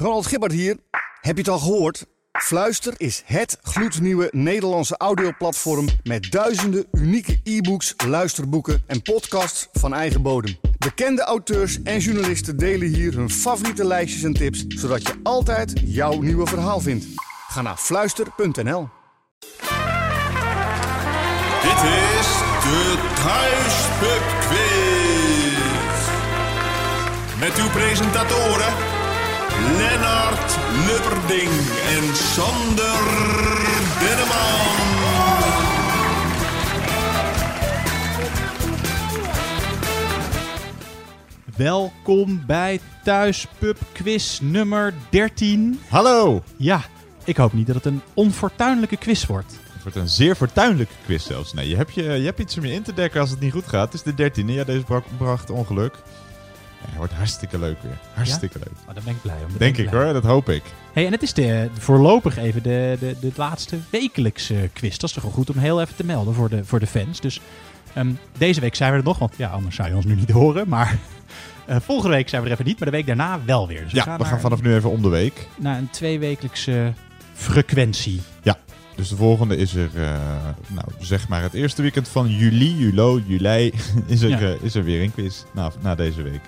Ronald Gibbard hier. Heb je het al gehoord? Fluister is het gloednieuwe Nederlandse audioplatform met duizenden unieke e-books, luisterboeken en podcasts van eigen bodem. Bekende auteurs en journalisten delen hier hun favoriete lijstjes en tips, zodat je altijd jouw nieuwe verhaal vindt. Ga naar fluister.nl. Dit is de Quiz. Met uw presentatoren Lennart Lubberding en Sander Denneman. Welkom bij Thuispub Quiz nummer 13. Hallo! Ja, ik hoop niet dat het een onfortuinlijke quiz wordt. Het wordt een zeer fortuinlijke quiz zelfs. Nee, je hebt, je, je hebt iets om je in te dekken als het niet goed gaat. Het is de dertiende. Ja, deze bracht ongeluk. Ja, het wordt hartstikke leuk weer. Hartstikke leuk. Oh, daar ben ik blij om. Denk ik hoor, dat hoop ik. Hey, en het is de, voorlopig even de, de, de laatste wekelijkse quiz. Dat is toch wel goed om heel even te melden voor de, voor de fans. Dus ehm, deze week zijn we er nog, want ja, anders zou je ons nu niet horen. Maar eh, volgende week zijn we er even niet, maar de week daarna wel weer. Dus Ja, we gaan vanaf nu even om de week. naar een tweewekelijkse frequentie. Dus de volgende is er, eh, nou zeg maar het eerste weekend van juli, julo, juli, is er, Ja. eh, is er weer een quiz na, na deze week.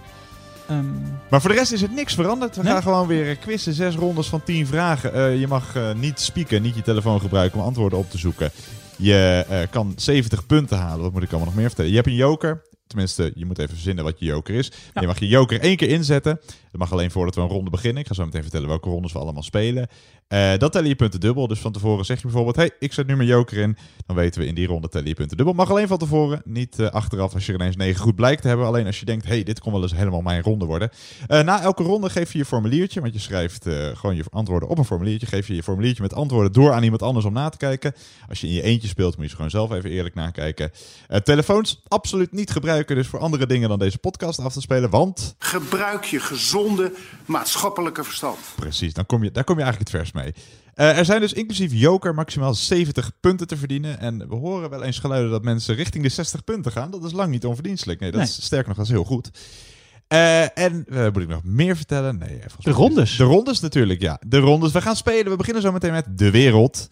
Ehm, Maar voor de rest is het niks veranderd. We Nee? gaan gewoon weer quizzen, zes rondes van tien vragen. Eh, je mag eh, niet spieken, niet je telefoon gebruiken om antwoorden op te zoeken. Je eh, kan 70 punten halen. Wat moet ik allemaal nog meer vertellen? Je hebt een joker. Tenminste, je moet even verzinnen wat je joker is. Je mag je joker één keer inzetten. Dat mag alleen voordat we een ronde beginnen. Ik ga zo meteen vertellen welke rondes we allemaal spelen. Eh dat tellen je punten dubbel. Dus van tevoren zeg je bijvoorbeeld... hey, ik zet nu mijn joker in. Dan weten we in die ronde tellen je punten dubbel. Mag alleen van tevoren. Niet eh, achteraf als je er ineens 9 goed blijkt te hebben. Alleen als je denkt... hey, dit kon wel eens helemaal mijn ronde worden. Eh, na elke ronde geef je je formuliertje. Want je schrijft gewoon je antwoorden op een formuliertje. Geef je je formuliertje met antwoorden door aan iemand anders om na te kijken. Als je in je eentje speelt, moet je ze gewoon zelf even eerlijk nakijken. Telefoons absoluut niet gebruiken. Dus voor andere dingen dan deze podcast af te spelen. Want Gebruik je gezonde maatschappelijke verstand. Precies, dan kom je, daar kom je eigenlijk het vers mee. Eh, er zijn dus inclusief joker maximaal 70 punten te verdienen. En we horen wel eens geluiden dat mensen richting de 60 punten gaan. Dat is lang niet onverdienstelijk. Nee, dat Nee. is sterker nog, dat is heel goed. Eh, en eh, moet ik nog meer vertellen? Nee, even De rondes. De rondes natuurlijk, ja. De rondes. We gaan spelen. We beginnen zo meteen met de wereld.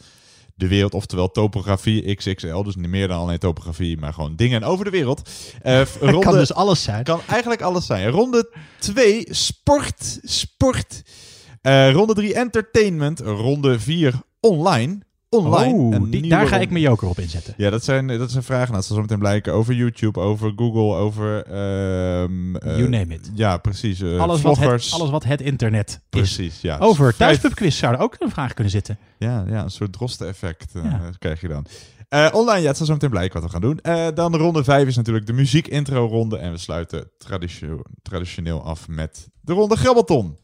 De wereld, oftewel topografie XXL. Dus niet meer dan alleen topografie, maar gewoon dingen over de wereld. Het ronde, kan dus alles zijn. kan eigenlijk alles zijn. Ronde 2, sport. Sport. Eh, ronde 3, entertainment. Ronde 4, online. Online. Oh, die- nieuwe daar ga ik mijn joker op inzetten. Ja, dat zijn, dat zijn vragen. Nou, dat zal zo meteen blijken over YouTube, over Google, over... ehm, eh, You name it. Ja, precies. eh, alles, wat het, alles wat het internet is. Precies, ja. Over thuispubquiz zou er ook een vraag kunnen zitten. Ja, ja, een soort drosten-effect eh, Ja. krijg je dan. Online, ja, het zal zo meteen blijken wat we gaan doen. Dan de ronde 5 is natuurlijk de muziek-intro-ronde. En we sluiten traditio- traditioneel af met de ronde Grabbelton.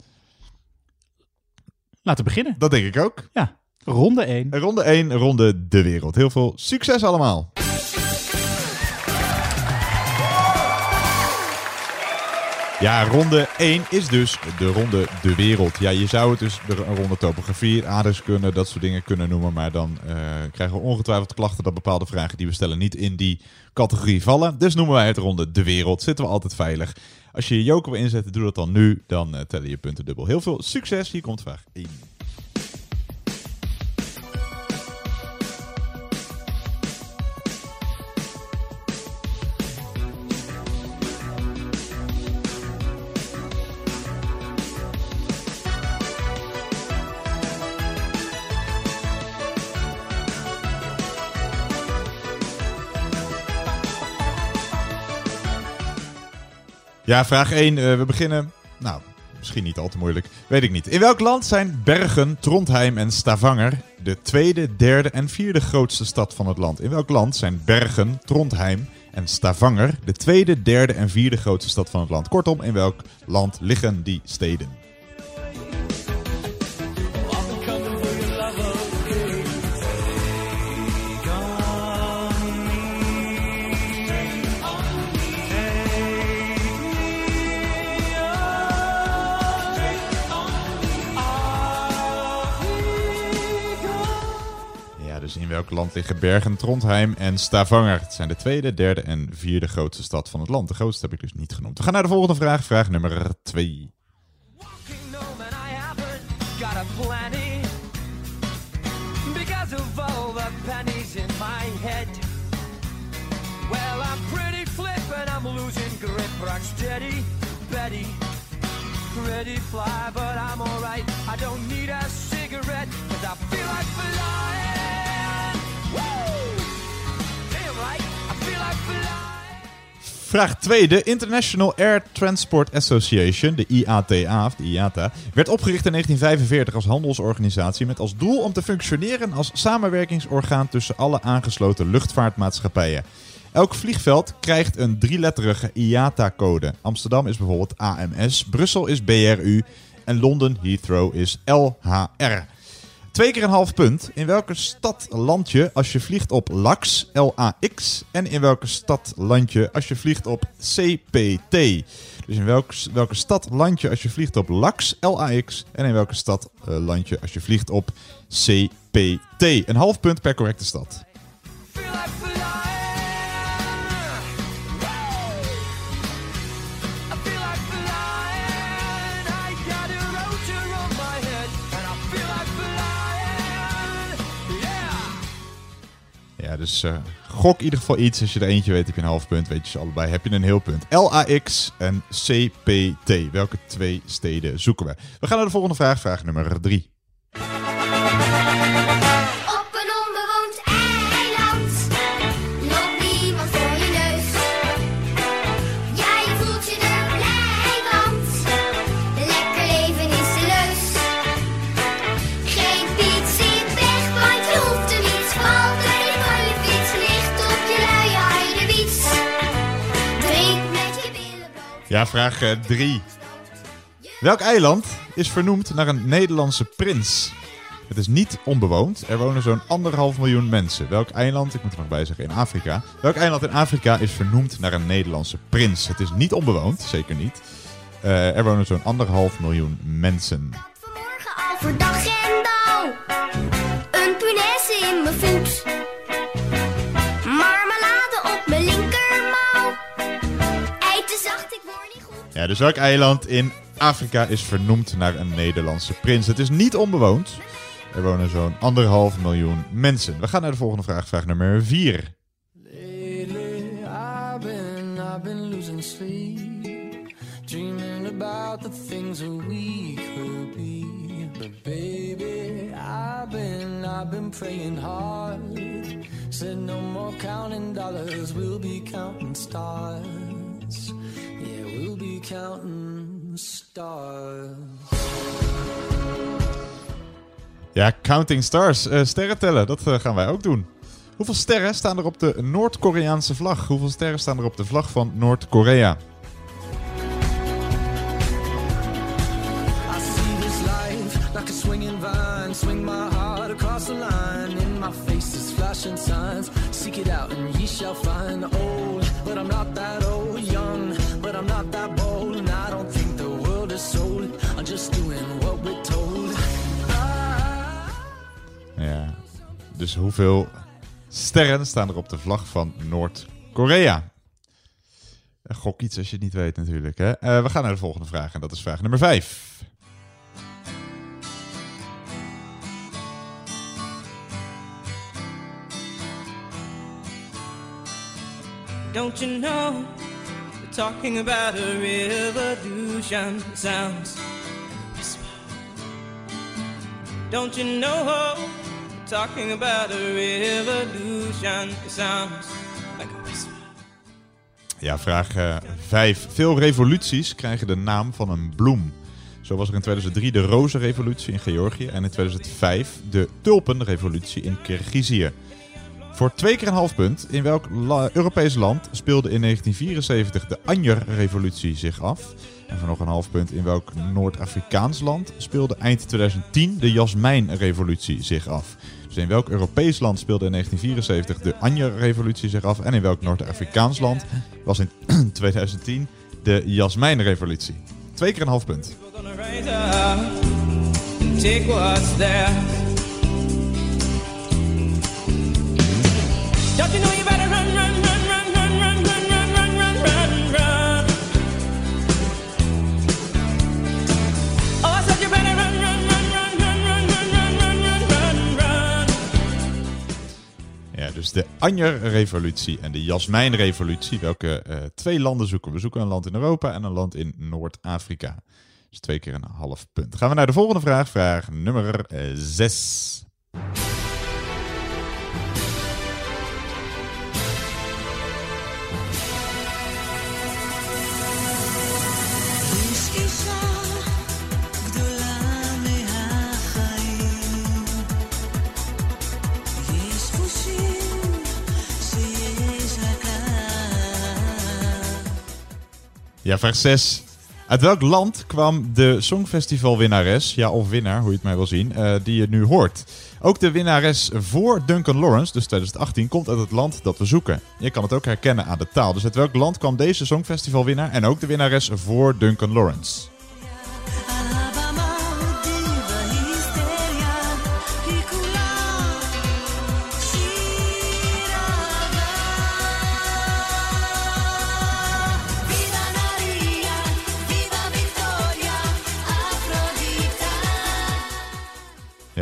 Laten we beginnen. Dat denk ik ook. Ja, ronde 1. En Ronde 1, ronde de wereld. Heel veel succes allemaal. Ja, ronde 1 is dus de ronde de wereld. Ja, je zou het dus de ronde topografie, aardrijkskunde, dat soort dingen kunnen noemen. Maar dan eh, krijgen we ongetwijfeld klachten dat bepaalde vragen die we stellen niet in die categorie vallen. Dus noemen wij het ronde de wereld. Zitten we altijd veilig. Als je je joker wil inzetten, doe dat dan nu. Dan eh, tellen je punten dubbel. Heel veel succes. Hier komt vraag 1. Ja, vraag 1. we beginnen. Nou, misschien niet al te moeilijk. Weet ik niet. In welk land zijn Bergen, Trondheim en Stavanger de tweede, derde en vierde grootste stad van het land? In welk land zijn Bergen, Trondheim en Stavanger de tweede, derde en vierde grootste stad van het land? Kortom, in welk land liggen die steden? Welk land liggen Bergen, Trondheim en Stavanger? Het zijn de tweede, derde en vierde grootste stad van het land. De grootste heb ik dus niet genoemd. We gaan naar de volgende vraag. Vraag nummer 2. Walking home and I happened got a plenty because of all the pennies in my head. Well, I'm pretty flip and I'm losing grip. Rock steady, Betty, pretty fly, but I'm alright. I don't need a cigarette cause I feel like flying. Vraag 2. De International Air Transport Association, de IATA, de IATA, werd opgericht in 1945 als handelsorganisatie met als doel om te functioneren als samenwerkingsorgaan tussen alle aangesloten luchtvaartmaatschappijen. Elk vliegveld krijgt een drieletterige IATA-code. Amsterdam is bijvoorbeeld AMS, Brussel is BRU en Londen Heathrow is LHR. Twee keer een half punt. In welke stad land je als je vliegt op LAX, L-A-X? En in welke stad land je als je vliegt op CPT? Dus in welke, welke stad land je als je vliegt op LAX, L-A-X? En in welke stad eh, land je als je vliegt op CPT? Een half punt per correcte stad. Dus eh, gok in ieder geval iets. Als je er eentje weet, heb je een half punt. Weet je ze allebei, heb je een heel punt. LAX en CPT. Welke twee steden zoeken we? We gaan naar de volgende vraag. Vraag nummer drie. Ja, vraag 3. Welk eiland is vernoemd naar een Nederlandse prins? Het is niet onbewoond. Er wonen zo'n anderhalf miljoen mensen. Welk eiland, ik moet er nog bij zeggen, in Afrika. Welk eiland in Afrika is vernoemd naar een Nederlandse prins? Het is niet onbewoond, zeker niet. Eh, er wonen zo'n anderhalf miljoen mensen. Vanmorgen. Een punaise in mijn Ja, dus welk eiland in Afrika is vernoemd naar een Nederlandse prins? Het is niet onbewoond. Er wonen zo'n anderhalf miljoen mensen. We gaan naar de volgende vraag, vraag nummer 4. Lately, I've been, I've been losing sleep, dreaming about the things we could be. But baby, I've been, I've been praying hard. Said no more counting dollars, we'll be counting stars. Be counting stars. Ja, Counting Stars. eh, sterren tellen, dat eh, gaan wij ook doen. Hoeveel sterren staan er op de Noord-Koreaanse vlag? Hoeveel sterren staan er op de vlag van Noord-Korea? I see this life like a swinging vine. Swing my heart across the line. In my face is flashing signs. Seek it out and ye shall find. Old, but I'm not that old. I'm not that bold. And I don't think the world is sold. I'm just doing what we're told. Ja, dus hoeveel sterren staan er op de vlag van Noord-Korea? Gok iets als je het niet weet natuurlijk. Hè? Eh, we gaan naar de volgende vraag en dat is vraag nummer 5. Don't you know? Talking about a revolution. Sounds. Don't you know? Talking about a revolution. Sounds like a whisper. Ja, vraag 5. Veel revoluties krijgen de naam van een bloem. Zo was er in 2003 de rozenrevolutie in Georgië en in 2005 de tulpenrevolutie in Kirgizië. Voor twee keer een half punt, in welk la- Europees land speelde in 1974 de Anjer-revolutie zich af? En voor nog een half punt, in welk Noord-Afrikaans land speelde eind 2010 de Jasmijn-revolutie zich af? Dus in welk Europees land speelde in 1974 de Anjer-revolutie zich af? En in welk Noord-Afrikaans land was in 2010 de Jasmijn-revolutie? Twee keer een half punt. Anjer-revolutie en de Jasmijn-revolutie. Welke twee landen zoeken we? zoeken een land in Europa en een land in Noord-Afrika. Dus twee keer een half punt. Gaan we naar de volgende vraag, vraag nummer zes. Ja, vraag 6. Uit welk land kwam de Songfestivalwinnares, ja of winnaar, hoe je het mij wil zien, eh, die je nu hoort? Ook de winnares voor Duncan Lawrence, dus 2018, komt uit het land dat we zoeken. Je kan het ook herkennen aan de taal. Dus uit welk land kwam deze Songfestivalwinnaar en ook de winnares voor Duncan Lawrence?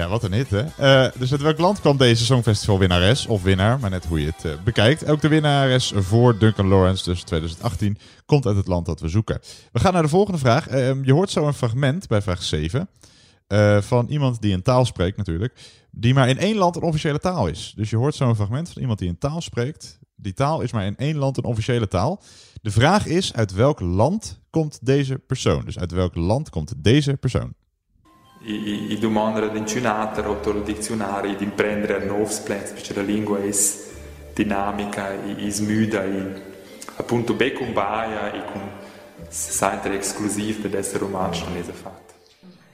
Ja, wat een hit, hè? Eh, dus uit welk land kwam deze Songfestivalwinnares, of winnaar, maar net hoe je het eh, bekijkt. Ook de winnares voor Duncan Lawrence, dus 2018, komt uit het land dat we zoeken. We gaan naar de volgende vraag. Eh, je hoort zo een fragment bij vraag 7 eh, van iemand die een taal spreekt natuurlijk, die maar in één land een officiële taal is. Dus je hoort zo een fragment van iemand die een taal spreekt. Die taal is maar in één land een officiële taal. De vraag is, uit welk land komt deze persoon? Dus uit welk land komt deze persoon? I, i, ad incinata, rotto il dizionario, di imprendere nuovi splets, perché la lingua è dinamica, è smuda, è appunto be con baia e con exclusief de essere umano non è fatto.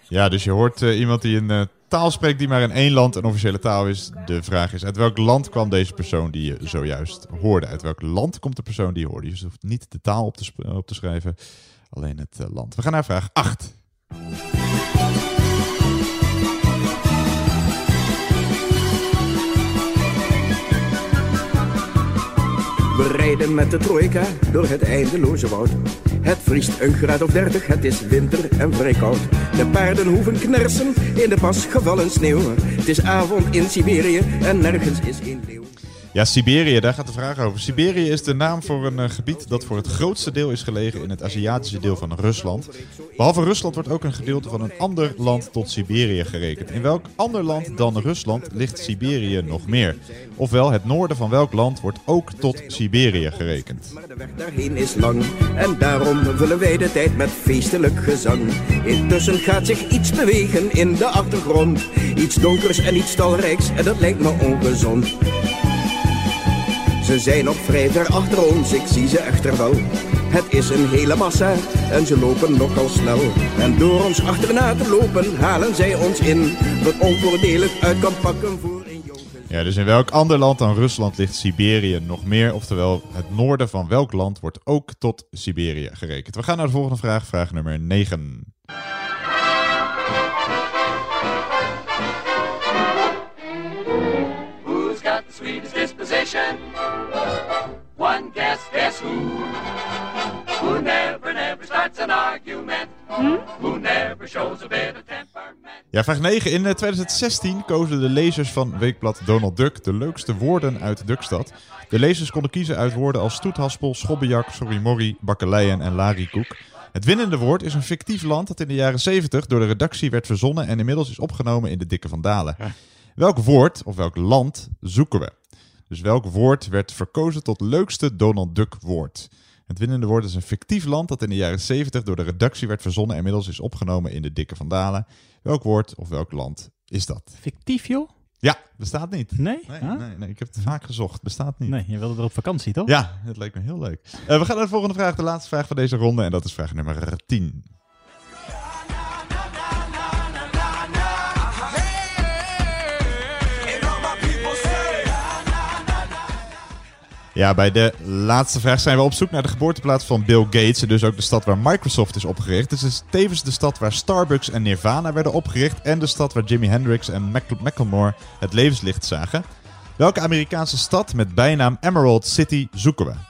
Ja, dus je hoort eh, iemand die een eh, taal spreekt die maar in één land een officiële taal is. De vraag is, uit welk land kwam deze persoon die je zojuist hoorde? Uit welk land komt de persoon die je hoorde? Je hoeft niet de taal op te, op te schrijven, alleen het eh, land. We gaan naar vraag 8. We rijden met de trojka door het eindeloze woud. Het vriest een graad of dertig, het is winter en vrij koud. De paarden hoeven knersen in de pas gevallen sneeuw. Het is avond in Siberië en nergens is een leeuw. Ja, Siberië, daar gaat de vraag over. Siberië is de naam voor een eh, gebied dat voor het grootste deel is gelegen in het Aziatische deel van Rusland. Behalve Rusland wordt ook een gedeelte van een ander land tot Siberië gerekend. In welk ander land dan Rusland ligt Siberië nog meer? Ofwel, het noorden van welk land wordt ook tot Siberië gerekend? Maar de weg daarheen is lang en daarom vullen wij de tijd met feestelijk gezang. Intussen gaat zich iets bewegen in de achtergrond. Iets donkers en iets talrijks en dat lijkt me ongezond. Ze zijn nog vrij ver achter ons, ik zie ze echter wel. Het is een hele massa en ze lopen nogal snel. En door ons achterna te lopen halen zij ons in. Wat onvoordelig uit kan pakken voor een jong gezin. Ja, dus in welk ander land dan Rusland ligt Siberië nog meer? Oftewel, het noorden van welk land wordt ook tot Siberië gerekend? We gaan naar de volgende vraag, vraag nummer 9. One guess, guess who? Who never, never starts an argument? Who never shows a bit of temperament? Ja, vraag 9. In eh, 2016 kozen de lezers van Weekblad Donald Duck de leukste woorden uit Duckstad. De lezers konden kiezen uit woorden als stoethaspel, schobbejak, sorrimorrie, bakkeleien en larikoek. Het winnende woord is een fictief land dat in de jaren 70 door de redactie werd verzonnen en inmiddels is opgenomen in de Dikke Vandalen. Welk woord of welk land zoeken we? Dus welk woord werd verkozen tot leukste Donald Duck woord? Het winnende woord is een fictief land dat in de jaren 70 door de redactie werd verzonnen en inmiddels is opgenomen in de Dikke Vandalen. Welk woord of welk land is dat? Fictief, joh? Ja, bestaat niet. Nee? Nee, Huh? nee, nee, ik heb het vaak gezocht. Bestaat niet. Nee, je wilde er op vakantie, toch? Ja, het leek me heel leuk. Eh, we gaan naar de volgende vraag, de laatste vraag van deze ronde. En dat is vraag nummer 10. Ja, bij de laatste vraag zijn we op zoek naar de geboorteplaats van Bill Gates. En dus ook de stad waar Microsoft is opgericht. Het is tevens de stad waar Starbucks en Nirvana werden opgericht. En de stad waar Jimi Hendrix en Mac- Macklemore het levenslicht zagen. Welke Amerikaanse stad met bijnaam Emerald City zoeken we?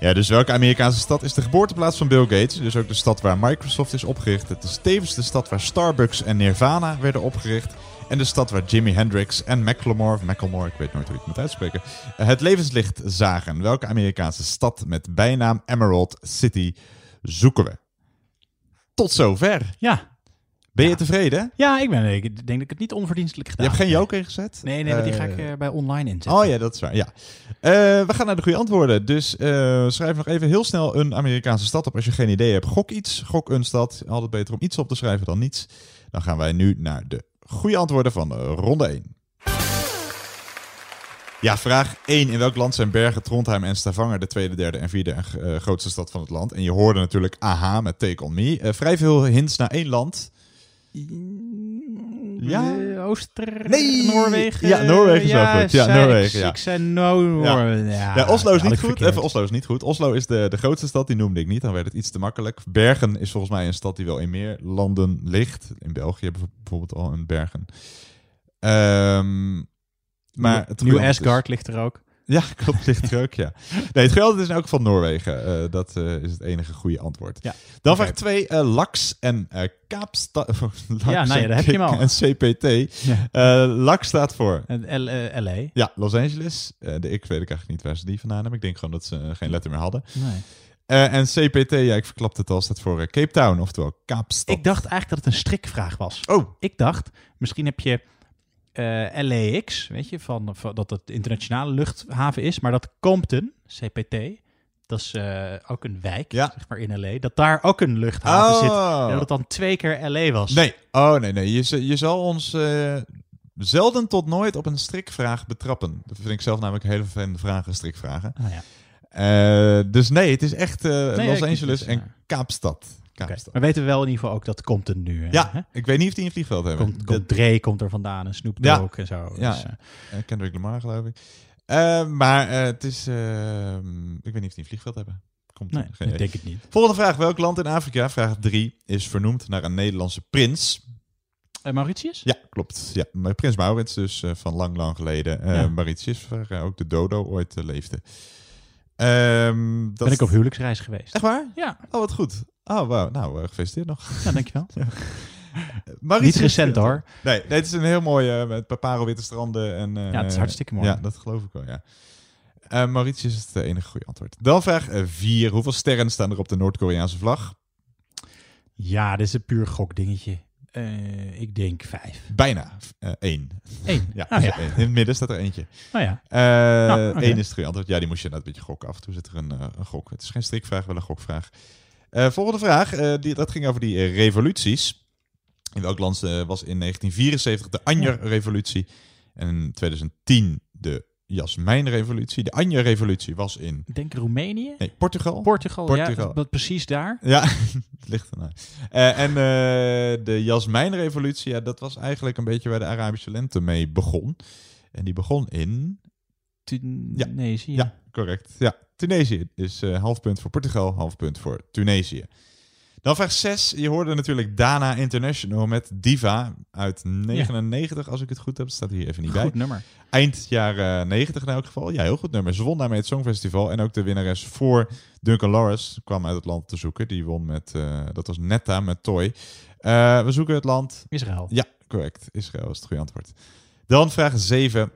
Ja, dus welke Amerikaanse stad is de geboorteplaats van Bill Gates? Dus ook de stad waar Microsoft is opgericht. Het is tevens de stad waar Starbucks en Nirvana werden opgericht. En de stad waar Jimi Hendrix en Macklemore, of Macklemore, ik weet nooit hoe ik het moet uitspreken, eh, het levenslicht zagen. Welke Amerikaanse stad met bijnaam Emerald City zoeken we? Tot zover. Ja. Ben je tevreden? Ja, ik, ben, ik denk dat ik het niet onverdienstelijk Je gedaan hebt geen joker ingezet? Nee, nee, die ga Eh, ik eh, bij online inzetten. Oh ja, dat is waar. Ja. Eh, we gaan naar de goede antwoorden. Dus eh, schrijf nog even heel snel een Amerikaanse stad op als je geen idee hebt. Gok iets, gok een stad. Altijd beter om iets op te schrijven dan niets. Dan gaan wij nu naar de goede antwoorden van eh, ronde 1. Ja, vraag 1. In welk land zijn Bergen, Trondheim en Stavanger de tweede, derde en vierde eh, grootste stad van het land? En je hoorde natuurlijk AHA met Take On Me. Eh, vrij veel hints naar één land. Ja? Ooster... Nee! Noorwegen? Ja, Noorwegen is wel ja, goed. Ja, zei- Noorwegen, ja. ik zei ja. Ja, Oslo is niet goed. verkeerd. Even Oslo is niet goed. Oslo is de, de grootste stad, die noemde ik niet. Dan werd het iets te makkelijk. Bergen is volgens mij een stad die wel in meer landen ligt. In België hebben we bijvoorbeeld al een Bergen. Ehm, maar het Nieuw antwoord Asgard ligt er ook. Ja, klopt, er ook, ja. Nee, het antwoord is in elk geval Noorwegen. Eh, dat eh, is het enige goede antwoord. Ja. Dan vraag 2. Laks en Kaapstad... Ja, nou ja, daar heb je hem al. En CPT. Ja. Laks staat voor... L, LA. Ja, Los Angeles. De ik weet ik eigenlijk niet waar ze die vandaan hebben. Ik denk gewoon dat ze geen letter meer hadden. Nee. En CPT, ja, ik verklapte het al, staat voor Cape Town, oftewel Kaapstad. Ik dacht eigenlijk dat het een strikvraag was. Oh. Ik dacht, misschien heb je LAX, weet je, van, van dat het internationale luchthaven is, maar dat Compton, CPT, dat is eh, ook een wijk, Ja. zeg maar in LA, dat daar ook een luchthaven Oh. zit. En dat het dan twee keer LA was. Nee, oh nee, nee. Je, je zal ons eh, zelden tot nooit op een strikvraag betrappen. Dat vind ik zelf namelijk een hele vervelende vragen, strikvragen. Ah, ja. Eh, dus nee, het is echt eh, Nee, Los Angeles en. Kaapstad. Kaapstad. Maar weten we wel in ieder geval ook dat Compton nu... eh, Ja, hè? ik weet niet of die een vliegveld hebben. Komt, komt Dre komt er vandaan en Snoop Ja. Dogg en zo. Ja, Dus, eh, eh, Kendrick Lamar geloof ik. Eh, maar het is... ik weet niet of die een vliegveld hebben. Komt nee, geen ik denk het niet. Volgende vraag. Welk land in Afrika, vraag 3, is vernoemd naar een Nederlandse prins? Eh, Mauritius? Ja, klopt. Ja, maar prins Maurits, dus eh, van lang, lang geleden. Eh Ja. Mauritius, waar ook de dodo ooit leefde. Ehm, dat Ben ik op huwelijksreis geweest. Echt waar? Ja. Oh, wat goed. Oh, wauw. Nou, eh, gefeliciteerd nog. Ja, dankjewel. Mauritius- Niet recent, hoor. Nee, het is een heel mooi eh, met parelwitte stranden. En, eh, Ja, het is hartstikke mooi. Ja, dat geloof ik wel, ja. Eh, Mauritius is het enige goede antwoord. Dan vraag 4. Hoeveel sterren staan er op de Noord-Koreaanse vlag? Ja, dit is een puur gokdingetje. Eh, ik denk vijf. Bijna. Eén. Eén? ja, Oh, ja. één. In het midden staat er eentje. Oh ja. Eén is het goede antwoord. Ja, die moest je net een beetje gokken. Af en toe zit er een, een gok. Het is geen strikvraag, wel een gokvraag. Eh, volgende vraag. eh, die, dat ging over die eh, revoluties. In welk land was in 1974 de Anje-revolutie? En in 2010 de Jasmijnrevolutie. De Anje-revolutie was in... Ik denk Roemenië? Nee, Portugal. Portugal, Portugal. ja. Wat precies daar? Ja, het ligt ernaar. En de Jasmijnrevolutie, ja, dat was eigenlijk een beetje waar de Arabische lente mee begon. En die begon in... Tunesië. Ja, correct. Ja, Tunesië. Dus eh half punt voor Portugal, half punt voor Tunesië. Dan vraag 6. Je hoorde natuurlijk Dana International met Diva uit 99, als ik het goed heb. Dat staat hier even niet bij. Goed nummer. Eind jaren 90 in elk geval. Ja, heel goed nummer. Ze won daarmee het Songfestival. En ook de winnares voor Duncan Lawrence kwam uit het land te zoeken. Die won met, eh, dat was Netta met Toy. Eh, we zoeken het land. Israël. Ja, correct. Israël is het goede antwoord. Dan vraag 7.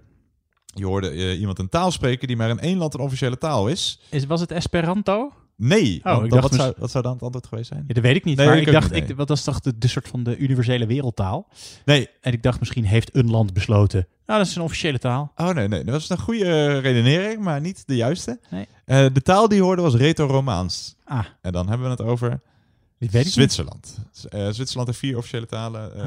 Je hoorde eh, iemand een taal spreken die maar in één land een officiële taal is. Is, was het Esperanto? Nee. Oh, dan- dacht wat, zou, mis- wat zou dan het antwoord geweest zijn? Ja, dat weet ik niet. Nee, maar ik dacht, niet, ik, wat was toch de, de soort van de universele wereldtaal? Nee. En ik dacht misschien heeft een land besloten. Nou, dat is een officiële taal. Oh nee, nee, dat was een goede eh, redenering, maar niet de juiste. Nee. Eh, de taal die je hoorde was Retro-Romaans. Ah. En dan hebben we het over Zwitserland. Zwitserland heeft vier officiële talen. Ah.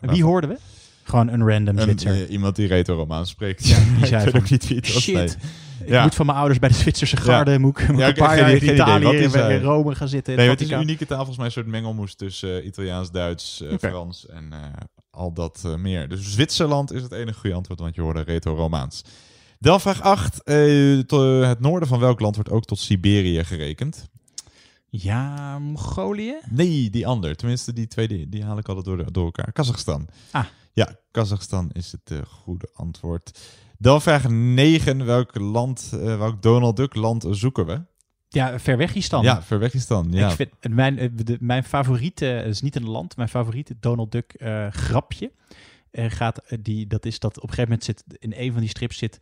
En Wie hoorden we? Gewoon een random een, Zwitser. eh, iemand die Retro-Romaans spreekt. Ja, die zei van, ook niet wie het was. shit, nee. ik Ja. moet van mijn ouders bij de Zwitserse garde. Ik, moet ik Ja, een paar jaar in Italië in, Rome gaan zitten. Nee, het is een unieke taal, volgens mij een soort mengelmoes tussen eh, Italiaans, Duits, eh. Frans en al dat meer. Dus Zwitserland is het enige goede antwoord, want je hoorde retro-Romaans. Dan vraag 8. het noorden van welk land wordt ook tot Siberië gerekend? Ja, Mongolië? Nee, die ander. Tenminste, die twee die, die haal ik altijd door, door elkaar. Kazachstan. Ah. Ja, Kazachstan is het eh, goede antwoord. Dan vraag 9. Welk land, eh, welk Donald Duck land zoeken we? Ja, Verwegistan. Ja, Verwegistan. Ja. Ik vind, mijn, eh, de, mijn favoriete, het is niet een land, mijn favoriete Donald Duck grapje. gaat, die, dat is dat op een gegeven moment zit, in een van die strips zit,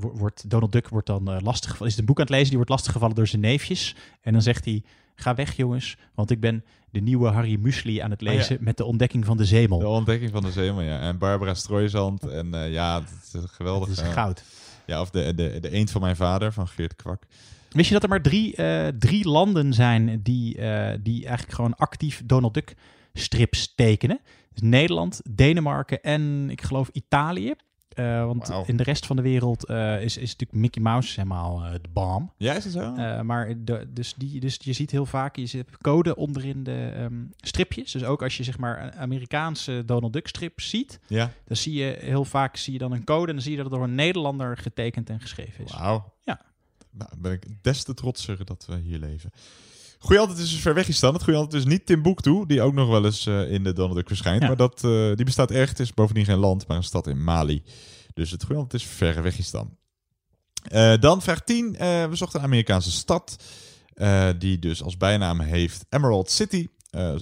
wo- wordt Donald Duck wordt dan lastig, is het een boek aan het lezen, die wordt lastiggevallen door zijn neefjes. En dan zegt hij, ga weg jongens, want ik ben de nieuwe Harry Muesli aan het Oh ja. lezen met de ontdekking van de zemel. De ontdekking van de Zeeman, ja. En Barbara Streisand. En eh, ja, het is geweldig. Het is eh, goud. Ja, of de, de, de eend van mijn vader, van Geert Kwak. Wist je dat er maar drie, eh, drie landen zijn die, die eigenlijk gewoon actief Donald Duck strips tekenen? Dus Nederland, Denemarken en ik geloof Italië. Eh, want in de rest van de wereld eh, is, is natuurlijk Mickey Mouse helemaal eh, de bam. Ja, is het zo? Maar de, dus, die, dus je ziet heel vaak, je zit code onderin de ehm, stripjes. Dus ook als je zeg maar een Amerikaanse Donald Duck strip ziet, Ja. dan zie je heel vaak zie je dan een code en dan zie je dat het door een Nederlander getekend en geschreven is. Wauw. Ja. Nou, ben ik des te trotser dat we hier leven. Goeie altijd is dus Verwegistan. Het goeie altijd is niet Timbuktu, die ook nog wel eens eh, in de Donald Duck verschijnt. Ja. Maar dat, eh, die bestaat echt. Het is bovendien geen land, maar een stad in Mali. Dus het goeie altijd is Verwegistan. Eh, dan vraag 10. Eh, we zochten een Amerikaanse stad. die dus als bijnaam heeft Emerald City.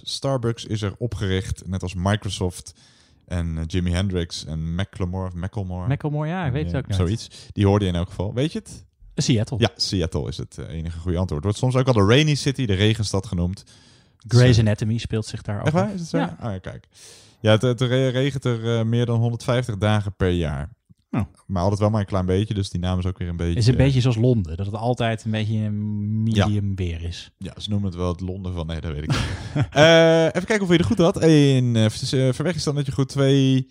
Starbucks is er opgericht, net als Microsoft en Jimi Hendrix en Macklemore of Macklemore. Macklemore, ja, ik weet het ook. Zoiets. Die hoorde je in elk geval. Weet je het? Seattle. Ja, Seattle is het eh, enige goede antwoord. Wordt soms ook al de Rainy City, de regenstad genoemd. Grey's Anatomy speelt zich daar Echt ook. waar? Is het zo? Ja. Ah, ja, kijk. Ja, het, het re- regent er eh, meer dan 150 dagen per jaar. Oh. Maar altijd wel maar een klein beetje, dus die naam is ook weer een beetje... is een beetje zoals Londen, dat het altijd een beetje een medium weer is. Ja, ze noemen het wel het Londen van... Nee, dat weet ik niet. Eh, even kijken of je er goed had. 1, uh, verweg is dan dat je goed. 2,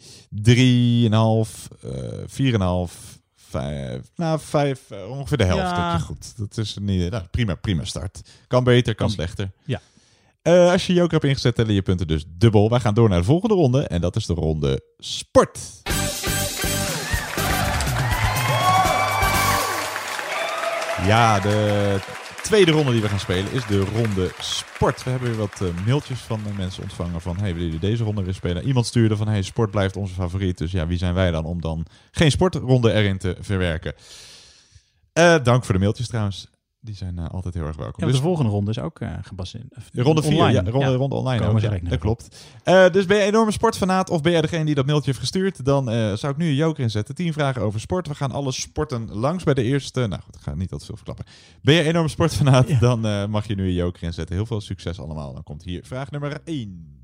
3,5, uh, 4,5, 5... Nou, 5, uh, ongeveer de helft Ja. dat je goed. Dat is niet... Nou, prima, prima start. Kan beter, kan Kan- slechter. Ja. Eh, als je joker hebt ingezet, tellen je punten dus dubbel. Wij gaan door naar de volgende ronde. En dat is de ronde sport. Ja, de tweede ronde die we gaan spelen is de ronde sport. We hebben weer wat eh, mailtjes van mensen ontvangen van... hey, willen jullie deze ronde weer spelen? Iemand stuurde van... hey, sport blijft onze favoriet. Dus ja, wie zijn wij dan om dan geen sportronde erin te verwerken? Eh, dank voor de mailtjes trouwens. Die zijn eh, altijd heel erg welkom. Ja, Dus- de volgende ronde is ook eh gebaseerd. ronde 4, online. ja, ronde, ronde online ook, ja, dat klopt. Eh, dus ben je een enorme sportfanaat of ben jij degene die dat mailtje heeft gestuurd? Dan zou ik nu een joker inzetten. 10 vragen over sport. We gaan alle sporten langs bij de eerste. Nou goed, ik ga niet al te veel verklappen. Ben je een enorme sportfanaat? Dan mag je nu een joker inzetten. Heel veel succes allemaal. Dan komt hier vraag nummer 1.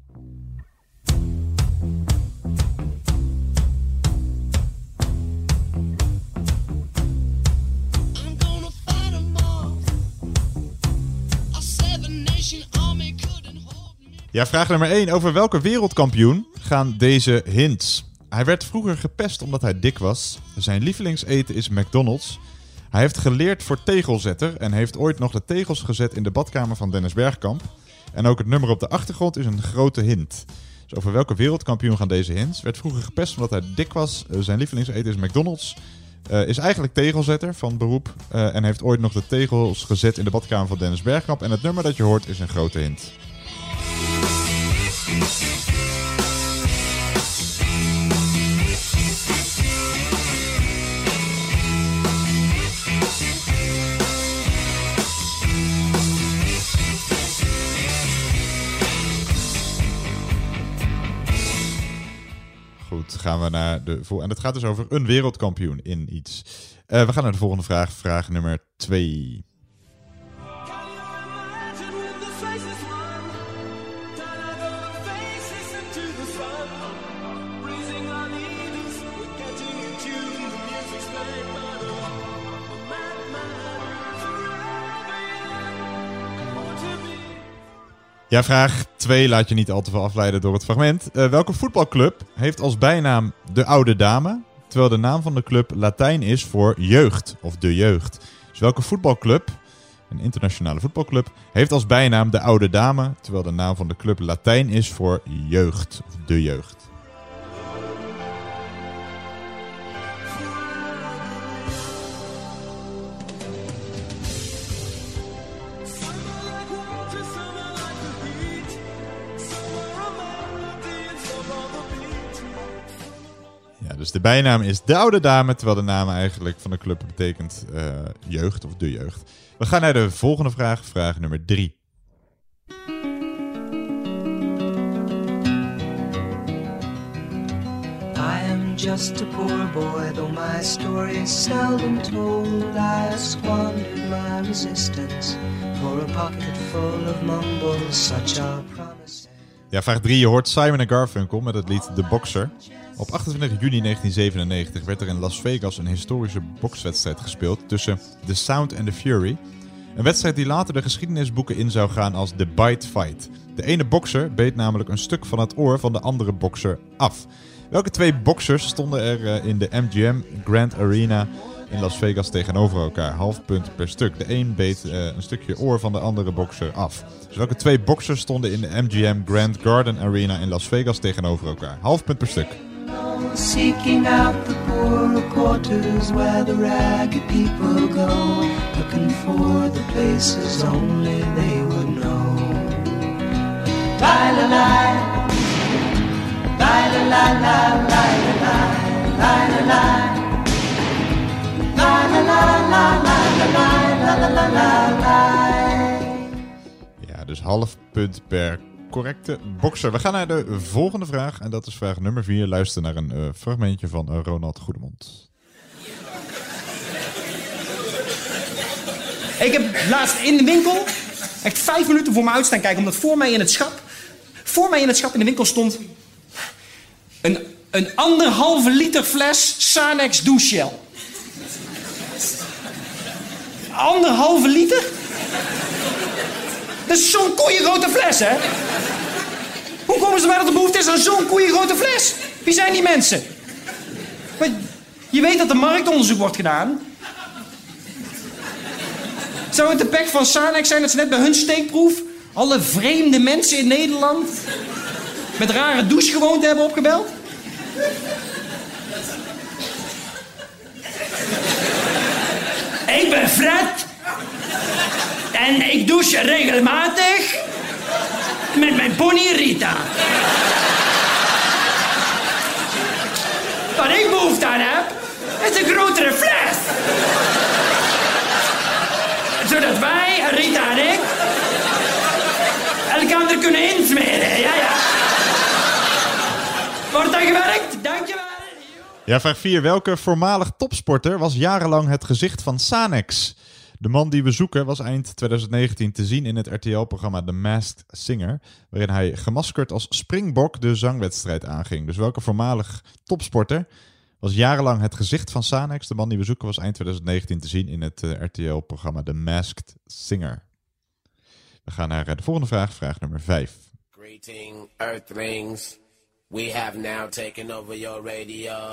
Ja, vraag nummer 1. Over welke wereldkampioen gaan deze hints? Hij werd vroeger gepest omdat hij dik was. Zijn lievelingseten is McDonald's. Hij heeft geleerd voor tegelzetter en heeft ooit nog de tegels gezet in de badkamer van Dennis Bergkamp. En ook het nummer op de achtergrond is een grote hint. Dus over welke wereldkampioen gaan deze hints? Werd vroeger gepest omdat hij dik was. Eh, zijn lievelingseten is McDonald's. Eh, is eigenlijk tegelzetter van beroep. eh, en heeft ooit nog de tegels gezet in de badkamer van Dennis Bergkamp. En het nummer dat je hoort is een grote hint. Goed, gaan we naar de. En het gaat dus over een wereldkampioen in iets. Eh, we gaan naar de volgende vraag. Vraag nummer 2. Ja, vraag 2 laat je niet al te veel afleiden door het fragment. Eh, welke voetbalclub heeft als bijnaam de oude dame, terwijl de naam van de club Latijn is voor jeugd of de jeugd? Dus welke voetbalclub, een internationale voetbalclub, heeft als bijnaam de oude dame, terwijl de naam van de club Latijn is voor jeugd of de jeugd? Dus de bijnaam is de oude dame, terwijl de naam eigenlijk van de club betekent eh, jeugd of de jeugd. We gaan naar de volgende vraag, vraag nummer drie. I am just a poor boy, though my story is seldom told. I squandered my resistance for a pocket full of mumbles, such are promises. Ja, vraag 3. Je hoort Simon en Garfunkel met het lied The Boxer. Op 28 juni 1997 werd er in Las Vegas een historische bokswedstrijd gespeeld tussen The Sound and the Fury. Een wedstrijd die later de geschiedenisboeken in zou gaan als The Bite Fight. De ene bokser beet namelijk een stuk van het oor van de andere bokser af. Welke twee boksers stonden er eh, in de MGM Grand Arena in Las Vegas tegenover elkaar? Half punt per stuk. De een beet eh, een stukje oor van de andere bokser af. Dus welke twee boksers stonden in de MGM Grand Garden Arena in Las Vegas tegenover elkaar? Half punt per stuk. Seeking out the poorer quarters where the ragged people go, looking for the places only they would know. La la la, la la la la la la la la la. La la la la la la la la la la la. Ja, dus half punt per correcte bokser. We gaan naar de volgende vraag. En dat is vraag nummer 4. Luister naar een eh, fragmentje van eh, Ronald Goedemond. Ik heb laatst in de winkel echt vijf minuten voor me uit staan kijken, omdat voor mij in het schap, voor mij in het schap in de winkel stond een, een anderhalve liter fles Sanex douchegel. Anderhalve liter? Dat is zo'n fles, hè? Hoe komen ze bij dat er behoefte is aan zo'n koeiengrote fles? Wie zijn die mensen? Je weet dat er marktonderzoek wordt gedaan. Zou het de pek van Sanex zijn dat ze net bij hun steekproef alle vreemde mensen in Nederland met rare douchegewoonten hebben opgebeld? Ik ben Fred en ik douche regelmatig met mijn pony Rita. Wat ik behoefte aan heb, is een grotere fles zodat wij, Rita en ik, elkaar kunnen insmeren. Ja, ja. Wordt dat gewerkt? Dankjewel. Ja, vraag 4. Welke voormalig topsporter was jarenlang het gezicht van Sanex? De man die we zoeken was eind 2019 te zien in het RTL-programma The Masked Singer, waarin hij gemaskerd als springbok de zangwedstrijd aanging. Dus welke voormalig topsporter was jarenlang het gezicht van Sanex? De man die we zoeken was eind 2019 te zien in het eh, RTL-programma The Masked Singer. We gaan naar eh, de volgende vraag, vraag nummer 5. Greeting, Earthlings. We have now taken over your radio.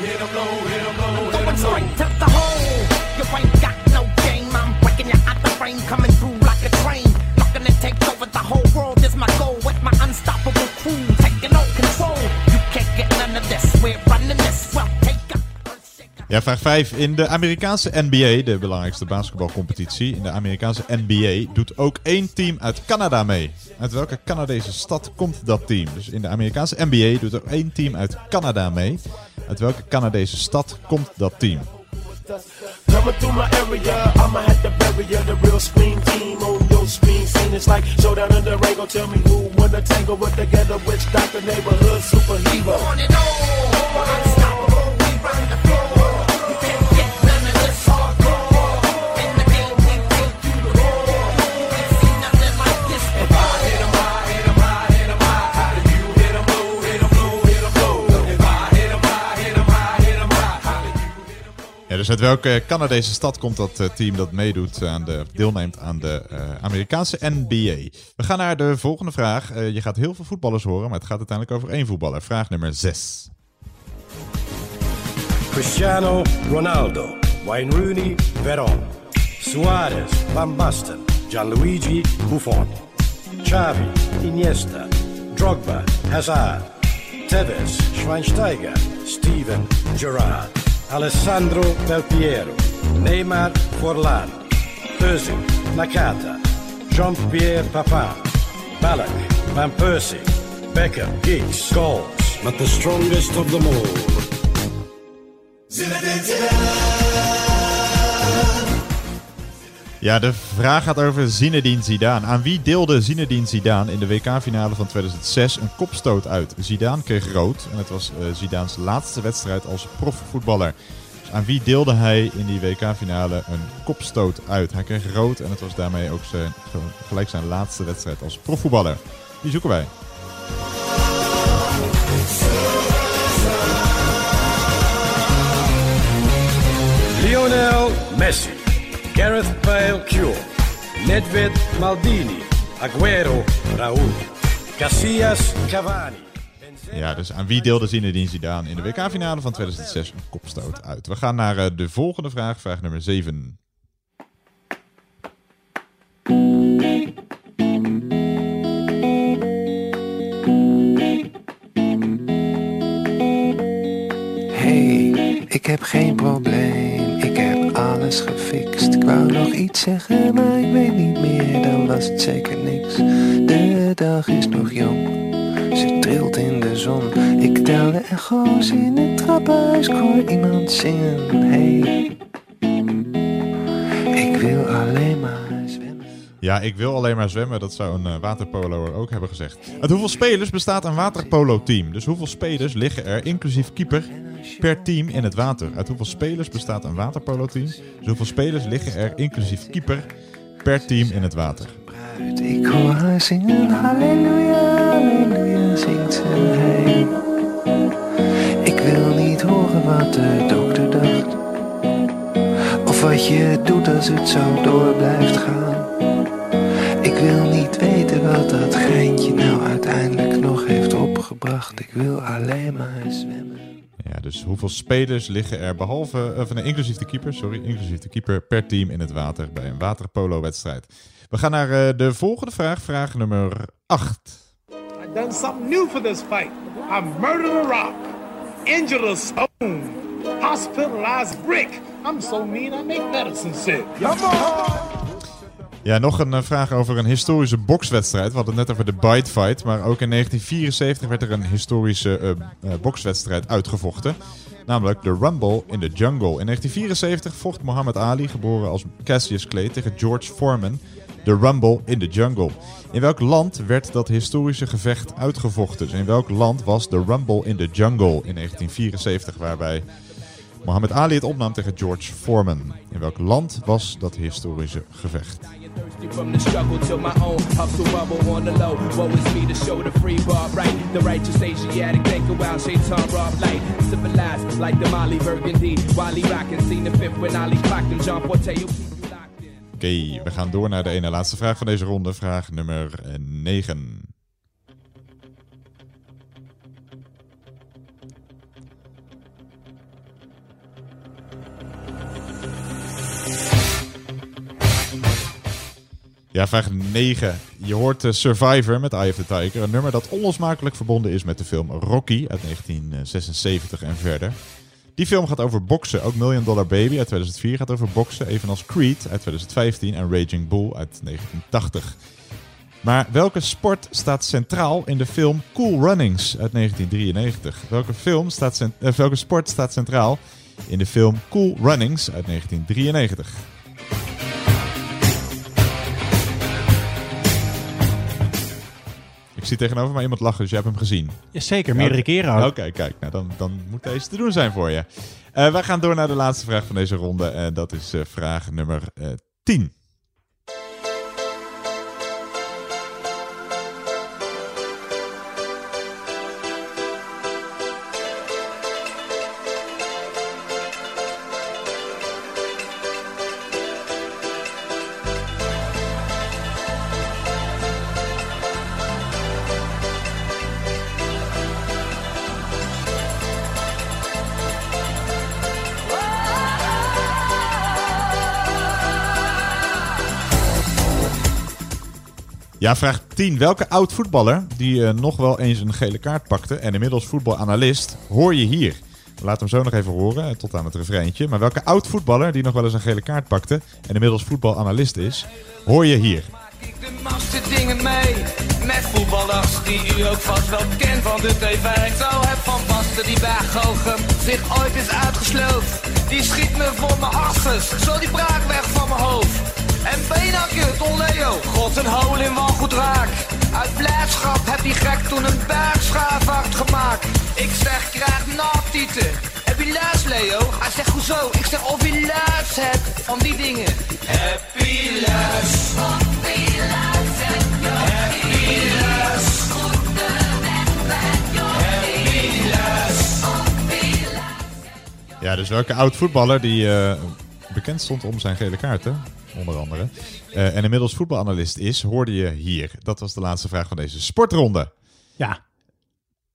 I'm going straight to the hole. You ain't got no game. I'm breaking you out the frame, coming through like a train. Looking to take over the whole world is my goal. With my unstoppable crew, taking all control. You can't get none of this. We're running this. Well, take. Ja, vraag 5. In de Amerikaanse NBA, de belangrijkste basketbalcompetitie, in de Amerikaanse NBA doet ook één team uit Canada mee. Uit welke Canadese stad komt dat team? Dus in de Amerikaanse NBA doet er één team uit Canada mee. Uit welke Canadese stad komt dat team? Coming through my area, I'ma have to bury ya. The real screen team on your screen scene. It's like showdown in the Rango. Tell me who wanna tangle with the ghetto witch doctor, neighborhood superhero. On it all. Unstoppable. We run the Dus uit welke Canadese stad komt dat eh, team dat meedoet aan de, deelneemt aan de eh, Amerikaanse NBA? We gaan naar de volgende vraag. Eh, je gaat heel veel voetballers horen, maar het gaat uiteindelijk over één voetballer. Vraag nummer 6. Cristiano Ronaldo, Wayne Rooney, Veron, Suarez, Van Basten, Gianluigi Buffon, Xavi, Iniesta, Drogba, Hazard, Tevez, Schweinsteiger, Steven Gerrard, Alessandro Del Piero, Neymar Forlan, Özil, Nakata, Jean-Pierre Papin, Ballack, Van Persie, Becker, Giggs, Scholes, but the strongest of them all. Ja, de vraag gaat over Zinedine Zidane. Aan wie deelde Zinedine Zidane in de WK-finale van 2006 een kopstoot uit? Zidane kreeg rood en het was eh, Zidane's laatste wedstrijd als profvoetballer. Dus aan wie deelde hij in die WK-finale een kopstoot uit? Hij kreeg rood en het was daarmee ook zijn, gelijk zijn laatste wedstrijd als profvoetballer. Die zoeken wij. Lionel Messi, Gareth Bale Cure, Nedved Maldini, Aguero Raúl, Casillas Cavani. Ja, dus aan wie deelde Zinedine Zidane in de WK-finale van 2006 een kopstoot uit? We gaan naar eh, de volgende vraag, vraag nummer 7. Hey, ik heb geen probleem, alles gefixt. Ik wou nog iets zeggen, maar ik weet niet meer, dan was het zeker niks. De dag is nog jong, ze trilt in de zon. Ik tel de echo's in het trappenhuis, ik hoor iemand zingen. Hey, ik wil alleen maar. Ja, ik wil alleen maar zwemmen. Dat zou een eh, waterpoloer ook hebben gezegd. Uit hoeveel spelers bestaat een waterpolo-team? Dus hoeveel spelers liggen er, inclusief keeper, per team in het water? Uit hoeveel spelers bestaat een waterpolo-team? Dus hoeveel spelers liggen er, inclusief keeper, per team in het water? Ik hoor haar zingen, halleluja, halleluja, zingt ze. Ik wil niet horen wat de dokter dacht. Of wat je doet als het zo door blijft gaan. Ik wil niet weten wat dat geintje nou uiteindelijk nog heeft opgebracht. Ik wil alleen maar zwemmen. Ja, dus hoeveel spelers liggen er behalve, of nee, inclusief de keeper, sorry, inclusief de keeper per team in het water bij een waterpolo-wedstrijd? We gaan naar eh, de volgende vraag, vraag nummer 8. I done something new for this fight. I murdered a rock, injured a stone, hospitalized brick. I'm so mean I make medicine sick. Come on! Ja, nog een eh, vraag over een historische bokswedstrijd. We hadden het net over de Bite Fight, maar ook in 1974 werd er een historische eh, bokswedstrijd uitgevochten. Namelijk de Rumble in the Jungle. In 1974 vocht Muhammad Ali, geboren als Cassius Clay, tegen George Foreman. De Rumble in the Jungle. In welk land werd dat historische gevecht uitgevochten? Dus in welk land was de Rumble in the Jungle in 1974, waarbij Muhammad Ali het opnam tegen George Foreman? In welk land was dat historische gevecht? From the struggle to my own hustle bubble on the low. Woe is me to show the free bar right. The righteous Asiatic think around Shaitan Rob light. Civilized like the Molly Burgundy. Wally rockin' seen the fifth when Ali clocked him. John Forte, you Oké, we gaan door naar de ene laatste vraag van deze ronde. Vraag nummer 9. Ja, vraag 9. Je hoort eh, Survivor met Eye of the Tiger. Een nummer dat onlosmakelijk verbonden is met de film Rocky uit 1976 en verder. Die film gaat over boksen. Ook Million Dollar Baby uit 2004 gaat over boksen. Evenals Creed uit 2015 en Raging Bull uit 1980. Maar welke sport staat centraal in de film Cool Runnings uit 1993? Welke, film staat eh, welke sport staat centraal in de film Cool Runnings uit 1993? Zie tegenover mij iemand lachen, dus jij hebt hem gezien. Jazeker, meerdere keren ook. Oké, kijk, nou dan, dan moet deze te doen zijn voor je. Eh wij gaan door naar de laatste vraag van deze ronde. En dat is eh, vraag nummer eh 10. Ja, vraag 10. Welke oud voetballer die eh, nog wel eens een gele kaart pakte en inmiddels voetbalanalist, hoor je hier? Laten hem zo nog even horen, eh, tot aan het refreintje. Maar welke oud voetballer die nog wel eens een gele kaart pakte en inmiddels voetbalanalist is, hoor je hier? de master dingen mee. Met voetballers die u ook vast wel kent van de tv. Zo heb Van Basten die bij Gochem zich ooit is uitgesloofd. Die schiet me voor mijn asses, zo die braak weg van mijn hoofd. En Benakje, Don Leo, god een hol in goed raak. Uit blijdschap heb die gek toen een bergschaafhard gemaakt. Ik zeg, krijg natieten. Heb je luis, Leo? Hij zegt, hoezo? Ik zeg, of je luis hebt van die dingen. Heb je luis? Happy luis. Ja, dus welke oud voetballer die eh, bekend stond om zijn gele kaarten, onder andere, eh, en inmiddels voetbalanalist is, hoorde je hier. Dat was de laatste vraag van deze sportronde. Ja.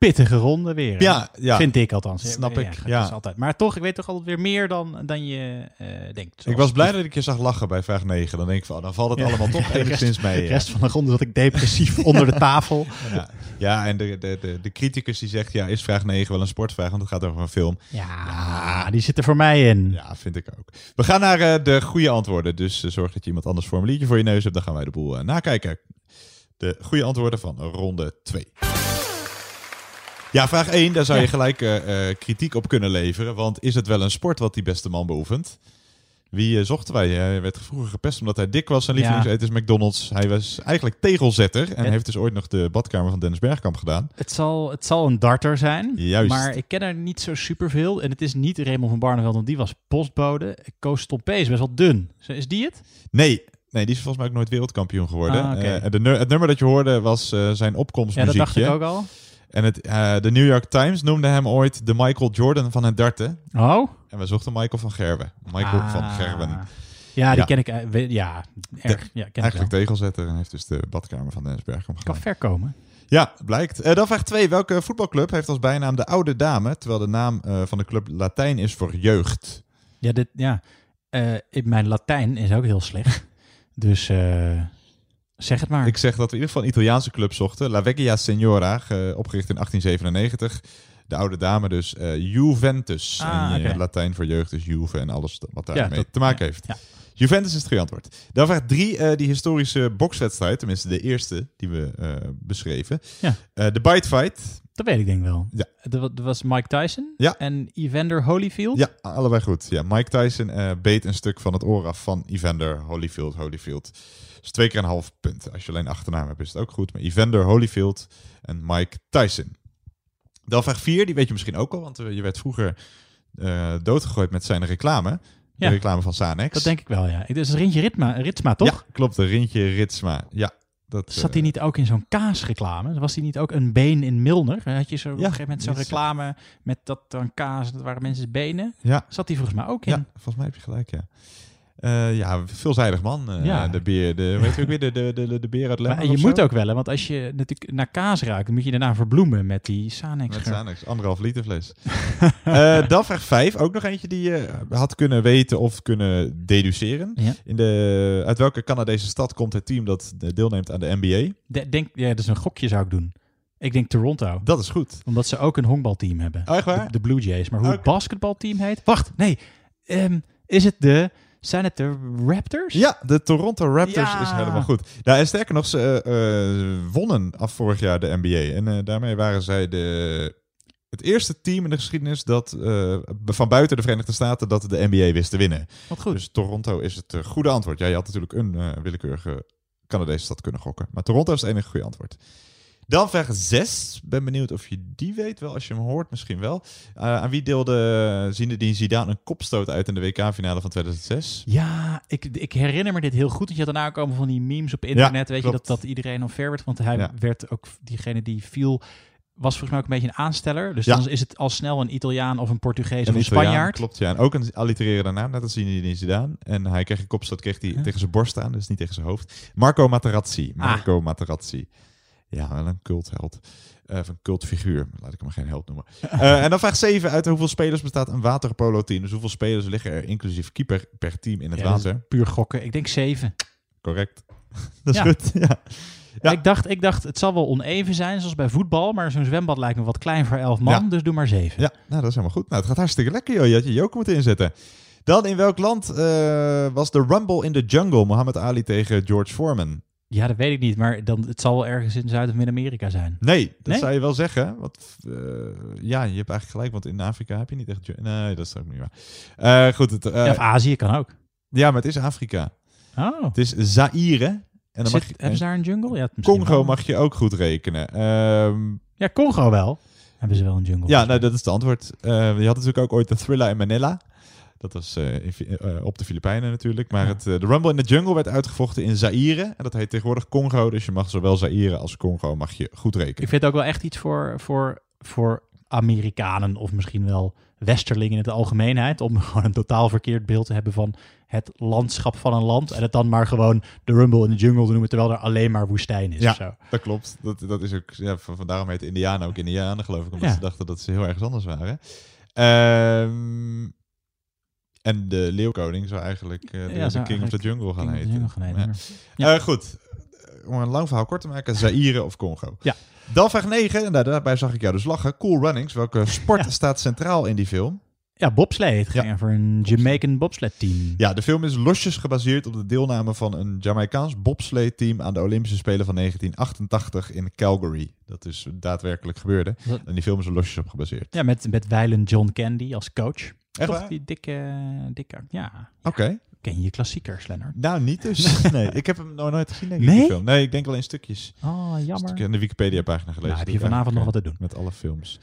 Pittige ronde weer. Ja, ja. Vind ik althans. Snap ik, dat ja. altijd. Maar toch, ik weet toch altijd weer meer dan, dan je eh, denkt. Ik was blij dat ik je zag lachen bij vraag 9. Dan denk ik van, oh, dan valt het allemaal toch enigszins mee. De rest van de ronde zat ik depressief onder de tafel. Ja, ja en de, de, de, de criticus die zegt, ja, is vraag 9 wel een sportvraag? Want het gaat over een film. Ja, die zit er voor mij in. Ja, vind ik ook. We gaan naar eh, de goede antwoorden. Dus eh, zorg dat je iemand anders formuliertje voor je neus hebt. Dan gaan wij de boel nakijken. De goede antwoorden van ronde 2. Ja, vraag 1. Daar zou je gelijk eh, eh, kritiek op kunnen leveren. Want is het wel een sport wat die beste man beoefent? Wie eh, zochten wij? Hij werd vroeger gepest omdat hij dik was. Zijn lievelingseten is McDonald's. Hij was eigenlijk tegelzetter. En Het- heeft dus ooit nog de badkamer van Dennis Bergkamp gedaan. Het zal, het zal een darter zijn. Juist. Maar ik ken er niet zo superveel. En het is niet Raymond van Barneveld, want die was postbode. Koos Tompé is best wel dun. Is die het? Nee, nee, die is volgens mij ook nooit wereldkampioen geworden. Ah, de, het nummer dat je hoorde was zijn Ja, dat opkomstmuziekje. dacht ik ook al. En het, eh, de New York Times noemde hem ooit de Michael Jordan van het darten. Oh? En we zochten Michael van Gerwen. Michael Ah. van Gerwen. Ja, die ken ik. eh, Ja, erg. De- Ja, ken eigenlijk tegelzetter en heeft dus de badkamer van Dennis Bergkamp Kan ver komen. Ja, blijkt. Eh, dan vraag 2. Welke voetbalclub heeft als bijnaam de Oude Dame, terwijl de naam van de club Latijn is voor jeugd? Ja, dit, ja. Mijn Latijn is ook heel slecht. Dus zeg het maar. Ik zeg dat we in ieder geval een Italiaanse club zochten. La Vecchia Signora, ge- opgericht in 1897. De oude dame dus. eh, Juventus. Ah, en, eh. Latijn voor jeugd is Juve en alles wat daarmee te maken heeft. ja. Juventus is het goede antwoord. Dan vraag drie, eh, die historische bokswedstrijd. Tenminste, de eerste die we eh, beschreven. Ja. Eh, de Bite Fight. Dat weet ik denk wel. Ja. Dat wa- dat was Mike Tyson Ja. en Evander Holyfield. Ja, allebei goed. Ja, Mike Tyson eh, beet een stuk van het oor af van Evander Holyfield. Holyfield. Dus twee keer een half punt. Als je alleen achternaam hebt, is het ook goed. Maar Evander Holyfield en Mike Tyson. Dan vraag 4, die weet je misschien ook al, want eh, je werd vroeger eh, doodgegooid met zijn reclame. De Ja. reclame van Sanex. Dat denk ik wel, ja. Het is Rintje Ritma, Ritsma, toch? Ja, klopt. Rintje Ritsma. Ja, dat, Zat eh, hij niet ook in zo'n kaasreclame? Was hij niet ook een been in Milner? Had je zo op een gegeven moment zo'n reclame met dat dan kaas, dat waren mensen's benen? Ja. Zat hij volgens mij ook in? Ja, volgens mij heb je gelijk, ja. Eh, ja, veelzijdig man. Eh, Ja. De beer, de, weet je ook weer, de, de, de, de beer uit Lemmer Maar je moet zo? ook wel, hè, want als je natuurlijk naar kaas dan moet je daarna verbloemen met die Sanex. Met. Sanex, anderhalf liter fles. Eh, dan vraag 5, ook nog eentje die je had kunnen weten of kunnen deduceren. Ja. In de, uit welke Canadese stad komt het team dat deelneemt aan de NBA? De- denk, ja, dat is een gokje zou ik doen. Ik denk Toronto. Dat is goed. Omdat ze ook een honkbalteam hebben. Oh, echt waar? De, de Blue Jays. Maar hoe het basketbalteam heet? Wacht, nee. Ehm, is het de... Zijn het de Raptors? Ja, de Toronto Raptors Ja. is helemaal goed. Nou, en sterker nog, ze eh, wonnen af vorig jaar de NBA. En eh, daarmee waren zij de, het eerste team in de geschiedenis dat, eh, van buiten de Verenigde Staten dat de NBA wist te winnen. Wat goed. Dus Toronto is het eh, goede antwoord. Ja, je had natuurlijk een eh, willekeurige Canadese stad kunnen gokken. Maar Toronto is het enige goede antwoord. Dan vraag 6. Ben benieuwd of je die weet. Wel, als je hem hoort, misschien wel. Eh, aan wie deelde Zinedine Zidane een kopstoot uit in de WK-finale van 2006? Ja, ik, ik herinner me dit heel goed. Dat je had daarna komen van die memes op internet. weet je, dat, dat iedereen onfair werd. Want hij Ja. werd ook, diegene die viel, was volgens mij ook een beetje een aansteller. Dus Ja. dan is het al snel een Italiaan of een Portugees of een Italiaan, Spanjaard. Klopt, ja. En ook een allitererende naam, net als Zinedine Zidane. En hij kreeg een kopstoot kreeg hij tegen zijn borst aan, dus niet tegen zijn hoofd. Marco Materazzi. Ah. Marco Materazzi. Ja, wel een cultheld. Eh, of een cultfiguur, laat ik hem geen held noemen. Eh, en dan vraag 7. Uit hoeveel spelers bestaat een waterpolo-team? Dus hoeveel spelers liggen er inclusief keeper per team in het Ja, water? puur gokken. Ik denk zeven. Correct. Dat is Ja. goed, ja. Ja. Ik, dacht, ik dacht, het zal wel oneven zijn, zoals bij voetbal. Maar zo'n zwembad lijkt me wat klein voor elf man. Ja. Dus doe maar zeven. Ja, nou, dat is helemaal goed. Nou, het gaat hartstikke lekker, joh. Je had je joker moeten inzetten. Dan, in welk land eh, was de Rumble in the Jungle? Muhammad Ali tegen George Foreman. Ja, dat weet ik niet, maar dan, het zal wel ergens in Zuid- of Midden-Amerika zijn. Nee, dat Nee? zou je wel zeggen. Want, eh, ja, je hebt eigenlijk gelijk, want in Afrika heb je niet echt... Nee, dat is ook niet waar. Eh, goed, het, eh, Ja, of Azië kan ook. Ja, maar het is Afrika. Oh. Het is Zaire. En dan Zit- mag je, hebben ze daar een jungle? Ja, Congo wel. mag je ook goed rekenen. Ehm, Ja, Congo wel. Hebben ze wel een jungle. ja, nou, dat is het antwoord. Eh, je had natuurlijk ook ooit de Thriller in Manila. Dat was eh, in Fi- eh, op de Filipijnen natuurlijk. Maar het, eh, de Rumble in the Jungle werd uitgevochten in Zaire. En dat heet tegenwoordig Congo. Dus je mag zowel Zaire als Congo mag je goed rekenen. Ik vind het ook wel echt iets voor, voor, voor Amerikanen of misschien wel Westerlingen in het algemeenheid. Om gewoon een totaal verkeerd beeld te hebben van het landschap van een land. En het dan maar gewoon de Rumble in the Jungle te noemen, terwijl er alleen maar woestijn is. zo. Ja, dat klopt. Dat, dat is ook, ja, van, daarom heet Indianen ook Indianen, geloof ik. Omdat Ja. ze dachten dat ze heel ergens anders waren. Ehm, en de Leeuwkoning zou eigenlijk eh, de, Ja, de zou King of the Jungle gaan King heten. Jungle gaan heten, Ja. Eh, goed. Om een lang verhaal kort te maken, Zaire of Congo. Ja. Dan vraag 9, en daar- daarbij zag ik jou dus lachen. Cool Runnings. Welke sport staat centraal in die film? Ja, bobslee. Het ging voor een Jamaican bobsled team. Ja, de film is losjes gebaseerd op de deelname van een Jamaicaans bobslee-team aan de Olympische Spelen van 1988 in Calgary. Dat is daadwerkelijk gebeurde. En die film is er losjes op gebaseerd. Ja, met, met Weilen John Candy als coach. Echt Toch waar? die dikke, dikke, ja. Oké. Ken je klassiekers, Lennart? Nou, niet dus. Nee, ik heb hem nog nooit gezien, denk ik, Nee? film. Nee, ik denk in stukjes. Oh, jammer. Stukje in de Wikipedia-pagina gelezen. Nou, heb je vanavond nog eigenlijk, wat te doen. Met alle films.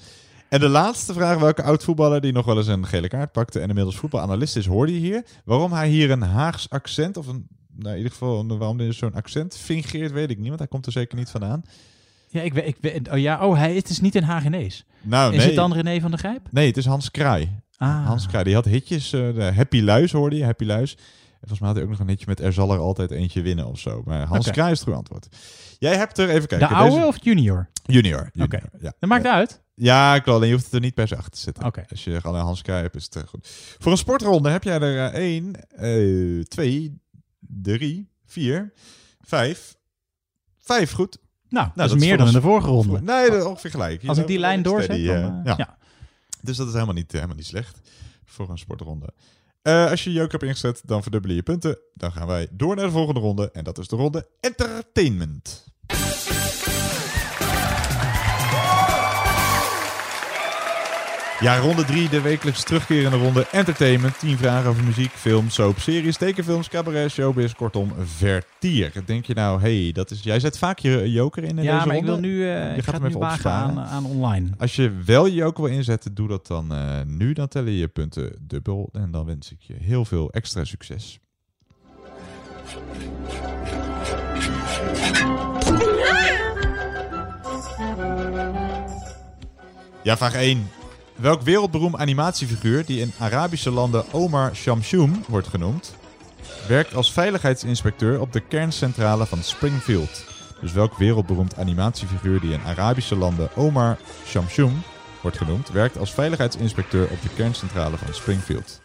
En de laatste vraag, welke oud-voetballer die nog wel eens een gele kaart pakte en inmiddels voetbalanalist is, hoorde je hier. Waarom hij hier een Haags accent, of een, nou, in ieder geval waarom hij zo'n accent fingeert, weet ik niet, want hij komt er zeker niet vandaan. Ja, ik weet, ik weet, oh ja, oh, hij, het is niet een Hagenees. Nou, is nee. het dan René van der Grijp? Nee, het is Hans Kraai. Ah. Hans Kraai, die had hitjes, eh, de Happy Luis hoorde je, Happy Luis. En volgens mij had hij ook nog een hitje met Er zal er altijd eentje winnen of zo. Maar Hans. Kraai is het goede antwoord. Jij hebt er, even kijken. de oude deze- of junior? Junior. junior Oké. ja. Dat maakt uit. Ja, wel. Alleen je hoeft het er niet per se achter te zitten. Oké. Als je alleen Hans Kraai hebt, is het eh, goed. Voor een sportronde heb jij er eh, één, eh, twee, drie, vier, vijf. Vijf, goed. Nou, dat is is meer dan in de vorige ronde. Nee, dat- ongeveer gelijk. Als ik die lijn doorzet, Steady, dan, eh, ja. ja. Dus dat is helemaal niet, helemaal niet slecht voor een sportronde. Eh, als je joker hebt ingezet, dan verdubbelen je punten. Dan gaan wij door naar de volgende ronde. En dat is de ronde entertainment. Ja, ronde 3, de wekelijks terugkerende ronde entertainment. 10 vragen over muziek, film, soap, series, tekenfilms, cabaret, showbiz, kortom, vertier. Denk je nou, hey, dat is, jij zet vaak je joker in in Ja, deze maar ik wil nu, eh, je ik gaat hem even opsparen. aan, aan online. Als je wel je joker wil inzetten, doe dat dan eh, nu. Dan tellen je punten dubbel. En dan wens ik je heel veel extra succes. Ja, vraag 1. Welk wereldberoemd animatiefiguur die in Arabische landen Omar Shamshoom wordt genoemd, werkt als veiligheidsinspecteur op de kerncentrale van Springfield? Dus welk wereldberoemd animatiefiguur die in Arabische landen Omar Shamshoom wordt genoemd, werkt als veiligheidsinspecteur op de kerncentrale van Springfield?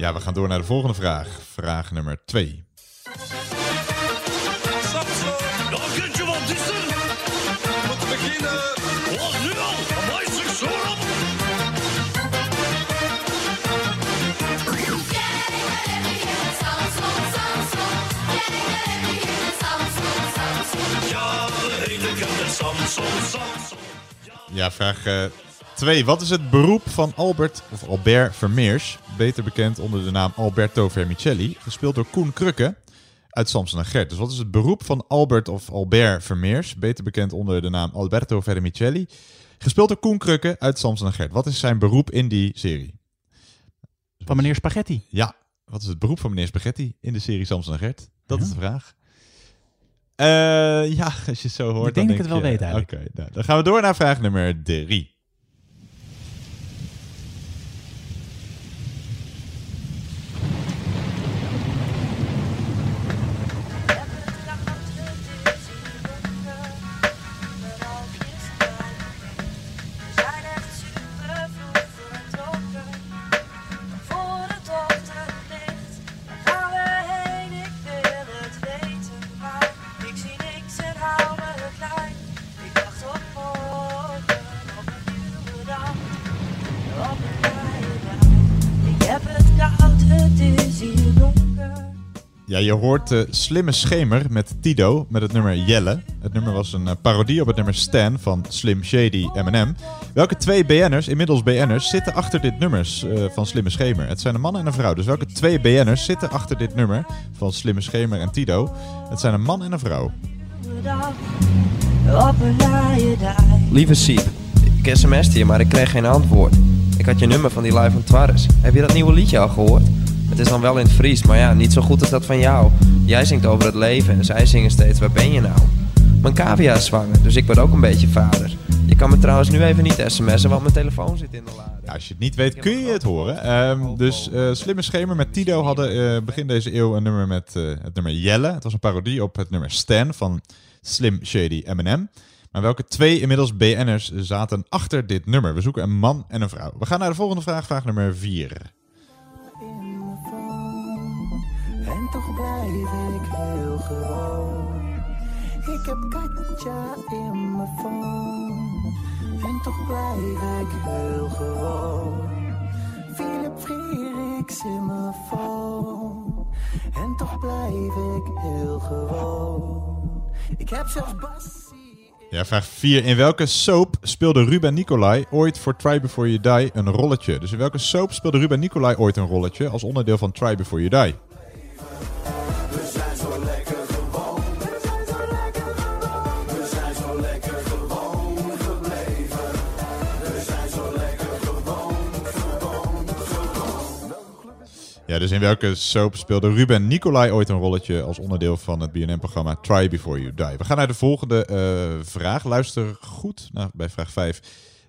Ja, we gaan door naar de volgende vraag. Vraag nummer 2. Dan kunt je wel dissen. Om te beginnen. Oh, nu al. Amai, zeg zo op. Ja, vraag 2. Wat is het beroep van Albert of Albert Vermeers, beter bekend onder de naam Alberto Vermicelli, gespeeld door Koen Krukke uit Samson en Gert. Dus wat is het beroep van Albert of Albert Vermeers, beter bekend onder de naam Alberto Vermicelli, gespeeld door Koen Krukke uit Samson en Gert. Wat is zijn beroep in die serie? Van meneer Spaghetti. Ja, wat is het beroep van meneer Spaghetti in de serie Samson en Gert? Dat is de vraag. Eh, ja, als je het zo hoort. Ik denk, dan denk het wel weten. weet eigenlijk. Oké, nou, dan gaan we door naar vraag nummer 3. Je hoort de Slimme Schemer met Tido met het nummer Jelle. Het nummer was een eh, parodie op het nummer Stan van Slim Shady Eminem. Welke twee BN'ers, inmiddels BN'ers, zitten achter dit nummer eh, van Slimme Schemer? Het zijn een man en een vrouw. Dus welke twee BN'ers zitten achter dit nummer van Slimme Schemer en Tido? Het zijn een man en een vrouw. Lieve Siep, ik sms'te je, maar ik kreeg geen antwoord. Ik had je nummer van die live van Twarres. Heb je dat nieuwe liedje al gehoord? Het is dan wel in het Fries, maar ja, niet zo goed als dat van jou. Jij zingt over het leven en zij zingen steeds, waar ben je nou? Mijn cavia is zwanger, dus ik word ook een beetje vader. Je kan me trouwens nu even niet sms'en, want mijn telefoon zit in de la. Ja, als je het niet weet, kun je het horen. Ehm, dus eh, Slimme Schemer met Tido hadden eh, begin deze eeuw een nummer met eh, het nummer Jelle. Het was een parodie op het nummer Stan van Slim Shady Eminem. Maar welke twee inmiddels BN'ers zaten achter dit nummer? We zoeken een man en een vrouw. We gaan naar de volgende vraag, vraag nummer 4. En toch blijf ik heel gewoon. Ik heb Katja in mijn phone. En toch blijf ik heel gewoon. Philip Frederiks in mijn phone. En toch blijf ik heel gewoon. Ik heb zelfs Bas. Ja, vraag 4. In welke soap speelde Ruben Nicolai ooit voor Try Before You Die een rolletje? Dus in welke soap speelde Ruben Nicolai ooit een rolletje als onderdeel van Try Before You Die? Ja, dus in welke soap speelde Ruben Nicolai ooit een rolletje als onderdeel van het BNN-programma Try Before You Die? We gaan naar de volgende eh, vraag. Luister goed naar, bij vraag 5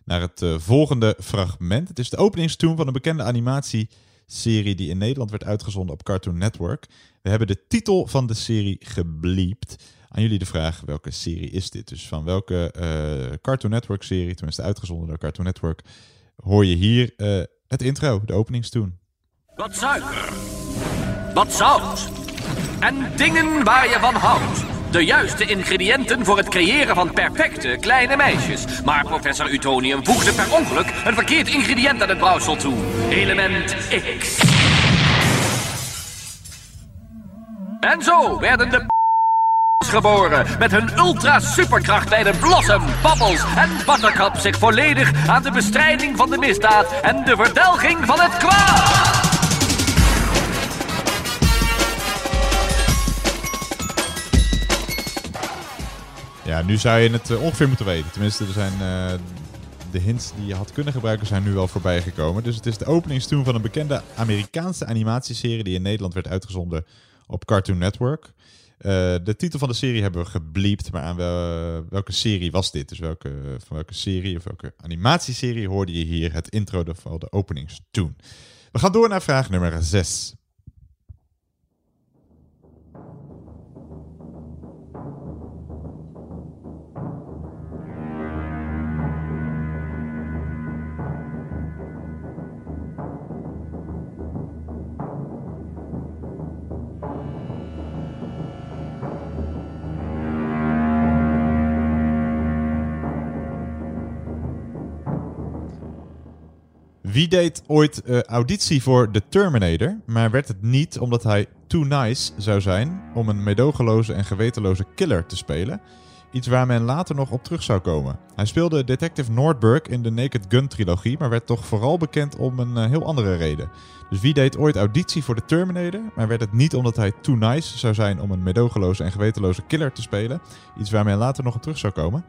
naar het eh, volgende fragment. Het is de openingstune van een bekende animatieserie die in Nederland werd uitgezonden op Cartoon Network. We hebben de titel van de serie gebliept. Aan jullie de vraag, welke serie is dit? Dus van welke eh, Cartoon Network serie, tenminste uitgezonden door Cartoon Network, hoor je hier het intro, de openingstune. Wat suiker. Wat zout. En dingen waar je van houdt. De juiste ingrediënten voor het creëren van perfecte kleine meisjes. Maar professor Utonium voegde per ongeluk een verkeerd ingrediënt aan het brouwsel toe. Element X. En zo werden de geboren met hun ultra superkracht bij de Blossom, Bubbles en Buttercup zich volledig aan de bestrijding van de misdaad en de verdelging van het kwaad. Ja, nu zou je het eh, ongeveer moeten weten. Tenminste, er zijn eh, de hints die je had kunnen gebruiken zijn nu al voorbij gekomen. Dus het is de openingstune van een bekende Amerikaanse animatieserie die in Nederland werd uitgezonden op Cartoon Network. Eh, de titel van de serie hebben we gebliept, maar aan wel- welke serie was dit? Dus welke, van welke serie of welke animatieserie hoorde je hier het intro van de openingstune? We gaan door naar vraag nummer 6. Wie deed ooit eh, auditie voor The Terminator, maar werd het niet omdat hij too nice zou zijn om een medogeloze en gewetenloze killer te spelen? Iets waar men later nog op terug zou komen. Hij speelde Detective Nordberg in de Naked Gun trilogie, maar werd toch vooral bekend om een eh, heel andere reden. Dus wie deed ooit auditie voor The Terminator, maar werd het niet omdat hij too nice zou zijn om een medogeloze en gewetenloze killer te spelen? Iets waar men later nog op terug zou komen.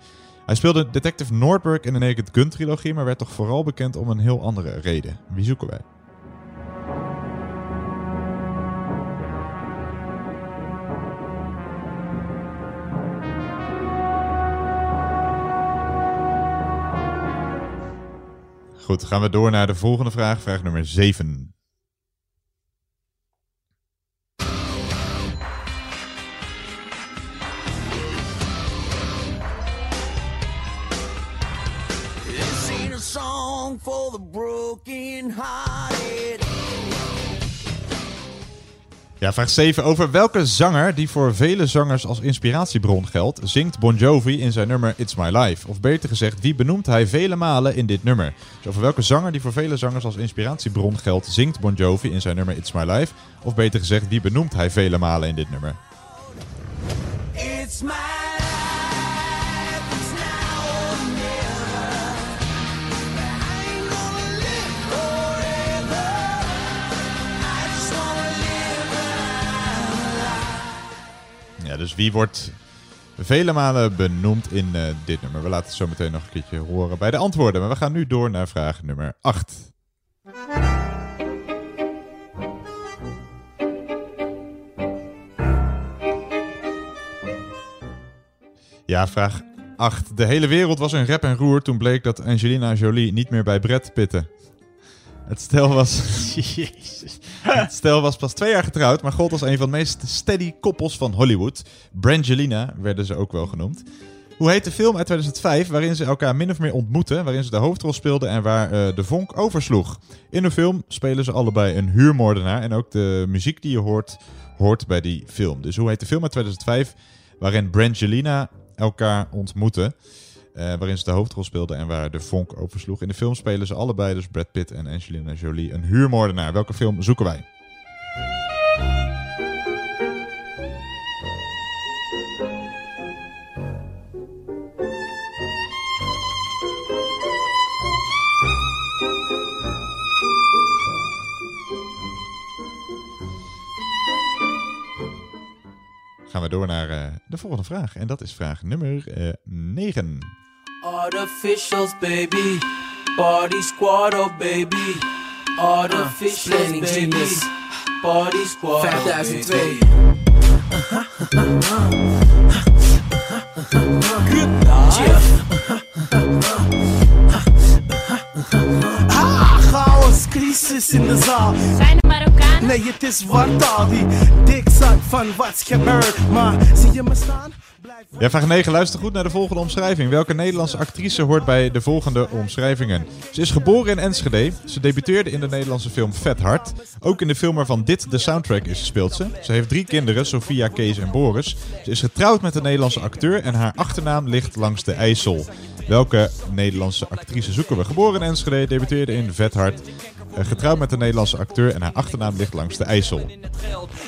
Hij speelde Detective Nordberg in de Naked Gun trilogie, maar werd toch vooral bekend om een heel andere reden. Wie zoeken wij? Goed, gaan we door naar de volgende vraag, vraag nummer 7. Song for the broken hearted. Ja, vraag 7. Over welke zanger die voor vele zangers als inspiratiebron geldt, zingt Bon Jovi in zijn nummer It's My Life? Of beter gezegd, wie benoemt hij vele malen in dit nummer? Dus over welke zanger die voor vele zangers als inspiratiebron geldt, zingt Bon Jovi in zijn nummer It's My Life? Of beter gezegd, wie benoemt hij vele malen in dit nummer? It's my Dus wie wordt vele malen benoemd in eh, dit nummer? We laten het zo meteen nog een keertje horen bij de antwoorden. Maar we gaan nu door naar vraag nummer 8. Ja, vraag 8. De hele wereld was in rep en roer toen bleek dat Angelina Jolie niet meer bij Brad Pitte. Het stel was... Stel was pas twee jaar getrouwd, maar gold als een van de meest steady koppels van Hollywood. Brangelina werden ze ook wel genoemd. Hoe heet de film uit 2005 waarin ze elkaar min of meer ontmoeten, waarin ze de hoofdrol speelden en waar eh, de vonk oversloeg? In de film spelen ze allebei een huurmoordenaar en ook de muziek die je hoort, hoort bij die film. Dus hoe heet de film uit 2005 waarin Brangelina elkaar ontmoeten? Eh, waarin ze de hoofdrol speelden en waar de vonk oversloeg. In de film spelen ze allebei, dus Brad Pitt en Angelina Jolie, een huurmoordenaar. Welke film zoeken wij? Gaan we door naar eh, de volgende vraag. En dat is vraag nummer eh 9. Artificials, baby. Party squad, oh baby. Artificials, Planning baby. genius. Party squad, 5002. Ah, chaos, crisis in de zaal. Zijn er Marokkanen? Nee, het is Wartaal die dik zat van wat's gebeurd. Maar zie je me staan? Ja, vraag 9. Luister goed naar de volgende omschrijving. Welke Nederlandse actrice hoort bij de volgende omschrijvingen? Ze is geboren in Enschede. Ze debuteerde in de Nederlandse film Vet Hard. Ook in de film waarvan dit de soundtrack is, speelt ze. Ze heeft drie kinderen, Sophia, Kees en Boris. Ze is getrouwd met een Nederlandse acteur en haar achternaam ligt langs de IJssel. Welke Nederlandse actrice zoeken we? Geboren in Enschede, debuteerde in Vet Hard. Eh, getrouwd met een Nederlandse acteur en haar achternaam ligt langs de IJssel.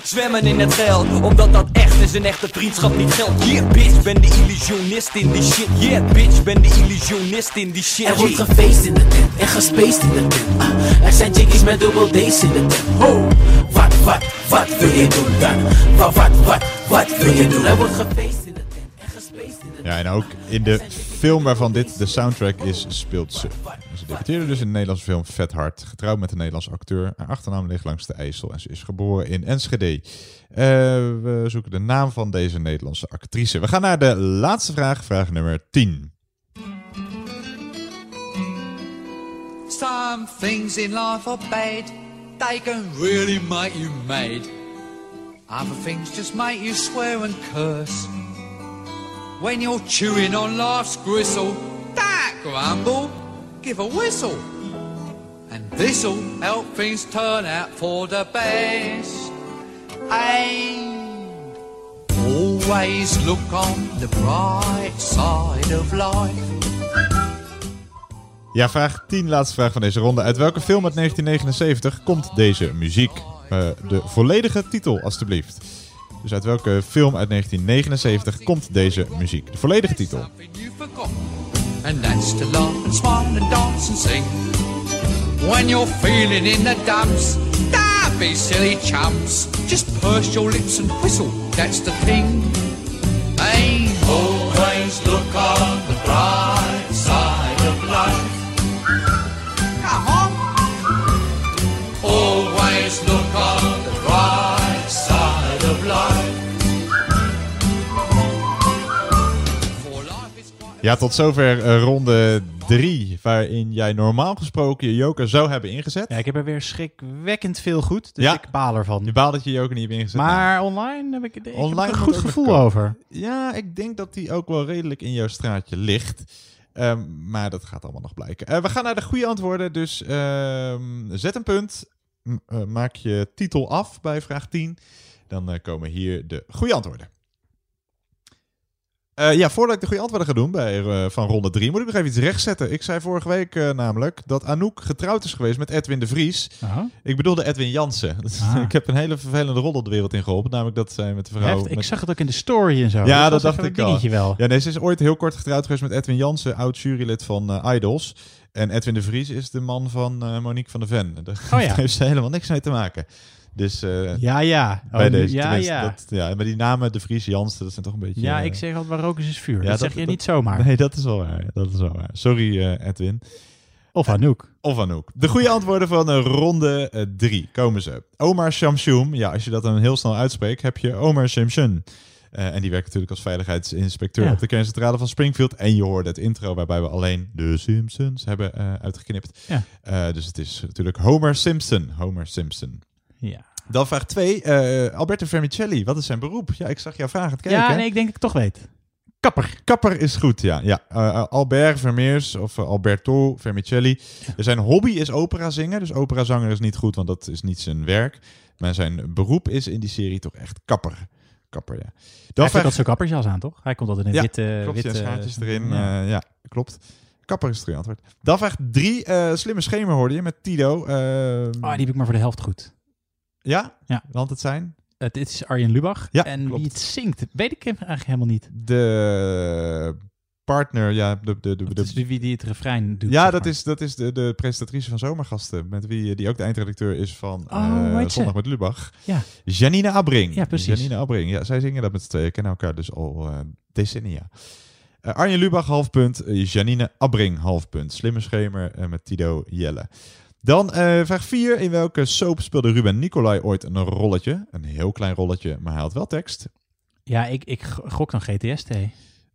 Zwemmen in het geld, omdat dat echt is een echte vriendschap niet geldt. Yeah, bitch, ben de illusionist in die shit. Yeah, bitch, ben de illusionist in die shit. Er wordt gefeest in de tent en gespaced in de tent. Ah, er zijn chickies met dubbel D's in de tent. Ho, wat, wat, wat wil je doen dan? Wat, wat, wat, wat wil je doen? Er wordt gefeest in de tent en gespaced in de tent. Ja, en ook in de film waarvan dit de soundtrack is, speelt ze. Ze debuteerde dus in de Nederlandse film Vet Hard. Getrouwd met een Nederlandse acteur. Haar achternaam ligt langs de IJssel. En ze is geboren in Enschede. Eh, we zoeken de naam van deze Nederlandse actrice. We gaan naar de laatste vraag. Vraag nummer 10. Some things in life are bad, they can really make you mad. Other things just make you swear and curse. When you're chewing on life's gristle, that grumble, give a whistle. And this'll help things turn out for the best. And always look on the bright side of life. Ja, vraag 10, laatste vraag van deze ronde. Uit welke film uit 1979 komt deze muziek? Eh, de volledige titel, alstublieft. Dus uit welke film uit 1979 komt deze muziek? De volledige titel. And that's to laugh and smile and dance and sing. When you're feeling in the dumps, don't be silly chumps. Just purse your lips and whistle, that's the thing. Hey, always look on the bright side of life. Come on. Always look on Ja, tot zover eh, ronde 3, waarin jij normaal gesproken je joker zou hebben ingezet. Ja, ik heb er weer schrikwekkend veel goed, dus Ja. ik baal ervan. Je baalt dat je joker niet hebt ingezet. Maar online heb ik, ik heb Online een goed gevoel over. Ja, ik denk dat die ook wel redelijk in jouw straatje ligt. Ehm, maar dat gaat allemaal nog blijken. Eh, we gaan naar de goede antwoorden, dus ehm, zet een punt m- eh, maak je titel af bij vraag 10. Dan komen hier de goede antwoorden. Eh, ja, voordat ik de goede antwoorden ga doen bij, eh, van ronde 3, moet ik nog even iets rechtzetten. Ik zei vorige week eh, namelijk dat Anouk getrouwd is geweest met Edwin de Vries. Ik bedoelde Edwin Jansen. Ah. ik heb een hele vervelende rol op de wereld in geholpen. Namelijk dat zij met de vrouw... Heft, ik met- zag het ook in de story en zo. ja, dat, dacht ik al. wel. Ja, nee, ze is ooit heel kort getrouwd geweest met Edwin Jansen, oud jurylid van Idols. En Edwin de Vries is de man van Monique van der Ven. Daar Oh ja. heeft ze helemaal niks mee te maken. Dus eh, Ja, ja. bij Oh, nu- deze, ja, ja. Dat, ja. Maar die namen, de Vries, Jansen, dat zijn toch een beetje... Ja, eh, ik zeg altijd waar is vuur. ja, dat, zeg je niet zomaar. Nee, dat is wel waar. Dat is wel waar. Sorry, eh, Edwin. Of Anouk. Of Anouk. De goede antwoorden van ronde 3 komen ze. Omar Shamshum. Ja, als je dat dan heel snel uitspreekt, heb je Omar Shamshun. Eh, en die werkt natuurlijk als veiligheidsinspecteur Ja. op de kerncentrale van Springfield. En je hoorde het intro waarbij we alleen de Simpsons hebben uitgeknipt. Ja. Dus het is natuurlijk Homer Simpson. Homer Simpson. Ja. Dan vraag 2. Alberto Vermicelli. Wat is zijn beroep? Ja, ik zag jou vragen het kijken. Ja, nee, ik denk dat ik toch weet. Kapper. Kapper is goed, ja. ja. Eh, eh, Albert Vermeers of eh, Alberto Vermicelli. Zijn hobby is opera zingen. Dus operazanger is niet goed, want dat is niet zijn werk. Maar zijn beroep is in die serie toch echt kapper. Kapper, ja. Hij Dan altijd zo'n kappersjas aan, toch? Hij komt altijd in een ja, witte... klopt, witte schaartjes erin. Ja. Ja. klopt. Kapper is het antwoord. Dan vraag drie. eh, slimme schemer hoorde je met Tido. Eh, Oh, die heb ik maar voor de helft goed. Ja? Ja. Want het zijn? Het dit is Arjen Lubach. Ja, en klopt. wie het zingt, weet ik eigenlijk helemaal niet. De partner, ja. De, de, de, de, Dus wie die het refrein doet. ja, dat maar. is, dat is de, de presentatrice van Zomergasten. Met wie die ook de eindredacteur is van Oh, eh? Zondag met Lubach. Ja. Janine Abring. Ja, precies. Janine Abring. Ja, zij zingen dat met z'n tweeën. Kennen elkaar dus al eh, decennia. Eh, Arjen Lubach, half punt. Eh, Janine Abring, half punt. Slimme schemer eh, met Tido Jelle. Dan eh, vraag 4. In welke soap speelde Ruben Nicolai ooit een rolletje? Een heel klein rolletje, maar hij had wel tekst. Ja, ik, ik gok dan GTST. Eh,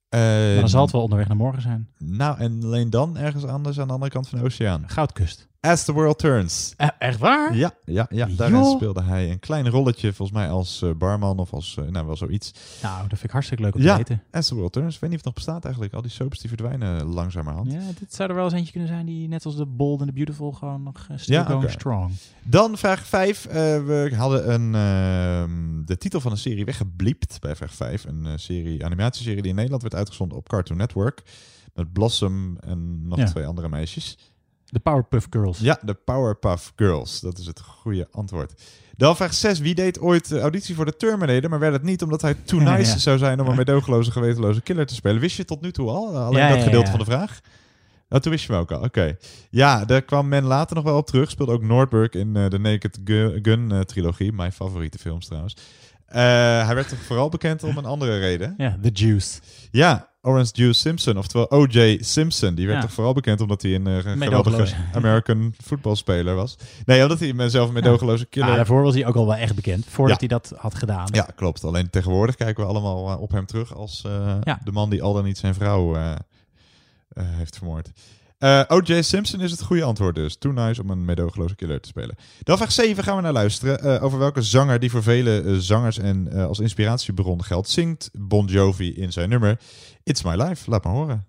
maar dan zal het wel onderweg naar morgen zijn. Nou, en alleen dan ergens anders aan de andere kant van de oceaan. Goudkust. As the World Turns. Eh, echt waar? Ja, ja, ja. daarin speelde hij een klein rolletje, volgens mij als eh, barman of als, eh, nou wel zoiets. Nou, dat vind ik hartstikke leuk om ja, te weten. As the World Turns. Ik weet niet of het nog bestaat eigenlijk. Al die soaps die verdwijnen langzamerhand. Ja, dit zou er wel eens eentje kunnen zijn die net als de Bold en de Beautiful gewoon nog still Ja, going strong. Dan vraag 5. we hadden een, ehm, de titel van een serie weggebliept bij vraag 5. Een serie, animatieserie die in Nederland werd uitgezonden op Cartoon Network. Met Blossom en nog Ja. twee andere meisjes. De Powerpuff Girls. Ja, de Powerpuff Girls. Dat is het goede antwoord. Dan vraag 6. Wie deed ooit auditie voor de Terminator, maar werd het niet omdat hij too nice ja. zou zijn om een medogeloze, gewetenloze killer te spelen? Wist je tot nu toe al? Alleen Ja, dat gedeelte van de vraag? Oh, toen wist je hem ook al. Oké. Ja, daar kwam men later nog wel op terug. Speelde ook Nordberg in eh, de Naked Gu- Gun eh, trilogie. Mijn favoriete films trouwens. Eh, hij werd toch vooral bekend om een andere reden. Ja, The Juice. Ja, Orange Juice Simpson, oftewel O.J. Simpson. Die werd Ja. toch vooral bekend omdat hij een eh, geweldige. American voetbalspeler was. Nee, omdat hij zelf een medogeloze killer... Ja, daarvoor was hij ook al wel echt bekend, voordat hij dat had gedaan. Ja, klopt. Alleen tegenwoordig kijken we allemaal eh, op hem terug als eh, de man die al dan niet zijn vrouw heeft vermoord. Eh, O.J. Simpson is het goede antwoord dus. Too nice om een medogeloze killer te spelen. Dan vraag 7 gaan we naar luisteren. eh, over welke zanger die voor vele eh, zangers en als inspiratiebron geldt, zingt Bon Jovi in zijn nummer It's My Life. Laat maar horen.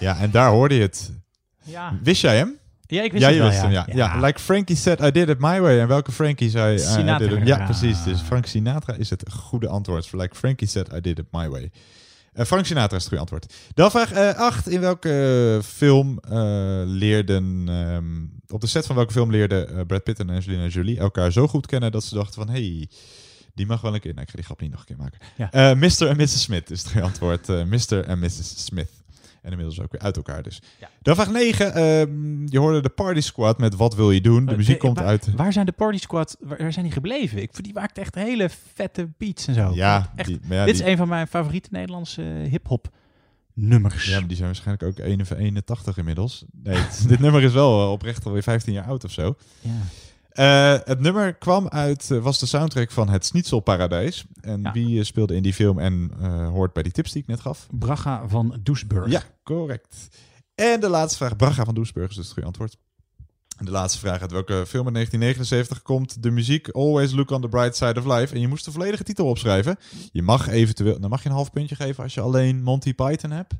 Ja, en daar hoorde je het. Ja. Wist jij hem? Ja, ik wist ja, het wel, wist ja. hem, ja. Ja. ja. Like Frankie said, I did it my way. En welke Frankie zei... I- I Sinatra. did it- Ja, precies. Dus Frank Sinatra is het goede antwoord. Like Frankie said, I did it my way. Eh, Frank Sinatra is het goede antwoord. Dan vraag 8. in welke film eh, leerden... ehm, op de set van welke film leerden eh, Brad Pitt en Angelina Jolie elkaar zo goed kennen... dat ze dachten van... Hey, die mag wel een keer... Nou, ik ga die grap niet nog een keer maken. Ja. Eh, Mr. en Mrs. Smith is het goede antwoord. Eh, Mr. en Mrs. Smith. En inmiddels ook weer uit elkaar dus. Dan vraag 9. ehm, je hoorde de Party Squad met Wat wil je doen? De Eh, muziek de- komt waar, uit... Waar zijn de Party Squad, waar, waar zijn die gebleven? Ik, die maakten echt hele vette beats en zo. Ja, echt, die- maar ja, dit die- is een van mijn favoriete Nederlandse hip-hop nummers. Ja, maar die zijn waarschijnlijk ook 81 inmiddels. Nee, dit nummer is wel eh, oprecht alweer 15 jaar oud of zo. Ja. Eh, het nummer kwam uit, eh, was de soundtrack van Het Schnitzelparadijs. En wie eh, speelde in die film en hoort bij die tips die ik net gaf? Braga van Doesburg. Ja, correct. En de laatste vraag. Braga van Doesburg is dus het goede antwoord. De laatste vraag uit welke film in 1979 komt de muziek Always Look on the Bright Side of Life. En je moest de volledige titel opschrijven. Je mag eventueel, dan mag je een half puntje geven als je alleen Monty Python hebt.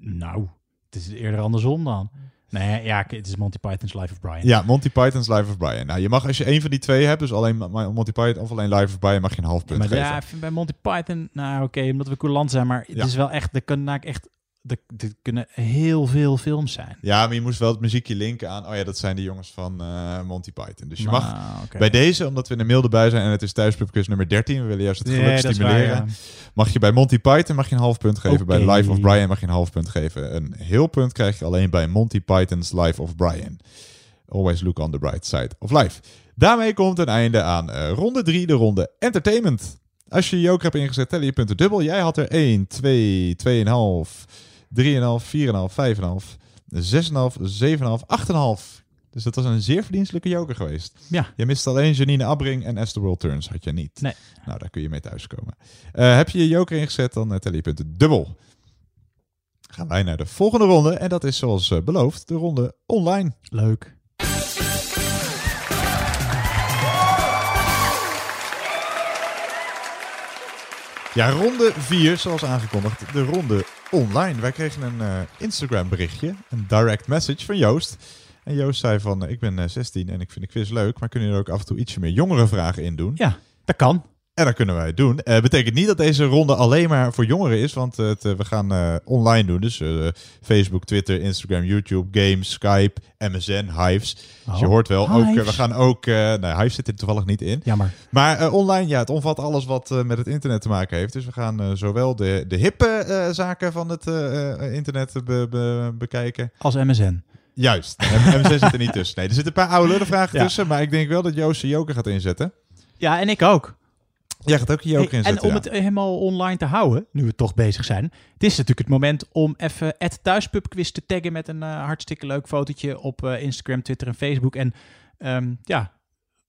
Nou, het is eerder andersom dan. Nee, ja, het is Monty Python's Life of Brian. Ja, Monty Python's Life of Brian. Nou, je mag als je één van die twee hebt, dus alleen Monty Python of alleen Life of Brian, mag je een half punt Maar geven. ja, ik vind bij Monty Python, nou oké, omdat we coulant zijn, maar het Ja. is wel echt, er kunnen eigenlijk echt, er kunnen heel veel films zijn. Ja, maar je moest wel het muziekje linken aan. Oh ja, dat zijn de jongens van eh, Monty Python. Dus je Nou, mag bij deze, omdat we in de mail erbij zijn en het is thuispubquiz nummer 13, we willen juist het geluk stimuleren. waar, ja. Mag je bij Monty Python mag je een half punt geven. Bij. Life of Brian mag je een half punt geven. Een heel punt krijg je alleen bij Monty Python's Life of Brian. Always look on the bright side of life. Daarmee komt een einde aan eh, ronde 3, de ronde entertainment. Als je je joker hebt ingezet, tellen je punten dubbel. Jij had er 1, 2, 2,5, 3,5, 4,5, 5,5, 6,5, 7,5, 8,5. Dus dat was een zeer verdienstelijke joker geweest. Ja. Je mist alleen Janine Abbring en As the World Turns had je niet. Nee. Nou, daar kun je mee thuiskomen. Eh heb je je joker ingezet, dan eh, tel je punten dubbel. Gaan wij naar de volgende ronde. En dat is zoals eh, beloofd, de ronde online. Leuk. Ja, ronde 4, zoals aangekondigd, de ronde online. Wij kregen een eh, Instagram berichtje, een direct message van Joost. En Joost zei van, eh, ik ben eh, 16 en ik vind de quiz leuk, maar kunnen jullie er ook af en toe ietsje meer jongere vragen in doen? Ja, dat kan. En dat kunnen wij doen. Eh betekent niet dat deze ronde alleen maar voor jongeren is, want eh, het, we gaan eh, online doen. Dus eh, Facebook, Twitter, Instagram, YouTube, games, Skype, MSN, Hives. dus je Oh, hoort wel, ook, we gaan ook... eh nou, Hives zit er toevallig niet in. Jammer. Maar eh, online, ja, het omvat alles wat eh, met het internet te maken heeft. Dus we gaan eh, zowel de, de hippe eh, zaken van het internet be- be- bekijken. Als MSN. Juist. MSN zit er niet tussen. Nee, er zitten een paar oude vragen Ja. tussen. Maar ik denk wel dat Joost zijn joker gaat inzetten. Ja, en ik ook. Jij gaat ook je joker Hey, inzetten, En om ja. het helemaal online te houden, nu we toch bezig zijn. Het is natuurlijk het moment om even het thuispubquiz te taggen met een eh, hartstikke leuk fotootje op eh, Instagram, Twitter en Facebook. En ehm, ja,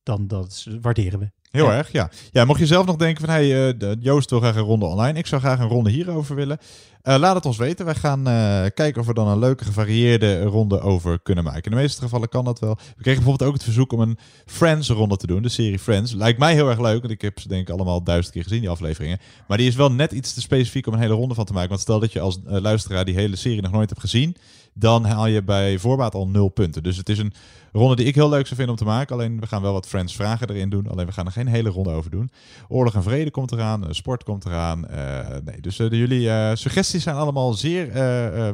dan dat waarderen we. Heel Ja. erg, ja. Ja, mocht je zelf nog denken van, hey, eh, Joost wil graag een ronde online. Ik zou graag een ronde hierover willen. Eh, laat het ons weten. Wij gaan eh, kijken of we dan een leuke, gevarieerde ronde over kunnen maken. In de meeste gevallen kan dat wel. We kregen bijvoorbeeld ook het verzoek om een Friends-ronde te doen. De serie Friends. Lijkt mij heel erg leuk, want ik heb ze denk ik allemaal duizend keer gezien, die afleveringen. Maar die is wel net iets te specifiek om een hele ronde van te maken. Want stel dat je als luisteraar die hele serie nog nooit hebt gezien, dan haal je bij voorbaat al nul punten. Dus het is een ronde die ik heel leuk zou vinden om te maken. Alleen we gaan wel wat Friends vragen erin doen. Alleen we gaan er geen hele ronde over doen. Oorlog en vrede komt eraan. eh, sport komt eraan. eh, nee, dus eh, jullie suggesties zijn allemaal zeer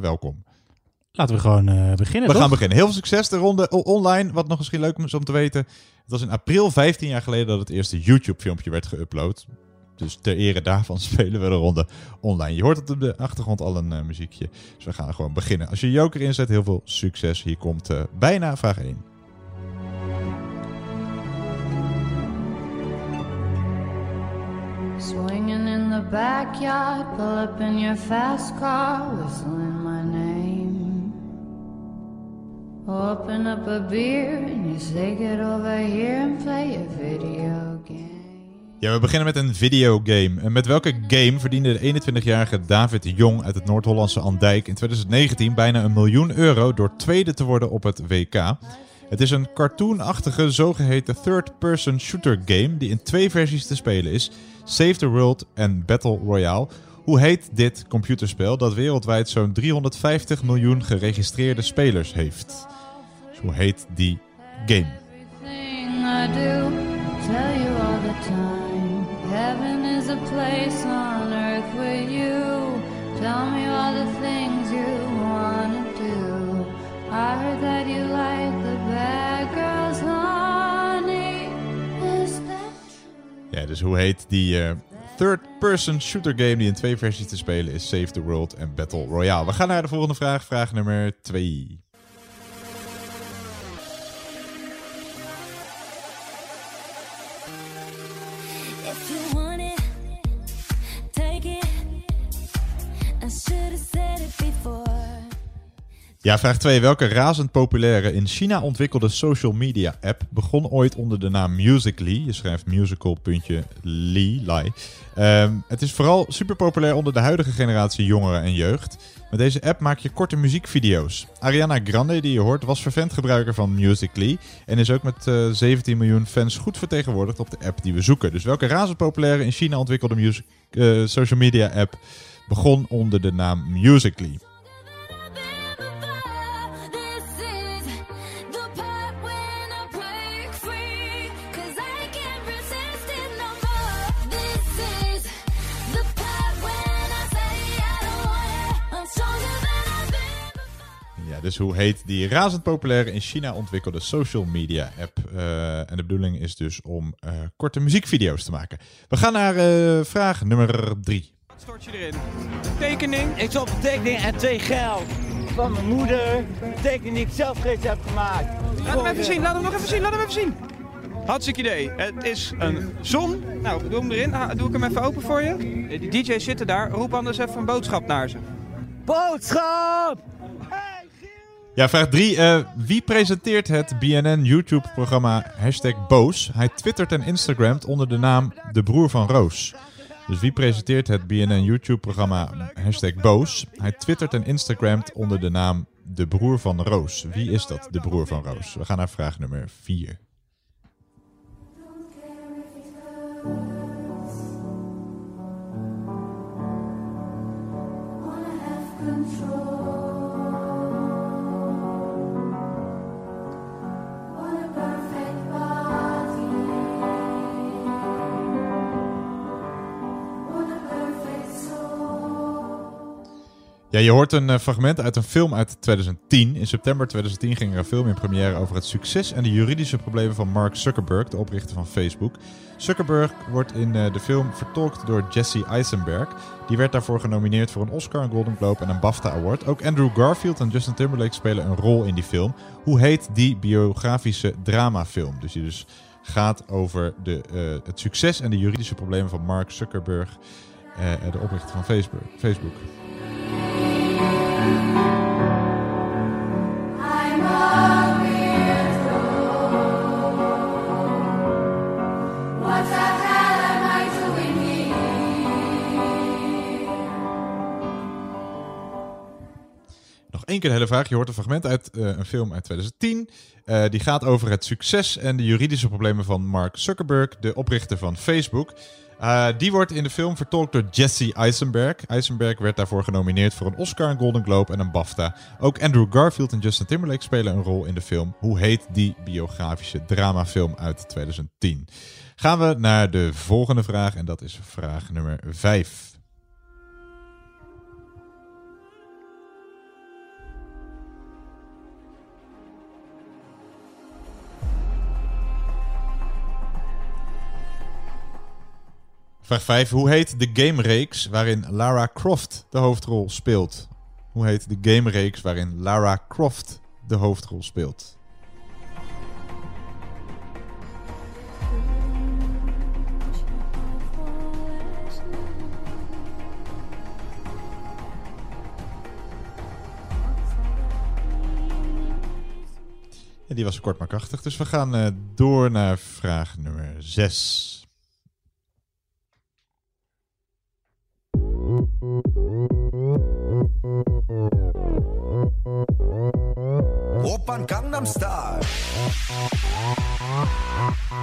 welkom. Laten we gewoon beginnen. We toch? gaan beginnen. Heel veel succes. De ronde online. Wat nog misschien leuk is om te weten. Het was in april 15 jaar geleden dat het eerste YouTube-filmpje werd geüpload. Dus ter ere daarvan spelen we de ronde online. Je hoort het op de achtergrond al een eh, muziekje. Dus we gaan gewoon beginnen. Als je joker inzet, heel veel succes. Hier komt eh, bijna vraag 1. Swinging in the backyard, pull up in your fast car, whistling my name. Open up a beer and you say get over here and play a video. Ja, we beginnen met een videogame. En met welke game verdiende de 21-jarige David Jong uit het Noord-Hollandse Andijk in 2019 bijna een miljoen euro door tweede te worden op het WK? Het is een cartoonachtige zogeheten third-person shooter game die in twee versies te spelen is: Save the World en Battle Royale. Hoe heet dit computerspel dat wereldwijd zo'n 350 miljoen geregistreerde spelers heeft? Dus hoe heet die game? Tell me all the things you wanna do. I heard that you like the bad girls, honey. Is that Ja, dus hoe heet die eh, third-person shooter game die in twee versies te spelen is Save the World en Battle Royale. We gaan naar de volgende vraag, vraag nummer 2. Ja, vraag 2. Welke razend populaire in China ontwikkelde social media app begon ooit onder de naam Musical.ly? Je schrijft musical.ly. Ly. Ehm, het is vooral super populair onder de huidige generatie jongeren en jeugd. Met deze app maak je korte muziekvideo's. Ariana Grande, die je hoort, was vervent gebruiker van Musical.ly en is ook met eh, 17 miljoen fans goed vertegenwoordigd op de app die we zoeken. Dus welke razend populaire in China ontwikkelde music, eh, social media app begon onder de naam Musical.ly? Dus hoe heet die razend populaire in China ontwikkelde social media app? Eh, en de bedoeling is dus om eh, korte muziekvideo's te maken. We gaan naar eh, vraag nummer drie. Stort je erin? Tekening? Ik stop een tekening en twee geld. Van mijn moeder. Een tekening die ik zelf gisteren heb gemaakt. Laat hem even zien, laat hem nog even zien, laat hem even zien. Hartstikke idee. Het is een zon. Nou, doe hem erin. Ah, doe ik hem even open voor je. Eh, Die DJ's zitten daar. Roep anders even een boodschap naar ze. Boodschap! Ja, vraag 3. wie presenteert het BNN YouTube-programma hashtag Boos? Hij twittert en instagramt onder de naam De Broer van Roos. Dus wie presenteert het BNN YouTube-programma hashtag Boos? Hij twittert en instagramt onder de naam De Broer van Roos. Wie is dat, De Broer van Roos? We gaan naar vraag nummer 4. Ja, je hoort een eh, fragment uit een film uit 2010. In september 2010 ging er een film in première over het succes en de juridische problemen van Mark Zuckerberg, de oprichter van Facebook. Zuckerberg wordt in eh, de film vertolkt door Jesse Eisenberg. Die werd daarvoor genomineerd voor een Oscar, een Golden Globe en een BAFTA Award. Ook Andrew Garfield en Justin Timberlake spelen een rol in die film. Hoe heet die biografische dramafilm? Dus die dus gaat over de, eh, het succes en de juridische problemen van Mark Zuckerberg, eh, de oprichter van Facebook. Één keer de hele vraag. Je hoort een fragment uit eh, een film uit 2010. Eh, die gaat over het succes en de juridische problemen van Mark Zuckerberg, de oprichter van Facebook. Eh, die wordt in de film vertolkt door Jesse Eisenberg. Eisenberg werd daarvoor genomineerd voor een Oscar, een Golden Globe en een BAFTA. Ook Andrew Garfield en Justin Timberlake spelen een rol in de film. Hoe heet die biografische dramafilm uit 2010? Gaan we naar de volgende vraag en dat is vraag nummer 5. Vraag 5. Hoe heet de gamereeks waarin Lara Croft de hoofdrol speelt? Hoe heet de gamereeks waarin Lara Croft de hoofdrol speelt? Die was kort maar krachtig. Dus we gaan eh, door naar vraag nummer 6. Opern Gangnam Style.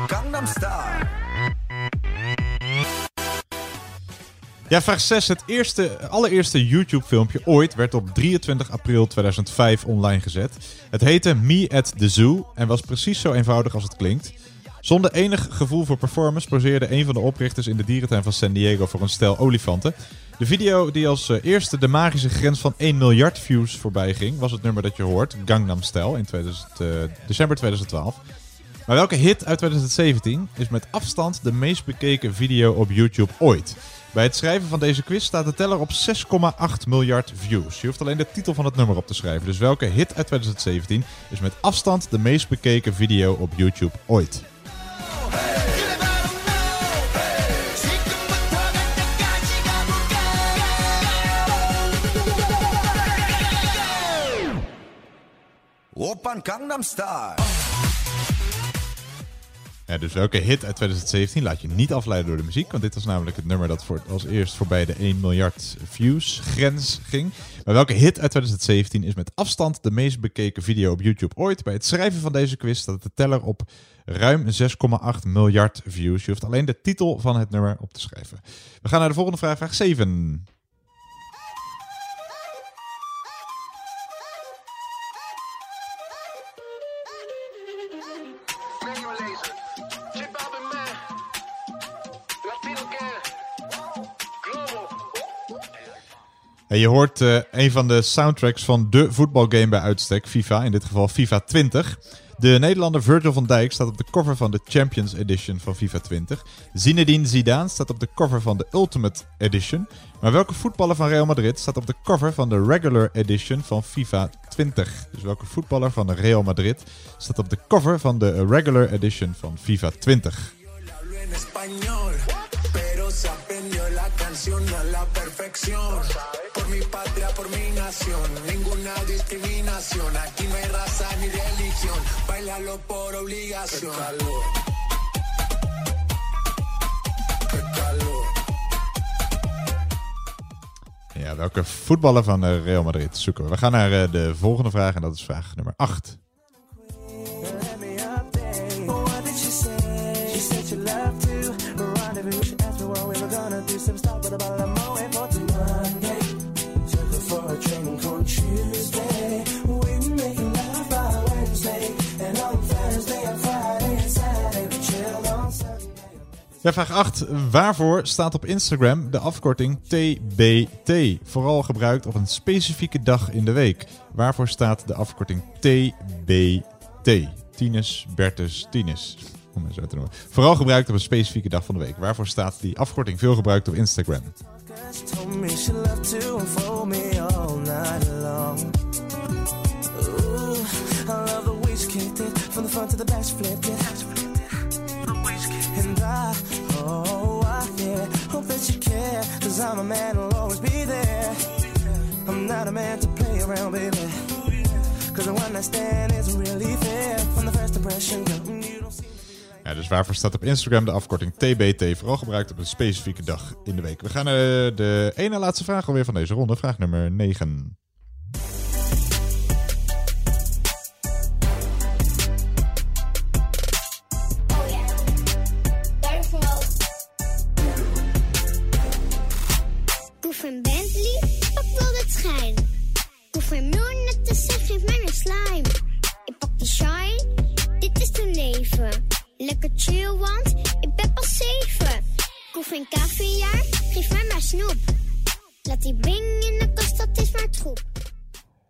Gangnam Style. Ja, vraag 6. Het eerste, allereerste YouTube-filmpje ooit werd op 23 april 2005 online gezet. Het heette Me at the Zoo en was precies zo eenvoudig als het klinkt. Zonder enig gevoel voor performance poseerde een van de oprichters in de dierentuin van San Diego voor een stel olifanten. De video die als eh, eerste de magische grens van 1 miljard views voorbij ging, was het nummer dat je hoort, Gangnam Style, in 2000, eh, december 2012. Maar welke hit uit 2017 is met afstand de meest bekeken video op YouTube ooit? Bij het schrijven van deze quiz staat de teller op 6,8 miljard views. Je hoeft alleen de titel van het nummer op te schrijven. Dus welke hit uit 2017 is met afstand de meest bekeken video op YouTube ooit? Oppan Gangnam Style. Ja, dus welke hit uit 2017 laat je niet afleiden door de muziek? Want dit was namelijk het nummer dat voor, als eerst voorbij de 1 miljard views grens ging. Maar welke hit uit 2017 is met afstand de meest bekeken video op YouTube ooit? Bij het schrijven van deze quiz staat de teller op ruim 6,8 miljard views. Je hoeft alleen de titel van het nummer op te schrijven. We gaan naar de volgende vraag, vraag 7. Je hoort eh, een van de soundtracks van de voetbalgame bij uitstek, FIFA, in dit geval FIFA 20. De Nederlander Virgil van Dijk staat op de cover van de Champions Edition van FIFA 20. Zinedine Zidane staat op de cover van de Ultimate Edition. Maar welke voetballer van Real Madrid staat op de cover van de Regular Edition van FIFA 20? Dus welke voetballer van Real Madrid staat op de cover van de Regular Edition van FIFA 20? Por mi patria, por mi nación, ninguna discriminación. Aquí no hay raza ni religión, bailalo por obligación. Qué calor. Qué calor. Ja, welke voetballer van eh, Real Madrid zoeken we? We gaan naar eh, de volgende vraag en dat is vraag nummer 8. Vraag 8. Waarvoor staat op Instagram de afkorting TBT? Vooral gebruikt op een specifieke dag in de week. Waarvoor staat de afkorting TBT? Tinus, Bertus, Tinus. Om het zo te noemen. Vooral gebruikt op een specifieke dag van de week. Waarvoor staat die afkorting veel gebruikt op Instagram? I love the from the front to the. I, oh, I, yeah, hope that you care. Cause I'm a man who'll always be there. I'm not a man to play around, baby. Cause the one night stand isn't really fair. From the first impression, girl, you don't see. Ja, dus waarvoor staat op Instagram de afkorting TBT? Vooral gebruikt op een specifieke dag in de week. We gaan naar de ene laatste vraag alweer van deze ronde. Vraag nummer 9. Slime. Ik pak die shine, dit is mijn leven. Lekker chill, want ik ben pas zeven. Koef een caviar, geef mij maar snoep. Laat die bing in de kast, dat is maar troep.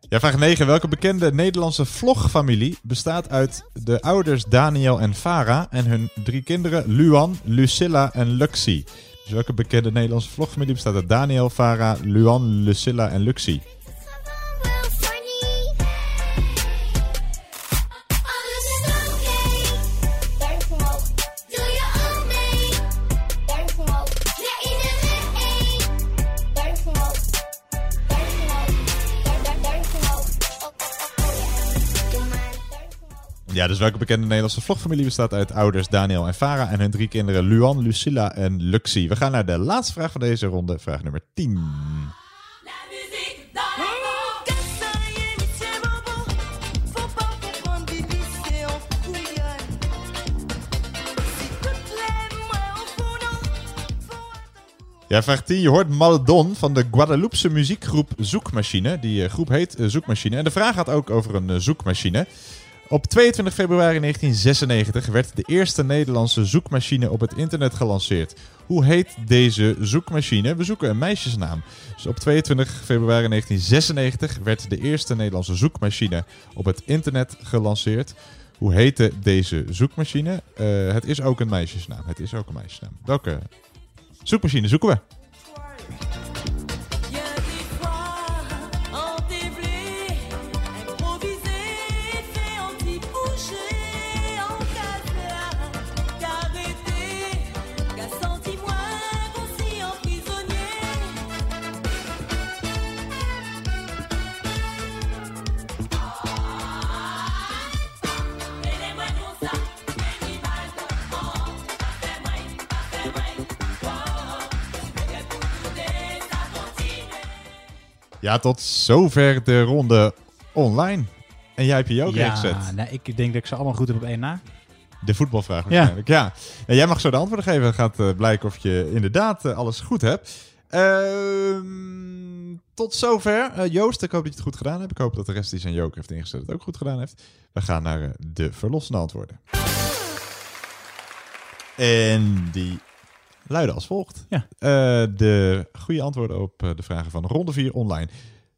Ja, vraag 9. Welke bekende Nederlandse vlogfamilie bestaat uit de ouders Daniel en Farah en hun drie kinderen Luan, Lucilla en Luxie? Dus welke bekende Nederlandse vlogfamilie bestaat uit Daniel, Farah, Luan, Lucilla en Luxie? Ja, dus welke bekende Nederlandse vlogfamilie bestaat uit ouders Daniel en Farah en hun drie kinderen Luan, Lucilla en Luxie? We gaan naar de laatste vraag van deze ronde, vraag nummer 10. Ja, vraag 10. Je hoort Maldon van de Guadeloupse muziekgroep Zoekmachine. Die eh, groep heet eh, Zoekmachine. En de vraag gaat ook over een eh, zoekmachine. Op 22 februari 1996 werd de eerste Nederlandse zoekmachine op het internet gelanceerd. Hoe heet deze zoekmachine? We zoeken een meisjesnaam. Dus op 22 februari 1996 werd de eerste Nederlandse zoekmachine op het internet gelanceerd. Hoe heette deze zoekmachine? Eh, het is ook een meisjesnaam. Het is ook een meisjesnaam. Welke zoekmachine zoeken we? Ja, tot zover de ronde online. En jij hebt je joker ja, nee, ik denk dat ik ze allemaal goed heb op één na. De voetbalvraag waarschijnlijk. Ja. En jij mag zo de antwoorden geven. Dan gaat eh, blijken of je inderdaad eh, alles goed hebt. Ehm, tot zover. Eh, Joost, ik hoop dat je het goed gedaan hebt. Ik hoop dat de rest die zijn joker heeft ingezet het ook goed gedaan heeft. We gaan naar de verlossende antwoorden. En die luiden als volgt. Ja. Eh, de goede antwoorden op eh, de vragen van ronde 4 online.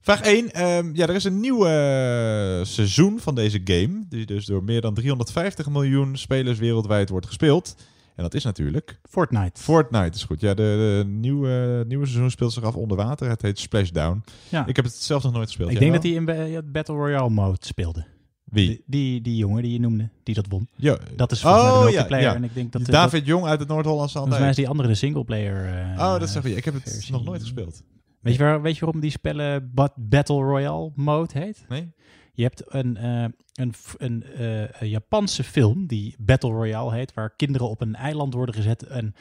Vraag 1. ehm, ja, er is een nieuw eh, seizoen van deze game. Die dus door meer dan 350 miljoen spelers wereldwijd wordt gespeeld. En dat is natuurlijk... Fortnite. Fortnite is goed. Ja, de, de nieuwe, nieuwe seizoen speelt zich af onder water. Het heet Splashdown. Ja. Ik heb het zelf nog nooit gespeeld. Ik Jij denk dat hij in Ba- Battle Royale mode speelde. Wie? Die, die, die jongen die je noemde, die dat won. Ja. Dat is volgens mij de Oh, ja, multiplayer. ja. En ik denk dat, Die eh, David dat- Jong uit het Noord-Hollandse Volgens mij is die andere de singleplayer. eh, Oh, dat zeg je. Ik heb het versie. nog nooit gespeeld. Weet je, waar, weet je waarom die spellen Bat- Battle Royale mode heet? Nee. Je hebt een, eh, een, een, een Japanse film die Battle Royale heet, waar kinderen op een eiland worden gezet en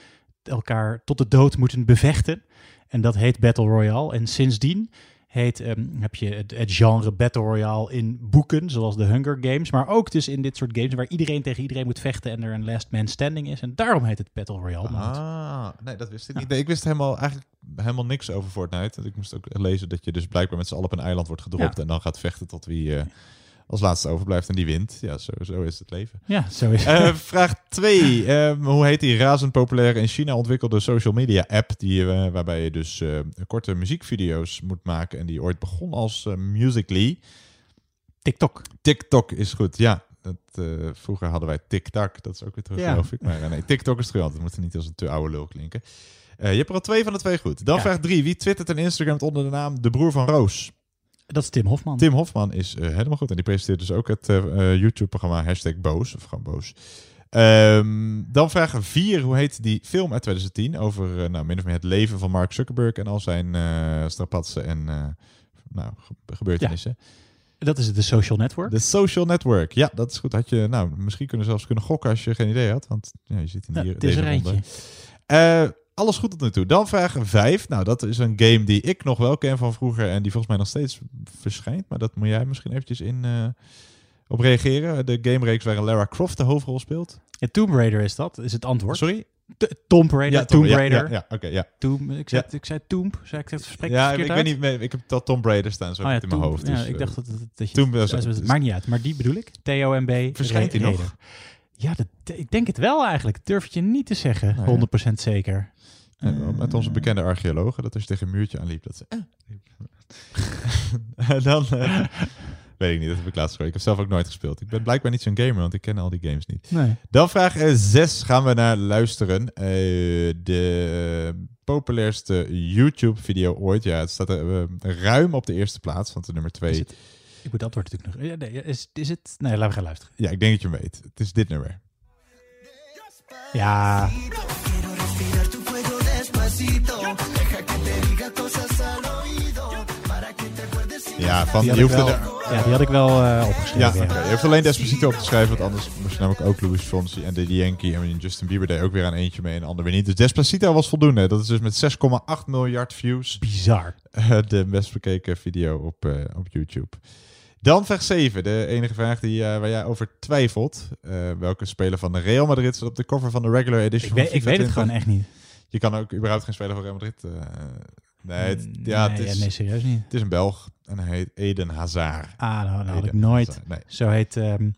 elkaar tot de dood moeten bevechten. En dat heet Battle Royale. En sindsdien heet, ehm, heb je het, het genre Battle Royale in boeken, zoals de Hunger Games, maar ook dus in dit soort games waar iedereen tegen iedereen moet vechten en er een last man standing is. En daarom heet het Battle Royale. Ah, nee, dat wist ik niet. Nee, ik wist helemaal, eigenlijk helemaal niks over Fortnite. Want Ik moest ook lezen dat je dus blijkbaar met z'n allen op een eiland wordt gedropt Ja. en dan gaat vechten tot wie eh, als laatste overblijft en die wint. Ja, zo, zo is het leven. Ja, zo is Eh, het. vraag 2. hoe heet die razend populaire in China ontwikkelde social media app die, eh, waarbij je dus eh, korte muziekvideo's moet maken en die ooit begon als eh, Musical.ly? TikTok. TikTok is goed, ja. Dat, eh, vroeger hadden wij TikTok, dat is ook weer terug, Ja. geloof ik. Maar eh, nee, TikTok is terug, want het moet niet als een te oude lul klinken. Eh, je hebt er al twee van de twee goed. Dan Ja. vraag 3. Wie twittert en Instagramt onder de naam De Broer van Roos? Dat is Tim Hofman. Tim Hofman is eh, helemaal goed. En die presenteert dus ook het eh, eh, YouTube-programma hashtag Boos. Of gewoon Boos. Ehm, dan vraag 4. Hoe heet die film uit 2010? Over nou, min of meer het leven van Mark Zuckerberg en al zijn strapatsen en nou, ge- gebeurtenissen. Dat is het, de Social Network. De Social Network. Ja, dat is goed. Had je nou, misschien kunnen zelfs kunnen gokken als je geen idee had. Want ja, je zit in Ja, die, het is deze er ronde. Eh, alles goed tot nu toe. Dan vraag 5. Nou, dat is een game die ik nog wel ken van vroeger. En die volgens mij nog steeds verschijnt. Maar dat moet jij misschien eventjes in, eh, op reageren. De gamereeks waarin Lara Croft de hoofdrol speelt. Ja, Tomb Raider is dat, is het antwoord. Sorry? T- Tomb Raider, Ja, Tomb Tomb- ja, Raider. ja, ja, oké, ja. Tomb, ik, zei, Ja. ik zei Tomb, zei ik dat spreek Ja, het ik, weet niet. meer. Ik heb dat Tomb Raider staan zo Oh ja, in mijn hoofd. ja, dus, ik eh, dacht dat, dat, dat je Tomb het, was- het maakt niet uit, maar die bedoel ik. T-O-M-B. Verschijnt die nog? Ja, dat, ik denk het wel eigenlijk. Durf het je niet te zeggen, Nou ja. 100% zeker. En met onze bekende archeologen, dat als je tegen een muurtje aanliep, dat ze... En dan... eh, weet ik niet, dat heb ik laatst gehoord. Ik heb zelf ook nooit gespeeld. Ik ben blijkbaar niet zo'n gamer, want ik ken al die games niet. Nee. Dan vraag 6 gaan we naar luisteren. Eh, de populairste YouTube-video ooit. Ja, het staat er eh, ruim op de eerste plaats, want de nummer 2... Is het- Ik moet antwoord natuurlijk nog. Ja, nee, is, is het? Nee, laten we gaan luisteren. Ja, ik denk dat je hem weet. Het is dit nummer. Ja, Ja, van, die je had, ik hoeft wel, er... ja, die had ik wel eh, Ja, opgeschreven. oké. je hoeft alleen Despacito op te schrijven, want anders moest je namelijk ook Louis Fonsi en Daddy Yankee en Justin Bieber deed ook weer aan eentje mee en de ander weer niet. Dus Despacito was voldoende. Dat is dus met 6,8 miljard views. Bizar. eh, de best bekeken video op, eh, op YouTube. Dan vraag 7, de enige vraag die, waar jij over twijfelt. Welke speler van de Real Madrid staat op de cover van de regular edition Ik weet, ik weet het 20? gewoon echt niet. Je kan ook überhaupt geen speler van Real Madrid... eh, nee, het, ja, nee, het is, ja, nee, serieus niet. Het is een Belg en hij heet Eden Hazard. Ah, nou, nou had ik nooit. Hazard. Nee. Zo heet ehm,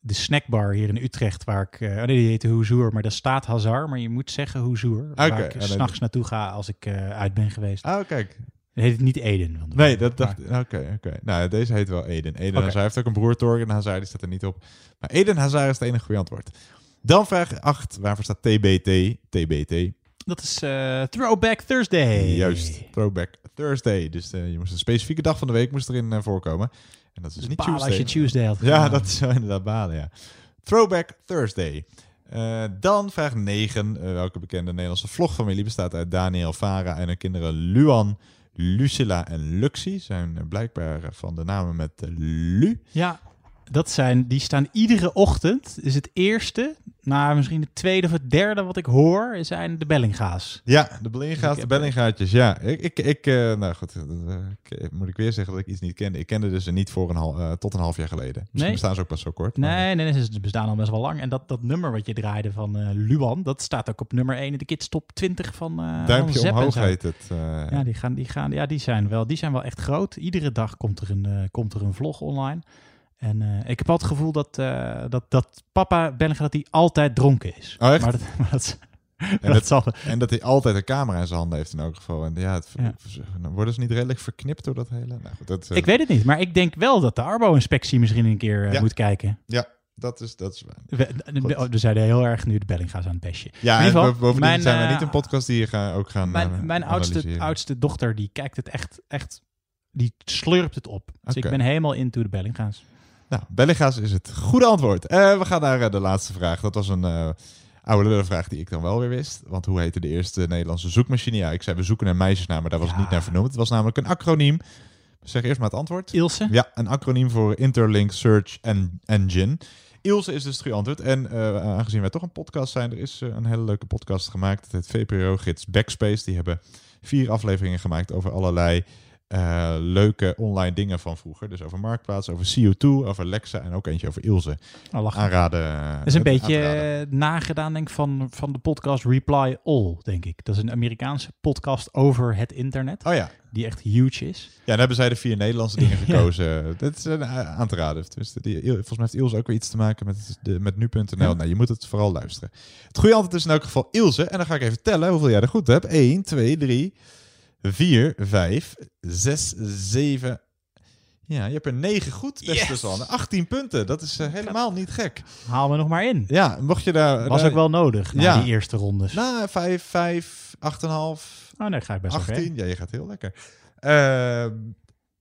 de snackbar hier in Utrecht, waar ik... eh, oh nee, die heette Hoezoer, maar daar staat Hazard, maar je moet zeggen Hoezoer. Waar Oké, ik ja, nee, s'nachts naartoe ga als ik eh, uit ben geweest. Oh, kijk. Het heet niet Eden. Want Nee, dat dacht ik. Oké, oké. Nou, deze heet wel Eden. Eden Oké. Hazard heeft ook een broer, Torgen Hazard, die staat er niet op. Maar Eden Hazard is het enige goede antwoord. Dan vraag 8, waarvoor staat TBT? TBT. Dat is eh, Throwback Thursday. Juist, Throwback Thursday. Dus eh, je moest een specifieke dag van de week moest erin eh, voorkomen. En dat is dus niet Tuesday. als je Tuesday had Ja, dat is inderdaad balen, ja. Throwback Thursday. Dan vraag 9. eh, welke bekende Nederlandse vlogfamilie bestaat uit Daniel, Vara en hun kinderen Luan, Lucilla en Luxie? Zijn blijkbaar van de namen met Lu. Ja, dat zijn, die staan iedere ochtend, is het eerste nou, misschien het tweede of het derde wat ik hoor, zijn de Bellinga's. Ja, de Bellinga's, Ik de heb- Bellingaatjes, ja. Ik, ik, ik eh, nou goed, eh, ik- moet ik weer zeggen dat ik iets niet kende. Ik kende dus niet voor een hal, eh, tot een half jaar geleden. Misschien Nee. bestaan ze ook pas zo kort. maar- Nee, nee, nee, ze bestaan al best wel lang. En dat, dat nummer wat je draaide van eh, Luan, dat staat ook op nummer 1 in de Kids Top 20 van eh Duimpje van omhoog heet het. eh. Ja, die, gaan, die, gaan, ja die, zijn wel, die zijn wel echt groot. Iedere dag komt er een, eh, komt er een vlog online. En eh, ik heb al het gevoel dat, eh, dat, dat papa Bellinga dat hij altijd dronken is. Oh, echt? Maar dat, maar dat, En dat dat, zal... en dat hij altijd een camera in zijn handen heeft in elk geval. En ja, het, Ja. dan worden ze niet redelijk verknipt door dat hele... Nou goed, dat, eh, Ik weet het niet, maar ik denk wel dat de Arbo-inspectie misschien een keer Ja. moet kijken. Ja, dat is, dat is waar. We, we, we zeiden heel erg nu de Bellinga's aan het bestje. Ja, In ieder geval, bovendien mijn, zijn we niet een podcast die je ga, ook gaan Mijn, mijn oudste, oudste dochter, die kijkt het echt, echt, die slurpt het op. Dus ik ben helemaal into de Bellinga's. Nou, Bellinga's is het goede antwoord. Eh, we gaan naar eh, de laatste vraag. Dat was een eh oude lullenvraag die ik dan wel weer wist. Want hoe heette de eerste Nederlandse zoekmachine? Ja, ik zei we zoeken naar meisjesnaam, maar daar was het niet naar vernoemd. Het was namelijk een acroniem. Zeg eerst maar het antwoord. Ilse? Ja, een acroniem voor Interlink Search en Engine. Ilse is dus het goede antwoord. En aangezien wij toch een podcast zijn, er is een hele leuke podcast gemaakt. Het heet VPRO-gids Backspace. Die hebben vier afleveringen gemaakt over allerlei eh, leuke online dingen van vroeger. Dus over Marktplaats, over CO2, over Lexa en ook eentje over Ilse. Oh. Aanraden. eh, Dat is een te beetje eh, nagedaan denk ik, van, van de podcast Reply All, denk ik. Dat is een Amerikaanse podcast over het internet. Oh ja. Die echt huge is. Ja, dan hebben zij de vier Nederlandse dingen Ja. gekozen. Dat is eh, aan te raden. Tenminste, die, volgens mij heeft Ilse ook weer iets te maken met, de, met nu.nl. Ja. Nou, je moet het vooral luisteren. Het goede antwoord is in elk geval Ilse. En dan ga ik even tellen hoeveel jij er goed hebt. 1, 2, 3, 4, 5, 6, 7. Ja, je hebt er 9 goed, beste Yes! Sanne. 18 punten. Dat is eh, helemaal niet gek. Haal me nog maar in. Ja, mocht je daar... Was daar- ook wel nodig na Ja. die eerste rondes. Nou, 5, 5, 8,5. Oh nee, ga ik best 18. oké. Ja, je gaat heel lekker. Ehm,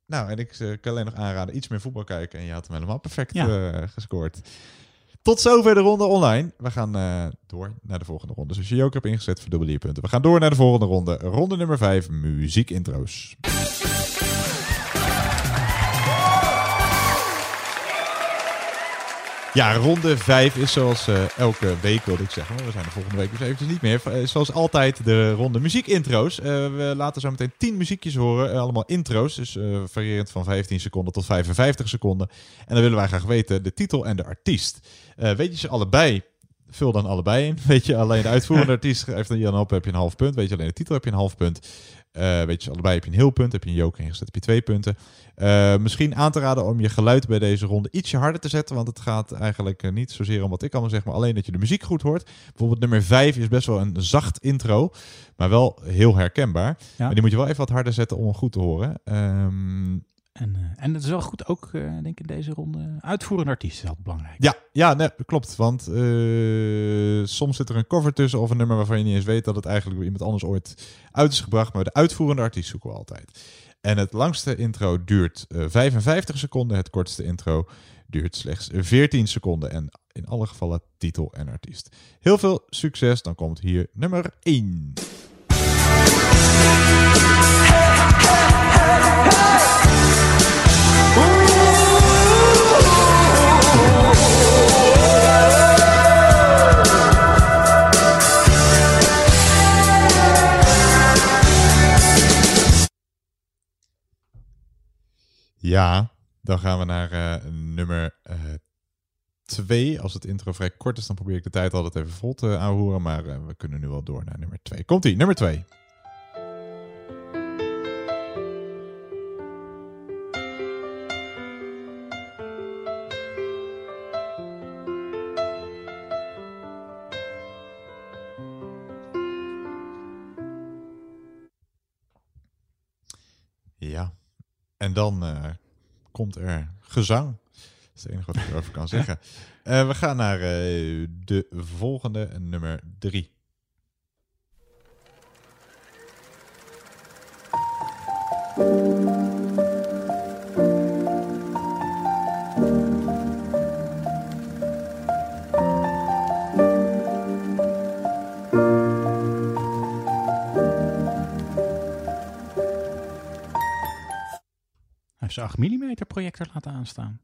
nou, en ik eh, kan alleen nog aanraden iets meer voetbal kijken. En je had hem helemaal perfect Ja. eh, gescoord. Tot zover de ronde online. We gaan eh, door naar de volgende ronde. Dus als je joker hebt ingezet, verdubbel je punten. We gaan door naar de volgende ronde. Ronde nummer 5, muziekintro's. Ja, ronde 5 is zoals eh, elke week, wilde ik zeggen. Maar we zijn er volgende week dus eventjes niet meer. Eh, zoals altijd de ronde muziekintro's. Eh, we laten zo meteen 10 muziekjes horen. allemaal intro's. Dus variërend van 15 seconden tot 55 seconden. En dan willen wij graag weten de titel en de artiest. Weet je ze allebei? Vul dan allebei in. Weet je alleen de uitvoerende artiest, hier dan op, heb je een half punt. Weet je alleen de titel, heb je een half punt. Eh, weet je allebei, heb je een heel punt. Heb je een joker ingezet, heb je twee punten. Eh, misschien aan te raden om je geluid bij deze ronde ietsje harder te zetten. Want het gaat eigenlijk eh, niet zozeer om wat ik allemaal zeg, maar alleen dat je de muziek goed hoort. Bijvoorbeeld nummer 5 is best wel een zacht intro, maar wel heel herkenbaar. Ja. Maar die moet je wel even wat harder zetten om hem goed te horen. Ehm, En, eh, en het is wel goed ook, eh, denk ik, in deze ronde. Uitvoerende artiest is altijd belangrijk. Ja, ja nee, klopt. Want eh, soms zit er een cover tussen of een nummer waarvan je niet eens weet dat het eigenlijk door iemand anders ooit uit is gebracht. Maar de uitvoerende artiest zoeken we altijd. En het langste intro duurt eh, 55 seconden. Het kortste intro duurt slechts 14 seconden. En in alle gevallen titel en artiest. Heel veel succes. Dan komt hier nummer 1. Ja, dan gaan we naar eh, nummer 2. Als het intro vrij kort is, dan probeer ik de tijd altijd even vol te aanhoren. Maar eh, we kunnen nu wel door naar nummer 2. Komt-ie, nummer 2. En dan eh, komt er gezang. Dat is het enige wat ik erover kan zeggen. Eh, we gaan naar eh, de volgende, nummer drie. Zijn 8 mm projector laten aanstaan.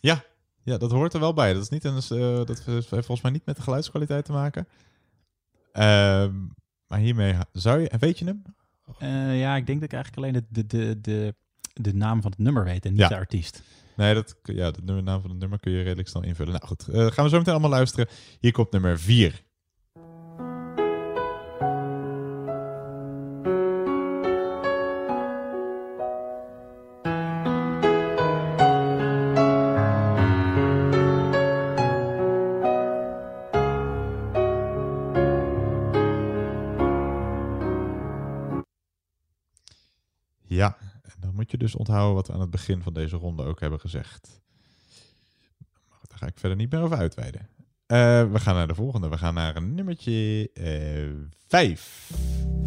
Ja, Ja, dat hoort er wel bij. Dat, is niet een, eh, dat heeft volgens mij niet met de geluidskwaliteit te maken. Ehm, maar hiermee zou je... Weet je hem? Eh, ja, ik denk dat ik eigenlijk alleen de, de, de, de, de naam van het nummer weet en niet Ja. de artiest. Nee, dat, ja, de nummer, naam van het nummer kun je redelijk snel invullen. Nou goed, eh, gaan we zo meteen allemaal luisteren. Hier komt nummer 4. Dus onthouden wat we aan het begin van deze ronde ook hebben gezegd. Daar ga ik verder niet meer over uitweiden. Eh, we gaan naar de volgende. We gaan naar nummertje 5. En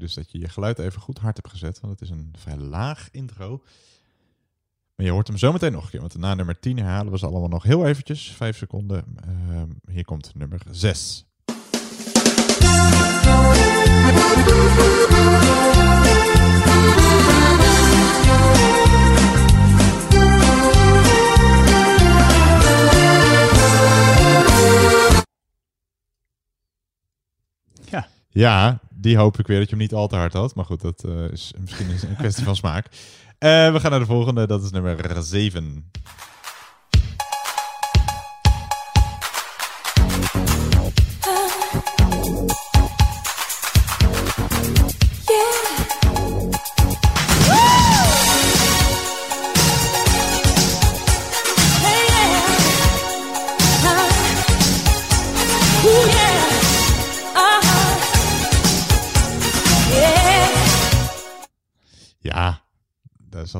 ik dus dat je je geluid even goed hard hebt gezet, want het is een vrij laag intro. Maar je hoort hem zo meteen nog een keer, want na nummer 10 herhalen we ze allemaal nog heel eventjes, 5 seconden. Ehm, hier komt nummer 6. Ja. Ja, die hoop ik weer dat je hem niet al te hard had. Maar goed, dat eh, is misschien is een kwestie van smaak. Eh, we gaan naar de volgende, dat is nummer 7.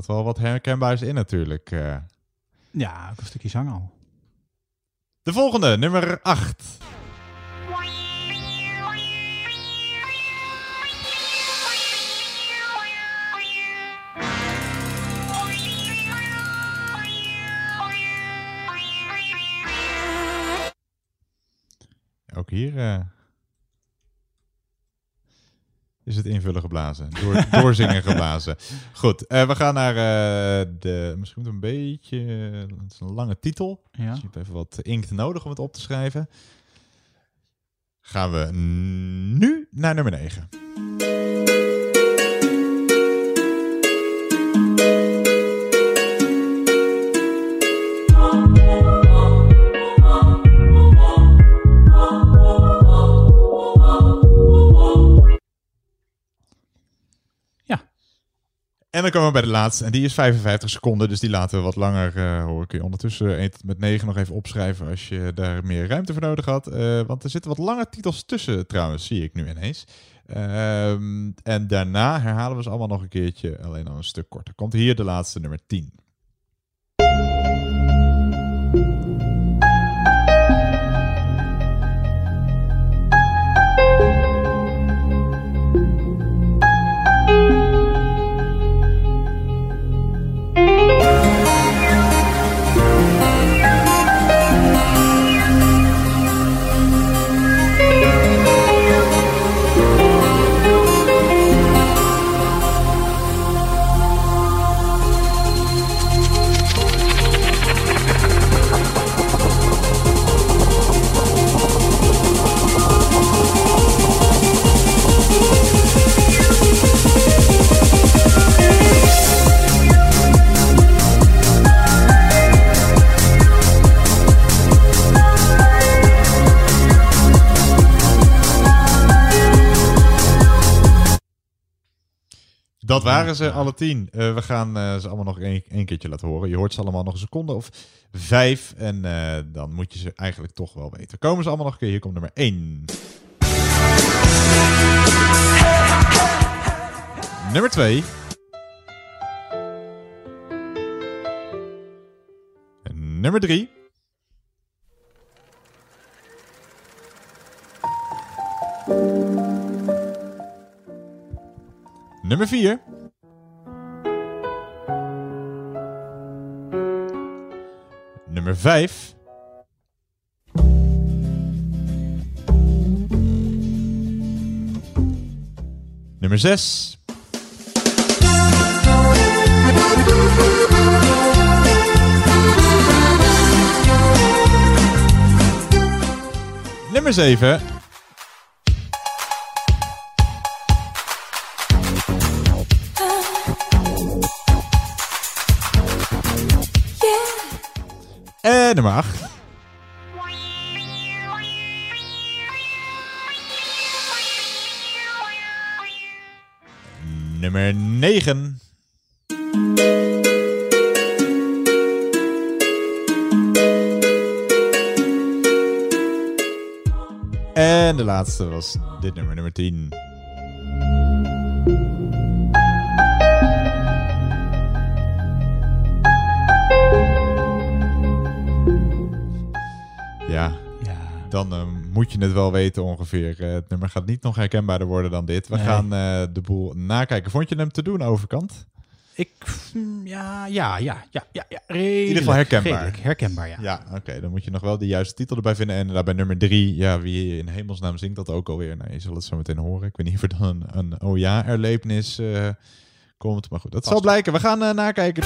Zat wel wat herkenbaars in natuurlijk. eh. Ja, ook een stukje zang al. De volgende, nummer 8. Ook hier eh, is het invullen geblazen. Door, doorzingen geblazen. Goed, eh, we gaan naar eh, de... Misschien moet een beetje... Het is een lange titel. Ja. Dus je hebt even wat inkt nodig om het op te schrijven. Gaan we nu naar nummer 9. En dan komen we bij de laatste. En die is 55 seconden. Dus die laten we wat langer eh, horen. Kun je ondertussen 1 tot met 9 nog even opschrijven. Als je daar meer ruimte voor nodig had. Eh, want er zitten wat lange titels tussen trouwens. Zie ik nu ineens. Ehm, en daarna herhalen we ze allemaal nog een keertje. Alleen dan een stuk korter. Komt hier de laatste nummer 10. Dat waren ze, alle tien. Eh, we gaan eh, ze allemaal nog één, keertje laten horen. Je hoort ze allemaal nog een seconde of vijf. En eh, dan moet je ze eigenlijk toch wel weten. Komen ze allemaal nog een keer. Hier komt nummer één. Nummer twee. Nummer drie. Nummer 4. Nummer 5. Nummer 6. Nummer 7. Nummer 8. Nummer 9. En de laatste was dit nummer, nummer 10. Dan eh, moet je het wel weten ongeveer. Eh, het nummer gaat niet nog herkenbaarder worden dan dit. We Nee. gaan eh, de boel nakijken. Vond je hem te doen, overkant? Ik, mm, ja, ja, ja, ja, ja, ja. In ieder geval herkenbaar. Redelijk herkenbaar, ja. Ja, oké. dan moet je nog wel de juiste titel erbij vinden. En daarbij nummer drie, ja, wie in hemelsnaam zingt dat ook alweer? Nou, je zal het zo meteen horen. Ik weet niet of er dan een, een oh ja erlevenis eh, komt. Maar goed, dat zal blijken. We gaan nakijken.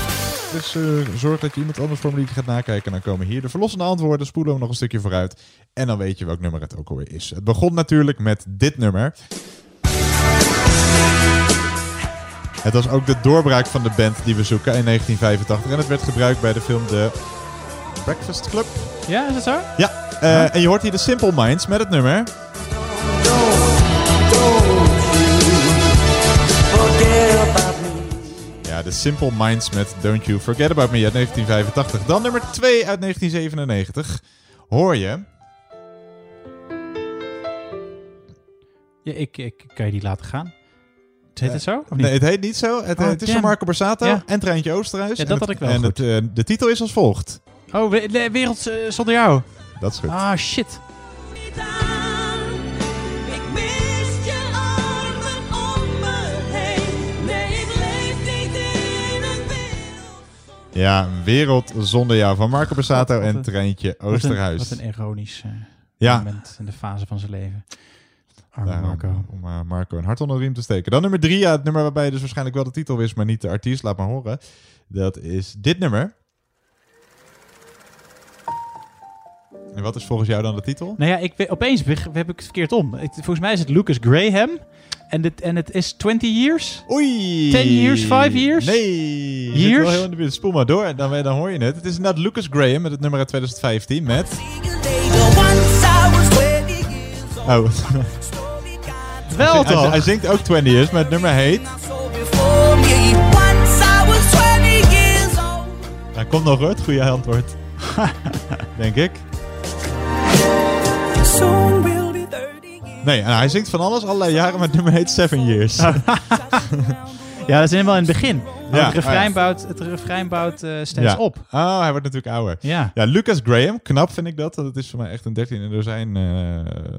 Dus eh, zorg dat je iemand anders formulier gaat nakijken. En dan komen hier de verlossende antwoorden. Spoelen we nog een stukje vooruit. En dan weet je welk nummer het ook alweer is. Het begon natuurlijk met dit nummer. Het was ook de doorbraak van de band die we zoeken in 1985. En het werd gebruikt bij de film The Breakfast Club. Ja, is dat zo? Ja, eh, en je hoort hier de Simple Minds met het nummer. De Simple Minds met Don't You Forget About Me uit 1985. Dan nummer 2 uit 1997. Hoor je? Ja, ik, ik kan je die laten gaan. Heet het zo? Niet? Nee, het heet niet zo. Het, Oh, het is van Marco Borsato Ja. en Treintje Oosterhuis. Ja, En dat het- had ik wel En goed. het, eh, de titel is als volgt. Oh, wereld eh, zonder jou. Dat is goed. Ah, shit. Ja, een wereld zonder jou van Marco Wat en Treintje wat een- Oosterhuis. Wat een ironisch eh, Ja. moment in de fase van zijn leven. Arme Daarom, Marco. Om eh, Marco een hart onder de riem te steken. Dan nummer drie, ja, het nummer waarbij dus waarschijnlijk wel de titel wist, maar niet de artiest. Laat maar horen. Dat is dit nummer. En wat is volgens jou dan de titel? Nou ja, ik, opeens heb ik het verkeerd om. Ik- volgens mij is het Lucas Graham. En, dit, en het is 20 years? Oei! 10 years, 5 years? Nee! zit Years? wel heel in de buurt. Spoel maar door en dan, dan hoor je het. Het is inderdaad Lucas Graham met het nummer uit 2015 met... Oh. Wel hij, zingt- toch? Hij zingt ook 20 years, maar het nummer heet... Hij komt nog hoor, het goede antwoord. Denk ik. Nee, en hij zingt van alles, allerlei jaren, maar het nummer heet Seven Years. Ja, dat is helemaal in het begin. Ja, het refrein oh ja. bouwt, het refrein bouwt eh, steeds ja. op. Oh, hij wordt natuurlijk ouder. Ja. ja, Lucas Graham, knap vind ik dat. Dat is voor mij echt een 13 in een dozijn. eh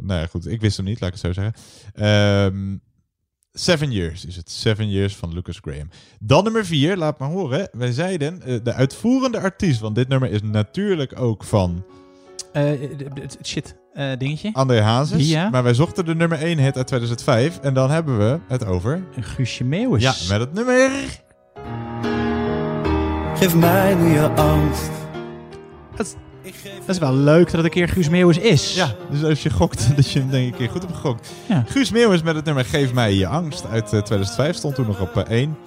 nou ja, goed, ik wist hem niet, laat ik het zo zeggen. Ehm, Seven Years is het. Seven Years van Lucas Graham. Dan nummer 4, laat maar horen. Wij zeiden eh, de uitvoerende artiest, want dit nummer is natuurlijk ook van shit, eh, dingetje. André Hazes. Ja. Maar wij zochten de nummer 1 hit uit 2005. En dan hebben we het over... Guusje Meeuwis. Ja, met het nummer... Geef mij nu je angst. Dat is wel leuk dat het een keer Guus Meeuwis is. Ja, dus als je gokt, dat je hem denk ik een keer goed hebt gegokt. Ja. Guus Meeuwis met het nummer Geef mij je angst uit eh, 2005 stond toen nog op eh, 1.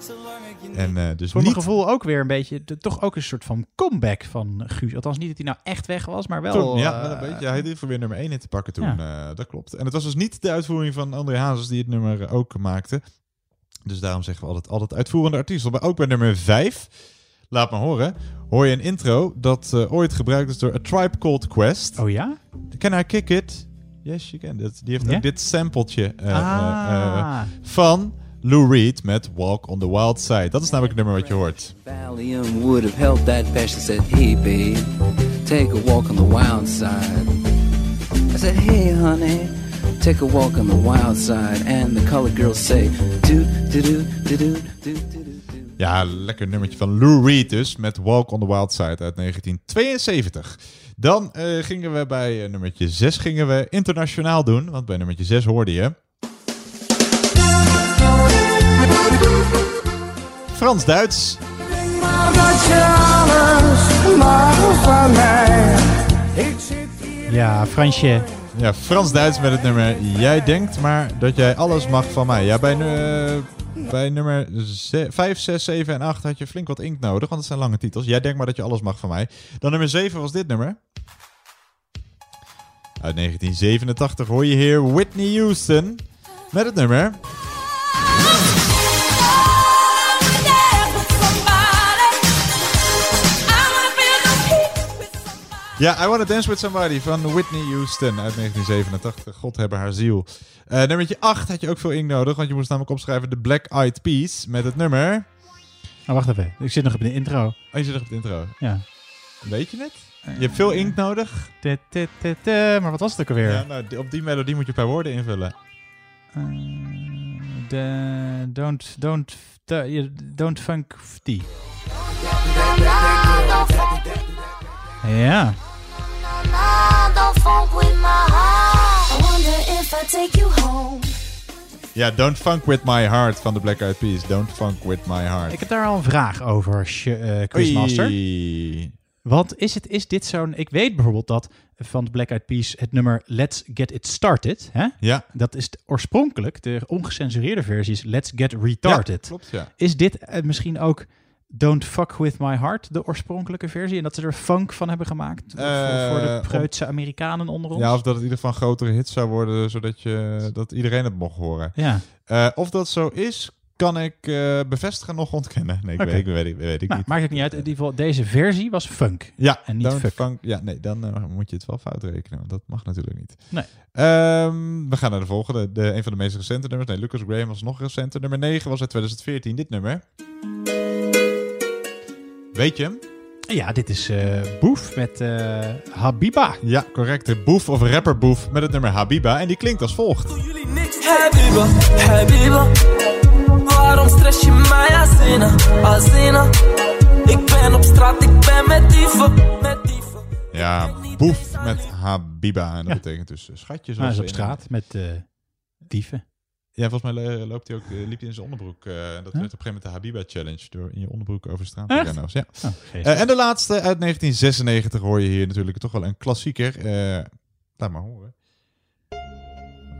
En eh, dus Voor niet... mijn gevoel ook weer een beetje, de- toch ook een soort van comeback van Guus. Althans niet dat hij nou echt weg was, maar wel... Toen, ja, wel een beetje. Hij deed voor weer nummer 1 in te pakken toen. Ja. eh, dat klopt. En het was dus niet de uitvoering van André Hazes die het nummer ook maakte. Dus daarom zeggen we altijd, altijd uitvoerende artiest. Maar ook bij nummer 5, laat maar horen, hoor je een intro dat ooit gebruikt is door A Tribe Called Quest. Oh ja? Can I Kick It? Yes, you can. Die heeft ook dit sampletje Ah. van Lou Reed met Walk on the Wild Side. Dat is namelijk het nummer wat je hoort. Valium would have helped that patient. Said, hey babe, take a walk on the wild side. I said, hey honey, take a walk on the wild side, and the colored girls say, do do do do do do do. Ja, lekker nummertje van Lou Reed dus, met Walk on the Wild Side uit 1972. Dan eh, gingen we bij eh, nummertje 6 gingen we internationaal doen, want bij nummertje 6 hoorde je... Frans-Duits. Ja, Fransje. Ja, Frans-Duits met het nummer Jij denkt maar dat jij alles mag van mij. Ja, bij, nu- bij nummer 5, 6, 7 en 8 had je flink wat inkt nodig, want het zijn lange titels. Jij denkt maar dat je alles mag van mij. Dan nummer 7 was dit nummer. Uit 1987 hoor je hier Whitney Houston met het nummer... Ja, I Wanna Dance With Somebody van Whitney Houston uit 1987. God hebben haar ziel. Eh nummertje 8 had je ook veel in nodig, want je moest namelijk opschrijven The Black Eyed Peas met het nummer... Oh, wacht even. Ik zit nog op de intro. Oh, je zit nog op de intro. Ja. Weet je het? Je hebt veel inkt nodig. Te, te, te. Maar wat was het ook alweer? Ja, nou, op die melodie moet je per woorden invullen. Eh, de, don't, don't, de- don't funk die. Ja. Ja, Don't Funk With My Heart van The Black Eyed Peas. Don't Funk With My Heart. Ik heb daar al een vraag over, eh, Quizmaster. Oei. Want is, het, is dit zo'n... Ik weet bijvoorbeeld dat van de Black Eyed Peas het nummer Let's Get It Started... Hè? Ja. Dat is oorspronkelijk, de ongecensureerde versie is Let's Get Retarded. Ja, klopt, ja. Is dit eh, misschien ook Don't Fuck With My Heart, de oorspronkelijke versie? En dat ze er funk van hebben gemaakt voor, voor de Eh, preutse Amerikanen onder ons? Ja, of dat het in ieder geval een grotere hit zou worden, zodat je, dat iedereen het mocht horen. Ja. Eh, of dat zo is, kan ik eh, bevestigen nog ontkennen. Nee, ik weet, ik weet, ik weet ik Nou, niet. maakt het niet uit. In ieder geval, deze versie was funk. Ja, En niet fuck. funk- ja, nee, dan moet je het wel fout rekenen, want dat mag natuurlijk niet. Nee. Ehm, we gaan naar de volgende. De, een van de meest recente nummers. Nee, Lucas Graham was nog recenter. Nummer 9 was uit 2014, dit nummer. Weet je hem? Ja, dit is eh Boef met eh, Habiba. Ja, correct. De Boef of rapper Boef met het nummer Habiba. En die klinkt als volgt. Habiba, Habiba Waarom stress je mij Azina, Azina Ik ben op straat, ik ben met dieven, met dieven Ja, Boef met Habiba. En dat betekent dus eh, schatje. Hij zoals is op straat met eh, dieven. Ja, volgens mij lo- loopt hij ook, eh, liep hij in zijn onderbroek. eh, en dat Huh? werd op een gegeven moment de Habiba Challenge. Door in je onderbroek over de straat te rennen. Ja. Oh. Eh, en de laatste uit 1996 hoor je hier natuurlijk toch wel een klassieker. Eh laat maar horen.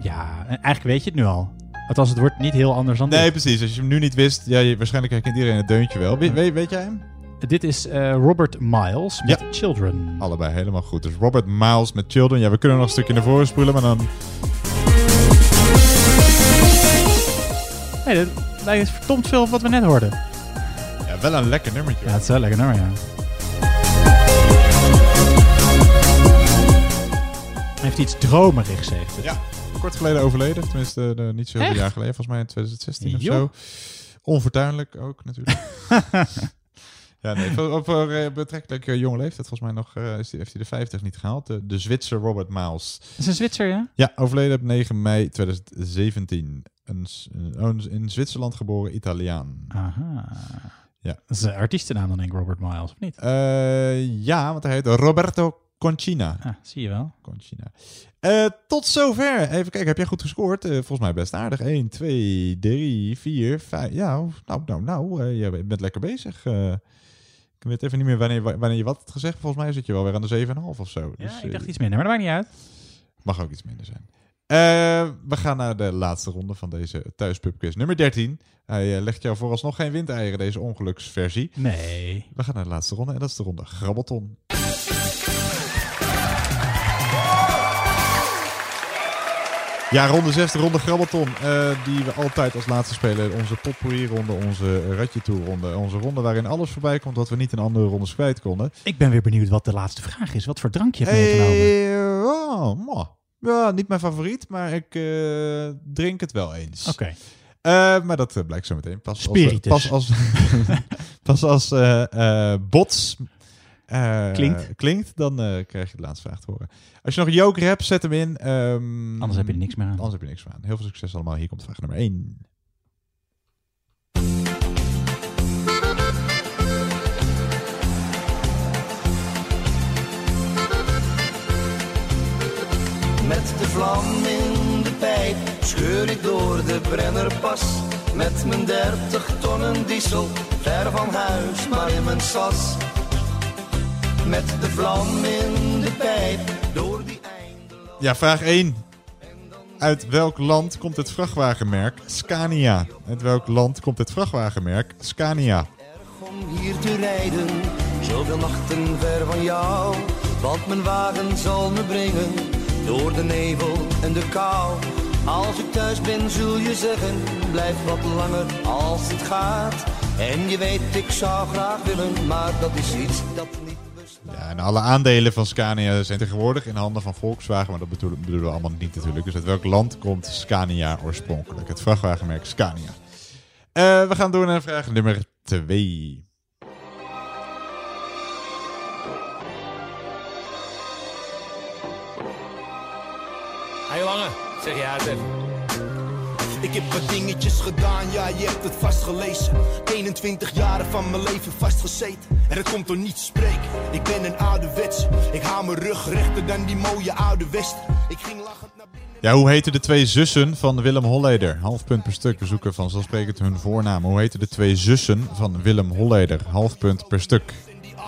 Ja, en eigenlijk weet je het nu al. Althans, het wordt niet heel anders dan Nee, dit. precies. Als je hem nu niet wist, ja, je, waarschijnlijk herkent iedereen het deuntje wel. We- weet, weet jij hem? Dit is eh, Robert Miles met Ja. Children. Allebei helemaal goed. Dus Robert Miles met Children. Ja, we kunnen nog een stukje naar voren spoelen, maar dan... Nee, dat lijkt verdomd veel op wat we net hoorden. Ja, wel een lekker nummertje. Ja, het is wel lekker nummer, ja. Hij heeft iets dromerigs, heeft het. Ja, kort geleden overleden. Tenminste, eh, niet zo heel veel Echt? jaar geleden. Volgens mij in 2016 of zo. Onfortuinlijk ook natuurlijk. ja, nee, voor, op eh, betrekkelijk eh, jonge leeftijd. Volgens mij nog eh, heeft hij de 50 niet gehaald. De, de Zwitser Robert Miles. Dat is een Zwitser, ja? Ja, overleden op 9 mei 2017. Een, een- oh, in Zwitserland geboren Italiaan. Aha. Ja. Dat is een artiestennaam dan, denk ik, Robert Miles, of niet? Eh, ja, want hij heet Roberto Concina. Ah, zie je wel. Concina. Eh, tot zover. Even kijken, heb jij goed gescoord? Volgens mij best aardig. 1, 2, 3, 4, 5. Ja, nou, nou, nou. je bent lekker bezig. Ik weet even niet meer wanneer, wanneer je wat had gezegd. Volgens mij zit je wel weer aan de 7,5 of zo. Ja, Dus, ik dacht eh, iets minder, maar dat maakt niet uit. Mag ook iets minder zijn. Eh, we gaan naar de laatste ronde van deze thuispubquiz. Nummer 13. Hij eh, legt jou vooralsnog geen windeieren, deze ongeluksversie. Nee. We gaan naar de laatste ronde en dat is de ronde Grabbelton. Ja, ronde 6, de ronde Grabbelton. eh, die we altijd als laatste spelen. Onze potpourri-ronde, onze ratje ronde Onze ronde waarin alles voorbij komt wat we niet in andere rondes kwijt konden. Ik ben weer benieuwd wat de laatste vraag is. Wat voor drank je hebt meegenomen. Hey, oh, ja, niet mijn favoriet, maar ik eh, drink het wel eens. Oké. Eh, maar dat blijkt zo meteen. Pas Spiritus. Als, pas als, pas als bots eh, Klinkt. klinkt, dan eh, krijg je de laatste vraag te horen. Als je nog een joker hebt, zet hem in. Ehm, Anders heb je er niks meer aan. Anders heb je niks meer aan. Heel veel succes allemaal. Hier komt vraag nummer 1. Met de vlam in de pijp scheur ik door de Brennerpas. Met mijn 30 tonnen diesel, ver van huis, maar in mijn sas. Met de vlam in de pijp, door die Ja, vraag 1. Uit welk land komt het vrachtwagenmerk Scania? Uit welk land komt het vrachtwagenmerk Scania? om hier te rijden. Zoveel nachten ver van jou, want mijn wagen zal me brengen. Door de nevel en de kou. Als ik thuis ben zul je zeggen, blijf wat langer als het gaat. En je weet, ik zou graag willen, maar dat is iets dat niet Ja, en alle aandelen van Scania zijn tegenwoordig in handen van Volkswagen, maar dat bedoelen, we allemaal niet natuurlijk. Dus uit welk land komt Scania oorspronkelijk? Het vrachtwagenmerk Scania. Eh, we gaan door naar vraag nummer 2. Hé Lange, zeg het even. Ik heb wat dingetjes gedaan, ja, je hebt het vast gelezen. 21 jaren van mijn leven vastgezeten. En dat komt door niets spreek. Ik ben een ouderwets. Ik haal mijn rug rechter dan die mooie oude Westen. Ik ging lachend naar Ja, hoe heten de twee zussen van Willem Holleder? Half punt per stuk. We zoeken vanzelfsprekend hun voornamen. Hoe heten de twee zussen van Willem Holleder? Half punt per stuk.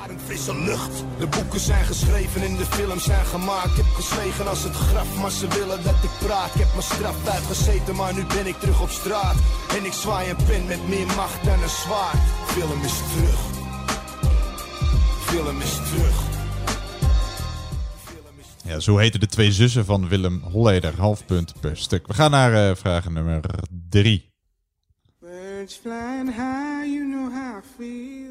Adem frisse lucht. De boeken zijn geschreven en de films zijn gemaakt. Ik heb gezwegen als het graf, maar ze willen dat ik praat. Ik heb mijn straf uitgezeten, maar nu ben ik terug op straat. En ik zwaai een pen met meer macht dan een zwaard. Film is terug. Film is terug. Ja, zo heten de twee zussen van Willem Holleder. Half punt per stuk. We gaan naar eh, vraag nummer 3. Birds flying high, you know how I feel.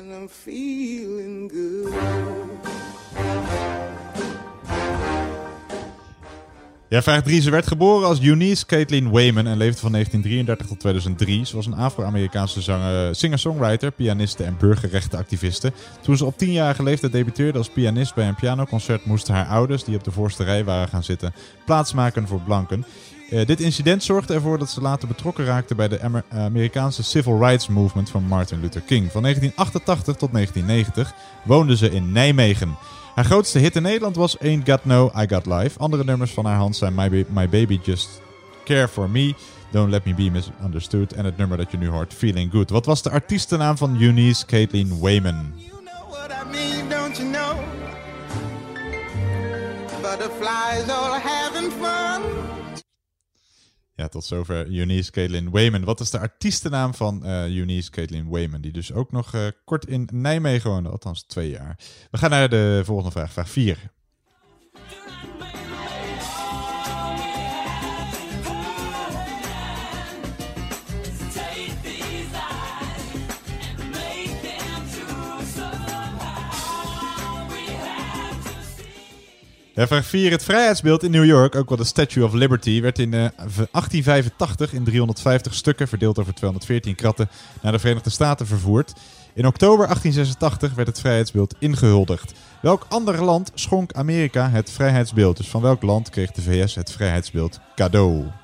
And I'm feeling good. Ja, vraag 3. Ze werd geboren als Eunice Caitlin Wayman en leefde van 1933 tot 2003. Ze was een Afro-Amerikaanse zanger- singer-songwriter, pianiste en burgerrechtenactiviste. Toen ze op 10-jarige leeftijd debuteerde als pianist bij een pianoconcert, moesten haar ouders, die op de voorste rij waren gaan zitten, plaatsmaken voor blanken. Eh, dit incident zorgde ervoor dat ze later betrokken raakte bij de Amer- Amerikaanse Civil Rights Movement van Martin Luther King. Van 1988 tot 1990 woonde ze in Nijmegen. Haar grootste hit in Nederland was Ain't Got No, I Got Life. Andere nummers van haar hand zijn My, My Baby Just Care For Me, Don't Let Me Be Misunderstood en het nummer dat je nu hoort, Feeling Good. Wat was de artiestennaam van Eunice Caitlin Wayman? What I mean, don't you know? Butterflies all having fun. Ja, tot zover Eunice Caitlin Wayman. Wat is de artiestennaam van eh Eunice Caitlin Wayman? Die dus ook nog eh, kort in Nijmegen woonde, althans twee jaar. We gaan naar de volgende vraag, vraag 4. Vraag 4. Het vrijheidsbeeld in New York, ook wel de Statue of Liberty, werd in eh, 1885 in 350 stukken, verdeeld over 214 kratten, naar de Verenigde Staten vervoerd. In oktober 1886 werd het vrijheidsbeeld ingehuldigd. Welk ander land schonk Amerika het vrijheidsbeeld? Dus van welk land kreeg de VS het vrijheidsbeeld cadeau?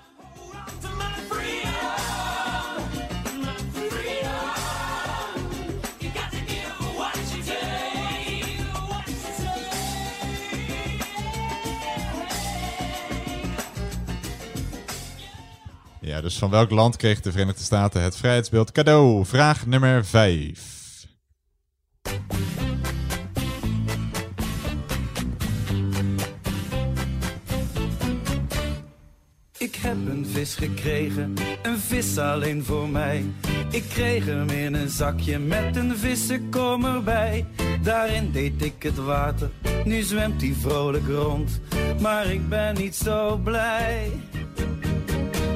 Ja, dus van welk land kreeg de Verenigde Staten het vrijheidsbeeld cadeau? Vraag nummer 5. Ik heb een vis gekregen, een vis alleen voor mij. Ik kreeg hem in een zakje met een vissenkom erbij. Daarin deed ik het water, nu zwemt hij vrolijk rond. Maar ik ben niet zo blij,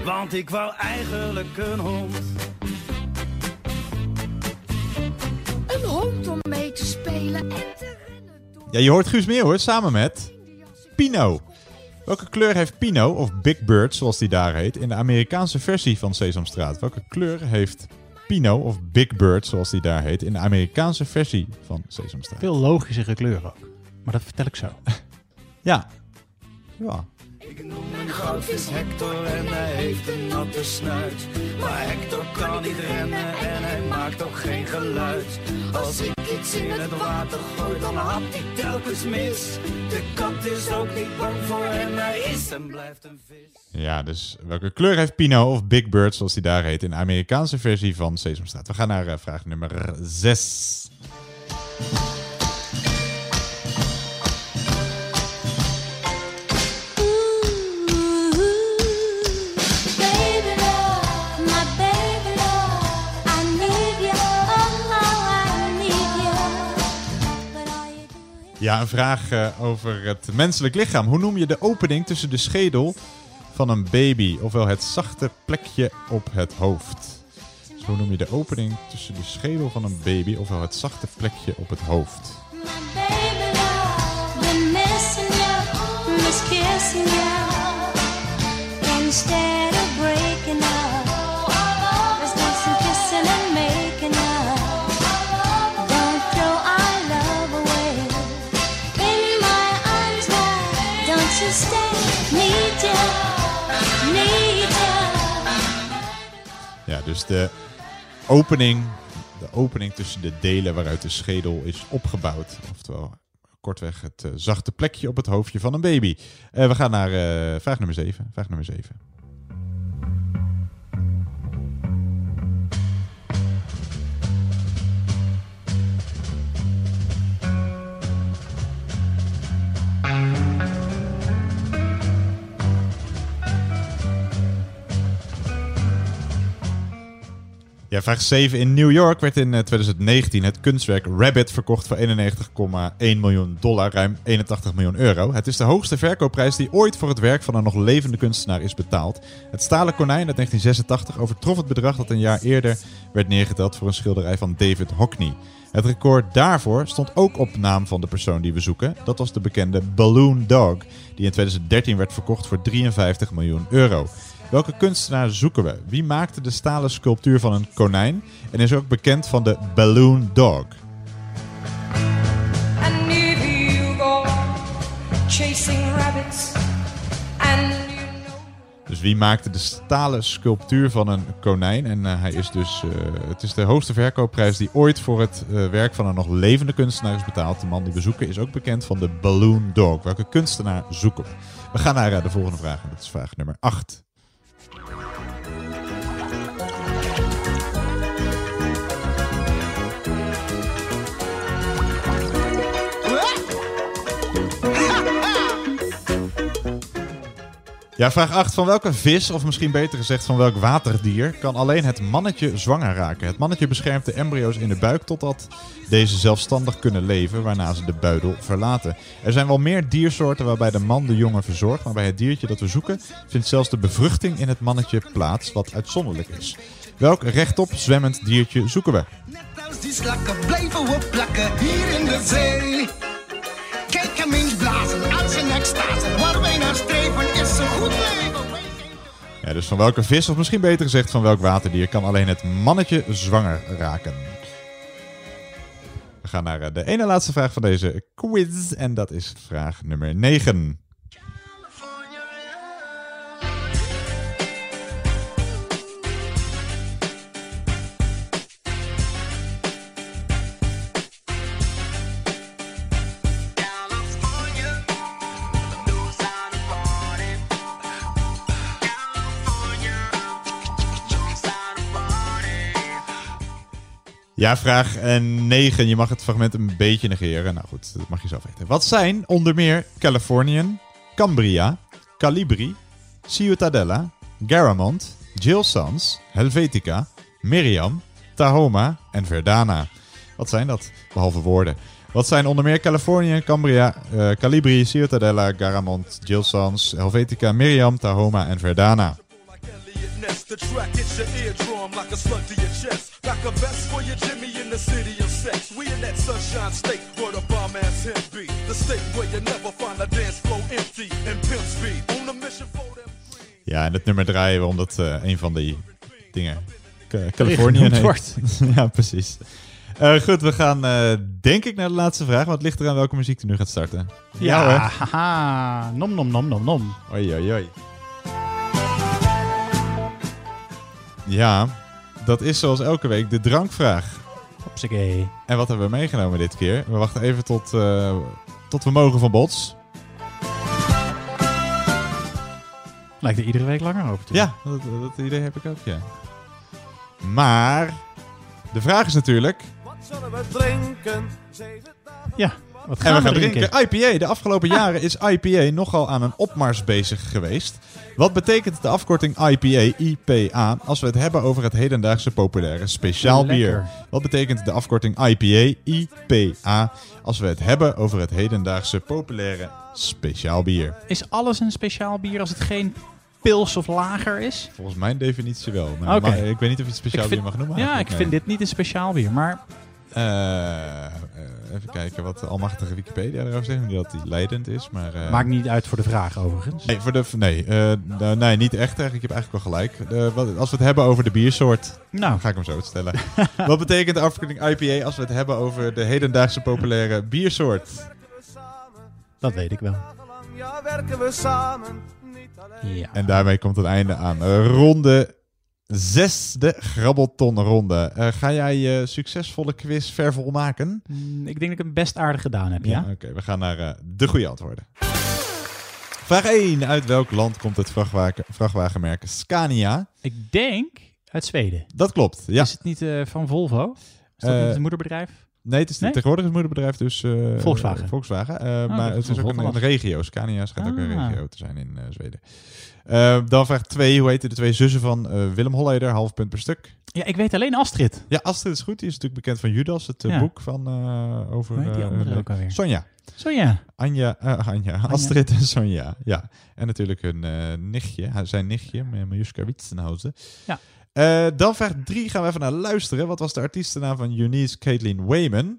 want ik wou eigenlijk een hond. Een hond om mee te spelen en te Ja, je hoort Guus Meeuw hoor, samen met Pino. Welke kleur heeft Pino, of Big Bird zoals die daar heet, in de Amerikaanse versie van Sesamstraat? Welke kleur heeft Pino, of Big Bird zoals die daar heet, in de Amerikaanse versie van Sesamstraat? Veel logischere kleuren ook. Maar dat vertel ik zo. Ja. Ja. Ik noem mijn goudvis Hector en hij heeft een natte snuit. Maar Hector kan niet rennen en hij maakt ook geen geluid. Als ik iets in het water gooi, dan hapt hij telkens mis. De kat is ook niet bang voor hem, hij is en blijft een vis. Ja, dus welke kleur heeft Pino, of Big Bird zoals die daar heet, in de Amerikaanse versie van Sesamstraat? We gaan naar eh, vraag nummer 6. Ja, een vraag eh, over het menselijk lichaam. Hoe noem je de opening tussen de schedel van een baby, ofwel het zachte plekje op het hoofd? Dus hoe noem je de opening tussen de schedel van een baby, ofwel het zachte plekje op het hoofd? Baby Ja, dus de opening, de opening tussen de delen waaruit de schedel is opgebouwd. Oftewel, kortweg het eh, zachte plekje op het hoofdje van een baby. Eh, we gaan naar eh, vraag nummer 7. Vraag nummer 7. Ja, vraag 7. In New York werd in eh, 2019 het kunstwerk Rabbit verkocht voor 91,1 miljoen dollar, ruim 81 miljoen euro. Het is de hoogste verkoopprijs die ooit voor het werk van een nog levende kunstenaar is betaald. Het stalen konijn uit 1986 overtrof het bedrag dat een jaar eerder werd neergeteld voor een schilderij van David Hockney. Het record daarvoor stond ook op naam van de persoon die we zoeken. Dat was de bekende Balloon Dog, die in 2013 werd verkocht voor 53 miljoen euro. Welke kunstenaar zoeken we? Wie maakte de stalen sculptuur van een konijn en is ook bekend van de Balloon Dog? Dus wie maakte de stalen sculptuur van een konijn? En eh, hij is dus, eh, het is de hoogste verkoopprijs die ooit voor het eh, werk van een nog levende kunstenaar is betaald. De man die we zoeken is ook bekend van de Balloon Dog. Welke kunstenaar zoeken we? We gaan naar de volgende vraag en dat is vraag nummer 8. Ja, vraag 8. Van welke vis, of misschien beter gezegd van welk waterdier, kan alleen het mannetje zwanger raken? Het mannetje beschermt de embryo's in de buik totdat deze zelfstandig kunnen leven, waarna ze de buidel verlaten. Er zijn wel meer diersoorten waarbij de man de jongen verzorgt, maar bij het diertje dat we zoeken vindt zelfs de bevruchting in het mannetje plaats, wat uitzonderlijk is. Welk rechtop zwemmend diertje zoeken we? Als die slakken blijven we plakken hier in de zee. Dus van welke vis, of misschien beter gezegd van welk waterdier, kan alleen het mannetje zwanger raken? We gaan naar eh, de ene laatste vraag van deze quiz. En dat is vraag nummer 9. Ja, vraag 9. Je mag het fragment een beetje negeren. Nou goed, dat mag je zelf weten. Wat zijn onder meer Californian, Cambria, Calibri, Ciutadella, Garamond, Jill Sans, Helvetica, Miriam, Tahoma en Verdana. Wat zijn dat? Behalve woorden. Wat zijn onder meer Californië, Cambria, eh, Calibri, Ciutadella, Garamond, Jill Sans, Helvetica, Miriam, Tahoma en Verdana. Nest, the track hits your eardrum like a slug to your chest. Like a vest for your Jimmy in the city of sex. We in that sunshine state where the bomb ass him be. The state where you never find a dance floor empty and pimp speed. On a mission for them. Ja, en het nummer draaien we omdat eh, een van die dingen Ca- Californië heet. wordt. ja, precies. Eh, goed, we gaan eh, denk ik naar de laatste vraag. Want het ligt eraan welke muziek er nu gaat starten. Ja, hoor. haha. Nom nom nom nom nom. Oei, oei, oei. Ja, dat is zoals elke week de drankvraag. Hopsakee. En wat hebben we meegenomen dit keer? We wachten even tot, eh, tot we mogen van bots. Lijkt er iedere week langer over te Ja, dat, dat idee heb ik ook, ja. Maar de vraag is natuurlijk... Zullen we drinken? Ja, wat en gaan we we gaan drinken? drinken. IPA. De afgelopen jaren is IPA nogal aan een opmars bezig geweest. Wat betekent de afkorting IPA, IPA, als we het hebben over het hedendaagse populaire speciaal bier? Wat betekent de afkorting IPA, IPA, als we het hebben over het hedendaagse populaire speciaal bier? Is alles een speciaal bier als het geen pils of lager is? Volgens mijn definitie wel. Maar ik weet niet of je het speciaal vind- bier mag noemen. Ja, ik vind dit niet een speciaal bier, maar eh, even kijken wat de almachtige Wikipedia erover zegt. Niet dat die leidend is, maar... eh, maakt niet uit voor de vraag overigens. Nee, voor de, nee, eh, nou, nee, niet echt eigenlijk. Ik heb eigenlijk wel gelijk. De, wat, als we het hebben over de biersoort, Nou. ga ik hem zo stellen. wat betekent de afkorting IPA als we het hebben over de hedendaagse populaire biersoort? Dat weet ik wel. Ja. En daarmee komt het einde aan. Eh, ronde zesde grabbeltonronde. Eh ga jij je succesvolle quiz ver volmaken? Mm, Ik denk dat ik hem best aardig gedaan heb, ja? Oké, we gaan naar eh, de goede antwoorden. Vraag 1. Uit welk land komt het vrachtwagen, vrachtwagenmerk Scania? Ik denk uit Zweden. Dat klopt, ja. Is het niet eh, van Volvo? Is dat Eh, niet het moederbedrijf? Nee, het is Nee? tegenwoordig het moederbedrijf dus... eh, Volkswagen. Volkswagen. Eh, Oh, maar het is is ook een, een regio. Scania schijnt ook een Ah. regio te zijn in eh, Zweden. Dan vraag 2. Hoe heten de twee zussen van Willem Holleder? Half punt per stuk. Ja, ik weet alleen Astrid. Ja, Astrid is goed. Die is natuurlijk bekend van Judas. Het Ja. boek van over... Hoe heet die andere ook alweer? Sonja. Sonja. Anja, Anja, Astrid en Sonja. Ja. En natuurlijk hun nichtje, zijn nichtje, Miljuska Witsenhausen. Ja. Eh, dan vraag 3 gaan we even naar luisteren. Wat was de artiestennaam van Eunice Caitlin Wayman?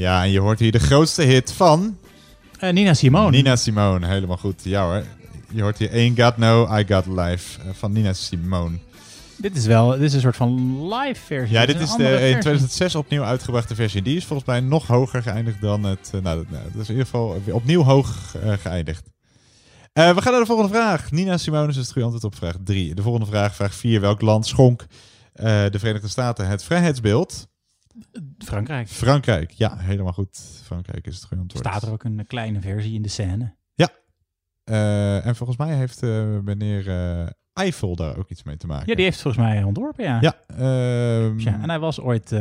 Ja, en je hoort hier de grootste hit van... Eh, Nina Simone. Nina Simone, helemaal goed. Ja hoor. Je hoort hier Ain't Got No, I Got Life eh, van Nina Simone. Dit is wel dit is een soort van live versie. Ja, dit is de andere in versie. 2006 opnieuw uitgebrachte versie. Die is volgens mij nog hoger geëindigd dan het... eh, nou, dat, nou, dat is in ieder geval opnieuw hoog eh, geëindigd. Eh, we gaan naar de volgende vraag. Nina Simone is het goede antwoord op vraag 3. De volgende vraag, vraag 4. Welk land schonk eh, de Verenigde Staten het vrijheidsbeeld? Frankrijk. Frankrijk, ja, helemaal goed. Frankrijk is het goede antwoord. Staat er ook een kleine versie in de scène. Ja. Eh, en volgens mij heeft eh, meneer eh Eiffel daar ook iets mee te maken. Ja, die heeft volgens mij ontworpen, ja. Ja. ehm, Ja, en hij was ooit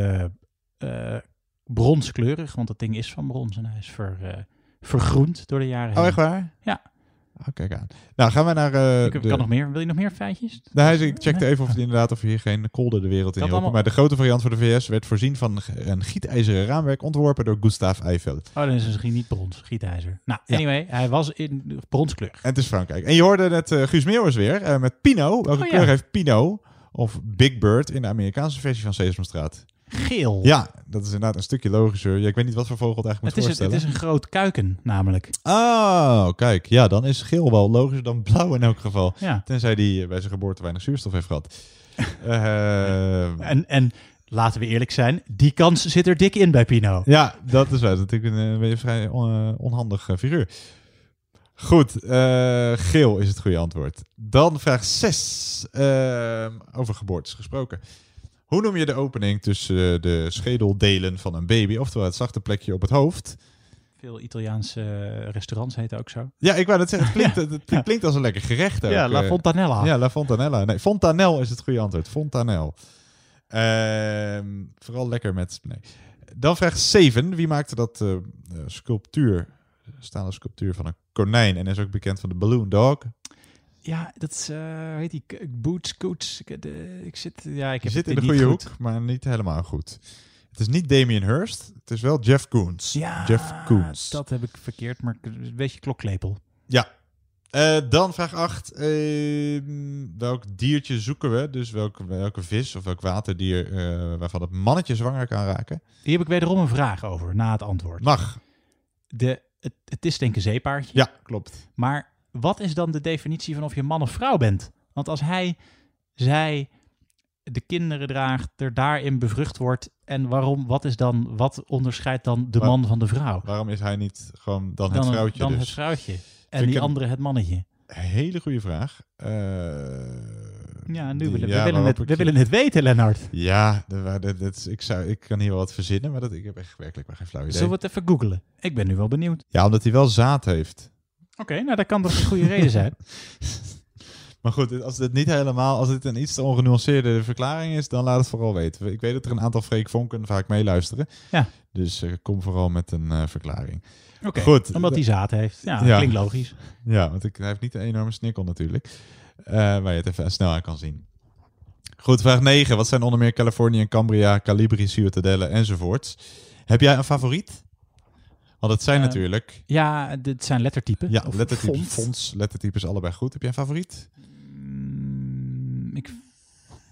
bronskleurig, want dat ding is van brons en hij is ver, vergroend door de jaren Oh, heen. echt waar? Ja. Oh, kijk aan. Nou, gaan we naar... eh, ik heb- de- kan nog meer. Wil je nog meer feitjes? Nee, ik checkte even of het inderdaad of hier geen kolder de wereld in allemaal- Maar de grote variant voor de VS werd voorzien van een gietijzeren raamwerk ontworpen door Gustave Eiffel. Oh, dan is het misschien niet brons, gietijzer. Nou, Ja. anyway, hij was in bronskleur. En het is Frankrijk. En je hoorde net eh, Guus Meeuwis weer eh, met Pinot. Welke Oh, ja. kleur heeft Pinot? Of Big Bird in de Amerikaanse versie van Sesamstraat? Geel. Ja, dat is inderdaad een stukje logischer. Ja, ik weet niet wat voor vogel het eigenlijk Het moet is, een, het is een groot kuiken, namelijk. Oh, kijk. Ja, dan is geel wel logischer dan blauw in elk geval. Ja. Tenzij die bij zijn geboorte weinig zuurstof heeft gehad. Eh, En, en laten we eerlijk zijn, die kans zit er dik in bij Pino. ja, dat is wel. Natuurlijk een, eh, je vrij on- eh, onhandig eh, figuur. Goed, geel is het goede antwoord. Dan vraag 6. over geboortes gesproken. Hoe noem je de opening tussen eh, de schedeldelen van een baby, oftewel het zachte plekje op het hoofd? Veel Italiaanse eh, restaurants heten ook zo. Ja, ik wou net zeggen, het klinkt, het, het klinkt als een lekker gerecht. Ook. Ja, La Eh, Fontanella. Ja, La Fontanella. Nee, Fontanel is het goede antwoord. Fontanel. Ehm, vooral lekker met... Nee. Dan vraag 7. Wie maakte dat sculptuur, staande sculptuur van een konijn en is ook bekend van de Balloon Dog? Ja, dat is, eh heet die Boots, Coots. Ik, de- ik zit, ja, ik heb zit in de goede goed. hoek, maar niet helemaal goed. Het is niet Damien Hirst, het is wel Jeff Koons. Ja, Jeff Koons. dat heb ik verkeerd, maar een beetje klokklepel. Ja. Eh, dan vraag 8. welk diertje zoeken we? Dus welke, welke vis of welk waterdier eh, waarvan het mannetje zwanger kan raken? Hier heb ik wederom een vraag over, na het antwoord. Mag. De, het, het is denk ik een zeepaardje. Ja, klopt. Maar wat is dan de definitie van of je man of vrouw bent? Want als hij, zij de kinderen draagt, er daarin bevrucht wordt... en waarom, wat is dan, wat onderscheidt dan de Waar- man van de vrouw? Waarom is hij niet gewoon dan, Dan, het vrouwtje? dan dus? het vrouwtje. En Vind die andere het mannetje. Hele goede vraag. Eh, Ja, nu willen, ja, we, willen het, we willen het weten, Lennart. Ja, dat, ik, zou, ik kan hier wel wat verzinnen, maar dat, ik heb echt werkelijk maar geen flauw idee. Zullen we het even googlen? Ik ben nu wel benieuwd. Ja, omdat hij wel zaad heeft. Oké, nou dat kan toch een goede reden zijn. Maar goed, als dit niet helemaal, als dit een iets te ongenuanceerde verklaring is, dan laat het vooral weten. Ik weet dat er een aantal Freek Vonken vaak meeluisteren. Ja. Dus eh, kom vooral met een eh, verklaring. Oké, Goed. omdat hij zaad heeft. Ja, klinkt logisch. Ja, want ik, hij heeft niet een enorme snikkel natuurlijk. eh, waar je het even snel aan kan zien. Goed, vraag 9. Wat zijn onder meer Californië, Cambria, Calibri, Ciutadelle enzovoorts? Heb jij een favoriet? Want het zijn Eh, natuurlijk... Ja, dit zijn lettertypen. Ja, lettertypes, fonts. fonts, lettertypes allebei goed. Heb jij een favoriet? Mm, ik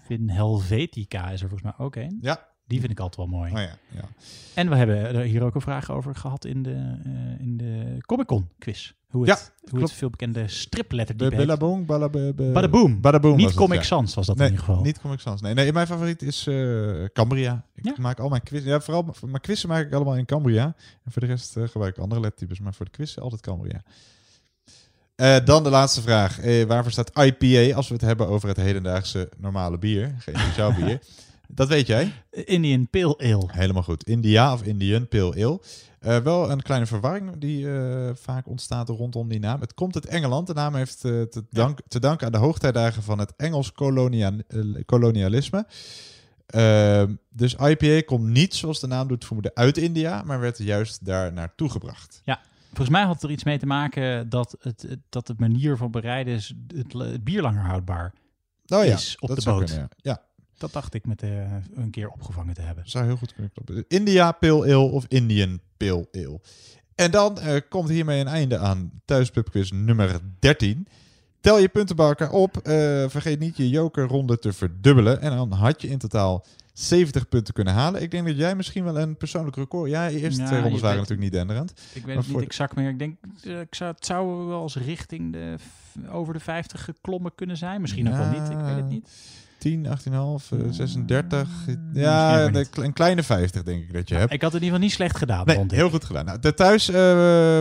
vind Helvetica is er volgens mij ook een. Ja. Die vind ik altijd wel mooi. Oh ja, ja. En we hebben er hier ook een vraag over gehad in de, eh, in de Comic Con quiz. Hoe het, Ja, hoe klopt. het veelbekende Be- striplettertype heet. Billabong, Badaboom. Badaboom Niet het, Comic ja. Sans was dat nee, in ieder geval. Niet Comic Sans. Nee, nee mijn favoriet is eh, Cambria. Ik maak al mijn quiz. Ja, vooral mijn quizzen maak ik allemaal in Cambria. En voor de rest eh, gebruik ik andere lettertypes. Maar voor de quiz altijd Cambria. Eh, dan de laatste vraag. Eh, waarvoor staat IPA als we het hebben over het hedendaagse normale bier? Geen speciaal bier. Dat weet jij? Indian Pale Ale. Helemaal goed. India of Indian Pale Ale. Eh, wel een kleine verwarring die eh, vaak ontstaat rondom die naam. Het komt uit Engeland. De naam heeft eh, te, dank, te danken aan de hoogtijdagen van het Engels kolonia, kolonialisme. Ehm, dus IPA komt niet, zoals de naam doet vermoeden, uit India, maar werd juist daar naartoe gebracht. Ja, volgens mij had het er iets mee te maken dat, het, dat de manier van bereiden is het, het bier langer houdbaar Oh ja, is op dat de boot. kunnen, ja. Ja. Dat dacht ik met eh, een keer opgevangen te hebben. Zou heel goed kunnen kloppen. India Pale Ale of Indian Pale Ale. En dan eh, komt hiermee een einde aan Thuispubquiz nummer 13. Tel je punten bij elkaar op. Eh, vergeet niet je jokerronde te verdubbelen. En dan had je in totaal 70 punten kunnen halen. Ik denk dat jij misschien wel een persoonlijk record... Ja, je eerste Ja, twee rondes waren natuurlijk niet denderend. Ik weet het niet exact meer. Ik denk, ik zou, het zou wel eens richting de, over de 50 geklommen kunnen zijn. Misschien ook wel niet, ik weet het niet. 10, 18,5, eh, 36. misschien Ja, ook de- een kleine 50 denk ik dat je hebt. Ik had het in ieder geval niet slecht gedaan, Nee, heel goed gedaan. Nou, de thuis eh,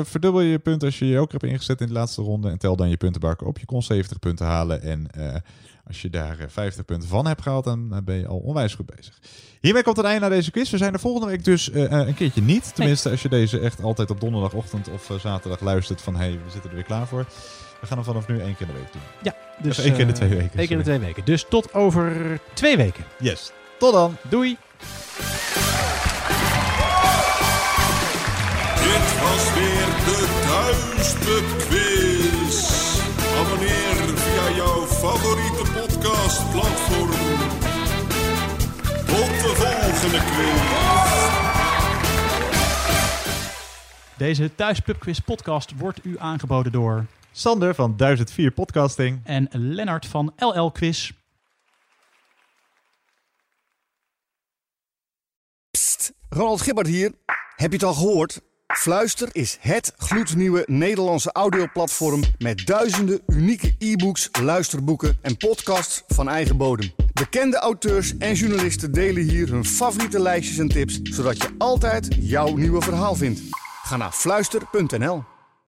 verdubbel je je punten als je je joker hebt ingezet in de laatste ronde. En tel dan je puntenbakken op. Je kon 70 punten halen. En eh, als je daar eh, 50 punten van hebt gehaald, dan eh, ben je al onwijs goed bezig. Hiermee komt het einde aan deze quiz. We zijn er volgende week dus eh, eh, een keertje niet. Tenminste, als je deze echt altijd op donderdagochtend of eh, zaterdag luistert van... hey, we zitten er weer klaar voor. We gaan hem vanaf nu één keer in de week doen. Ja, dus één keer in de eh, twee weken. keer in de twee weken. Dus tot over twee weken. Yes. Tot dan. Doei. Dit was weer de Thuispub Quiz. Abonneer via jouw favoriete podcastplatform. Tot de volgende quiz. Deze Thuis Pubquiz podcast wordt u aangeboden door... Sander van 1004 Podcasting. En Lennart van LL Quiz. Ronald Gibbard hier. Heb je het al gehoord? Fluister is het gloednieuwe Nederlandse audioplatform met duizenden unieke e-books, luisterboeken en podcasts van eigen bodem. Bekende auteurs en journalisten delen hier hun favoriete lijstjes en tips, zodat je altijd jouw nieuwe verhaal vindt. Ga naar fluister.nl.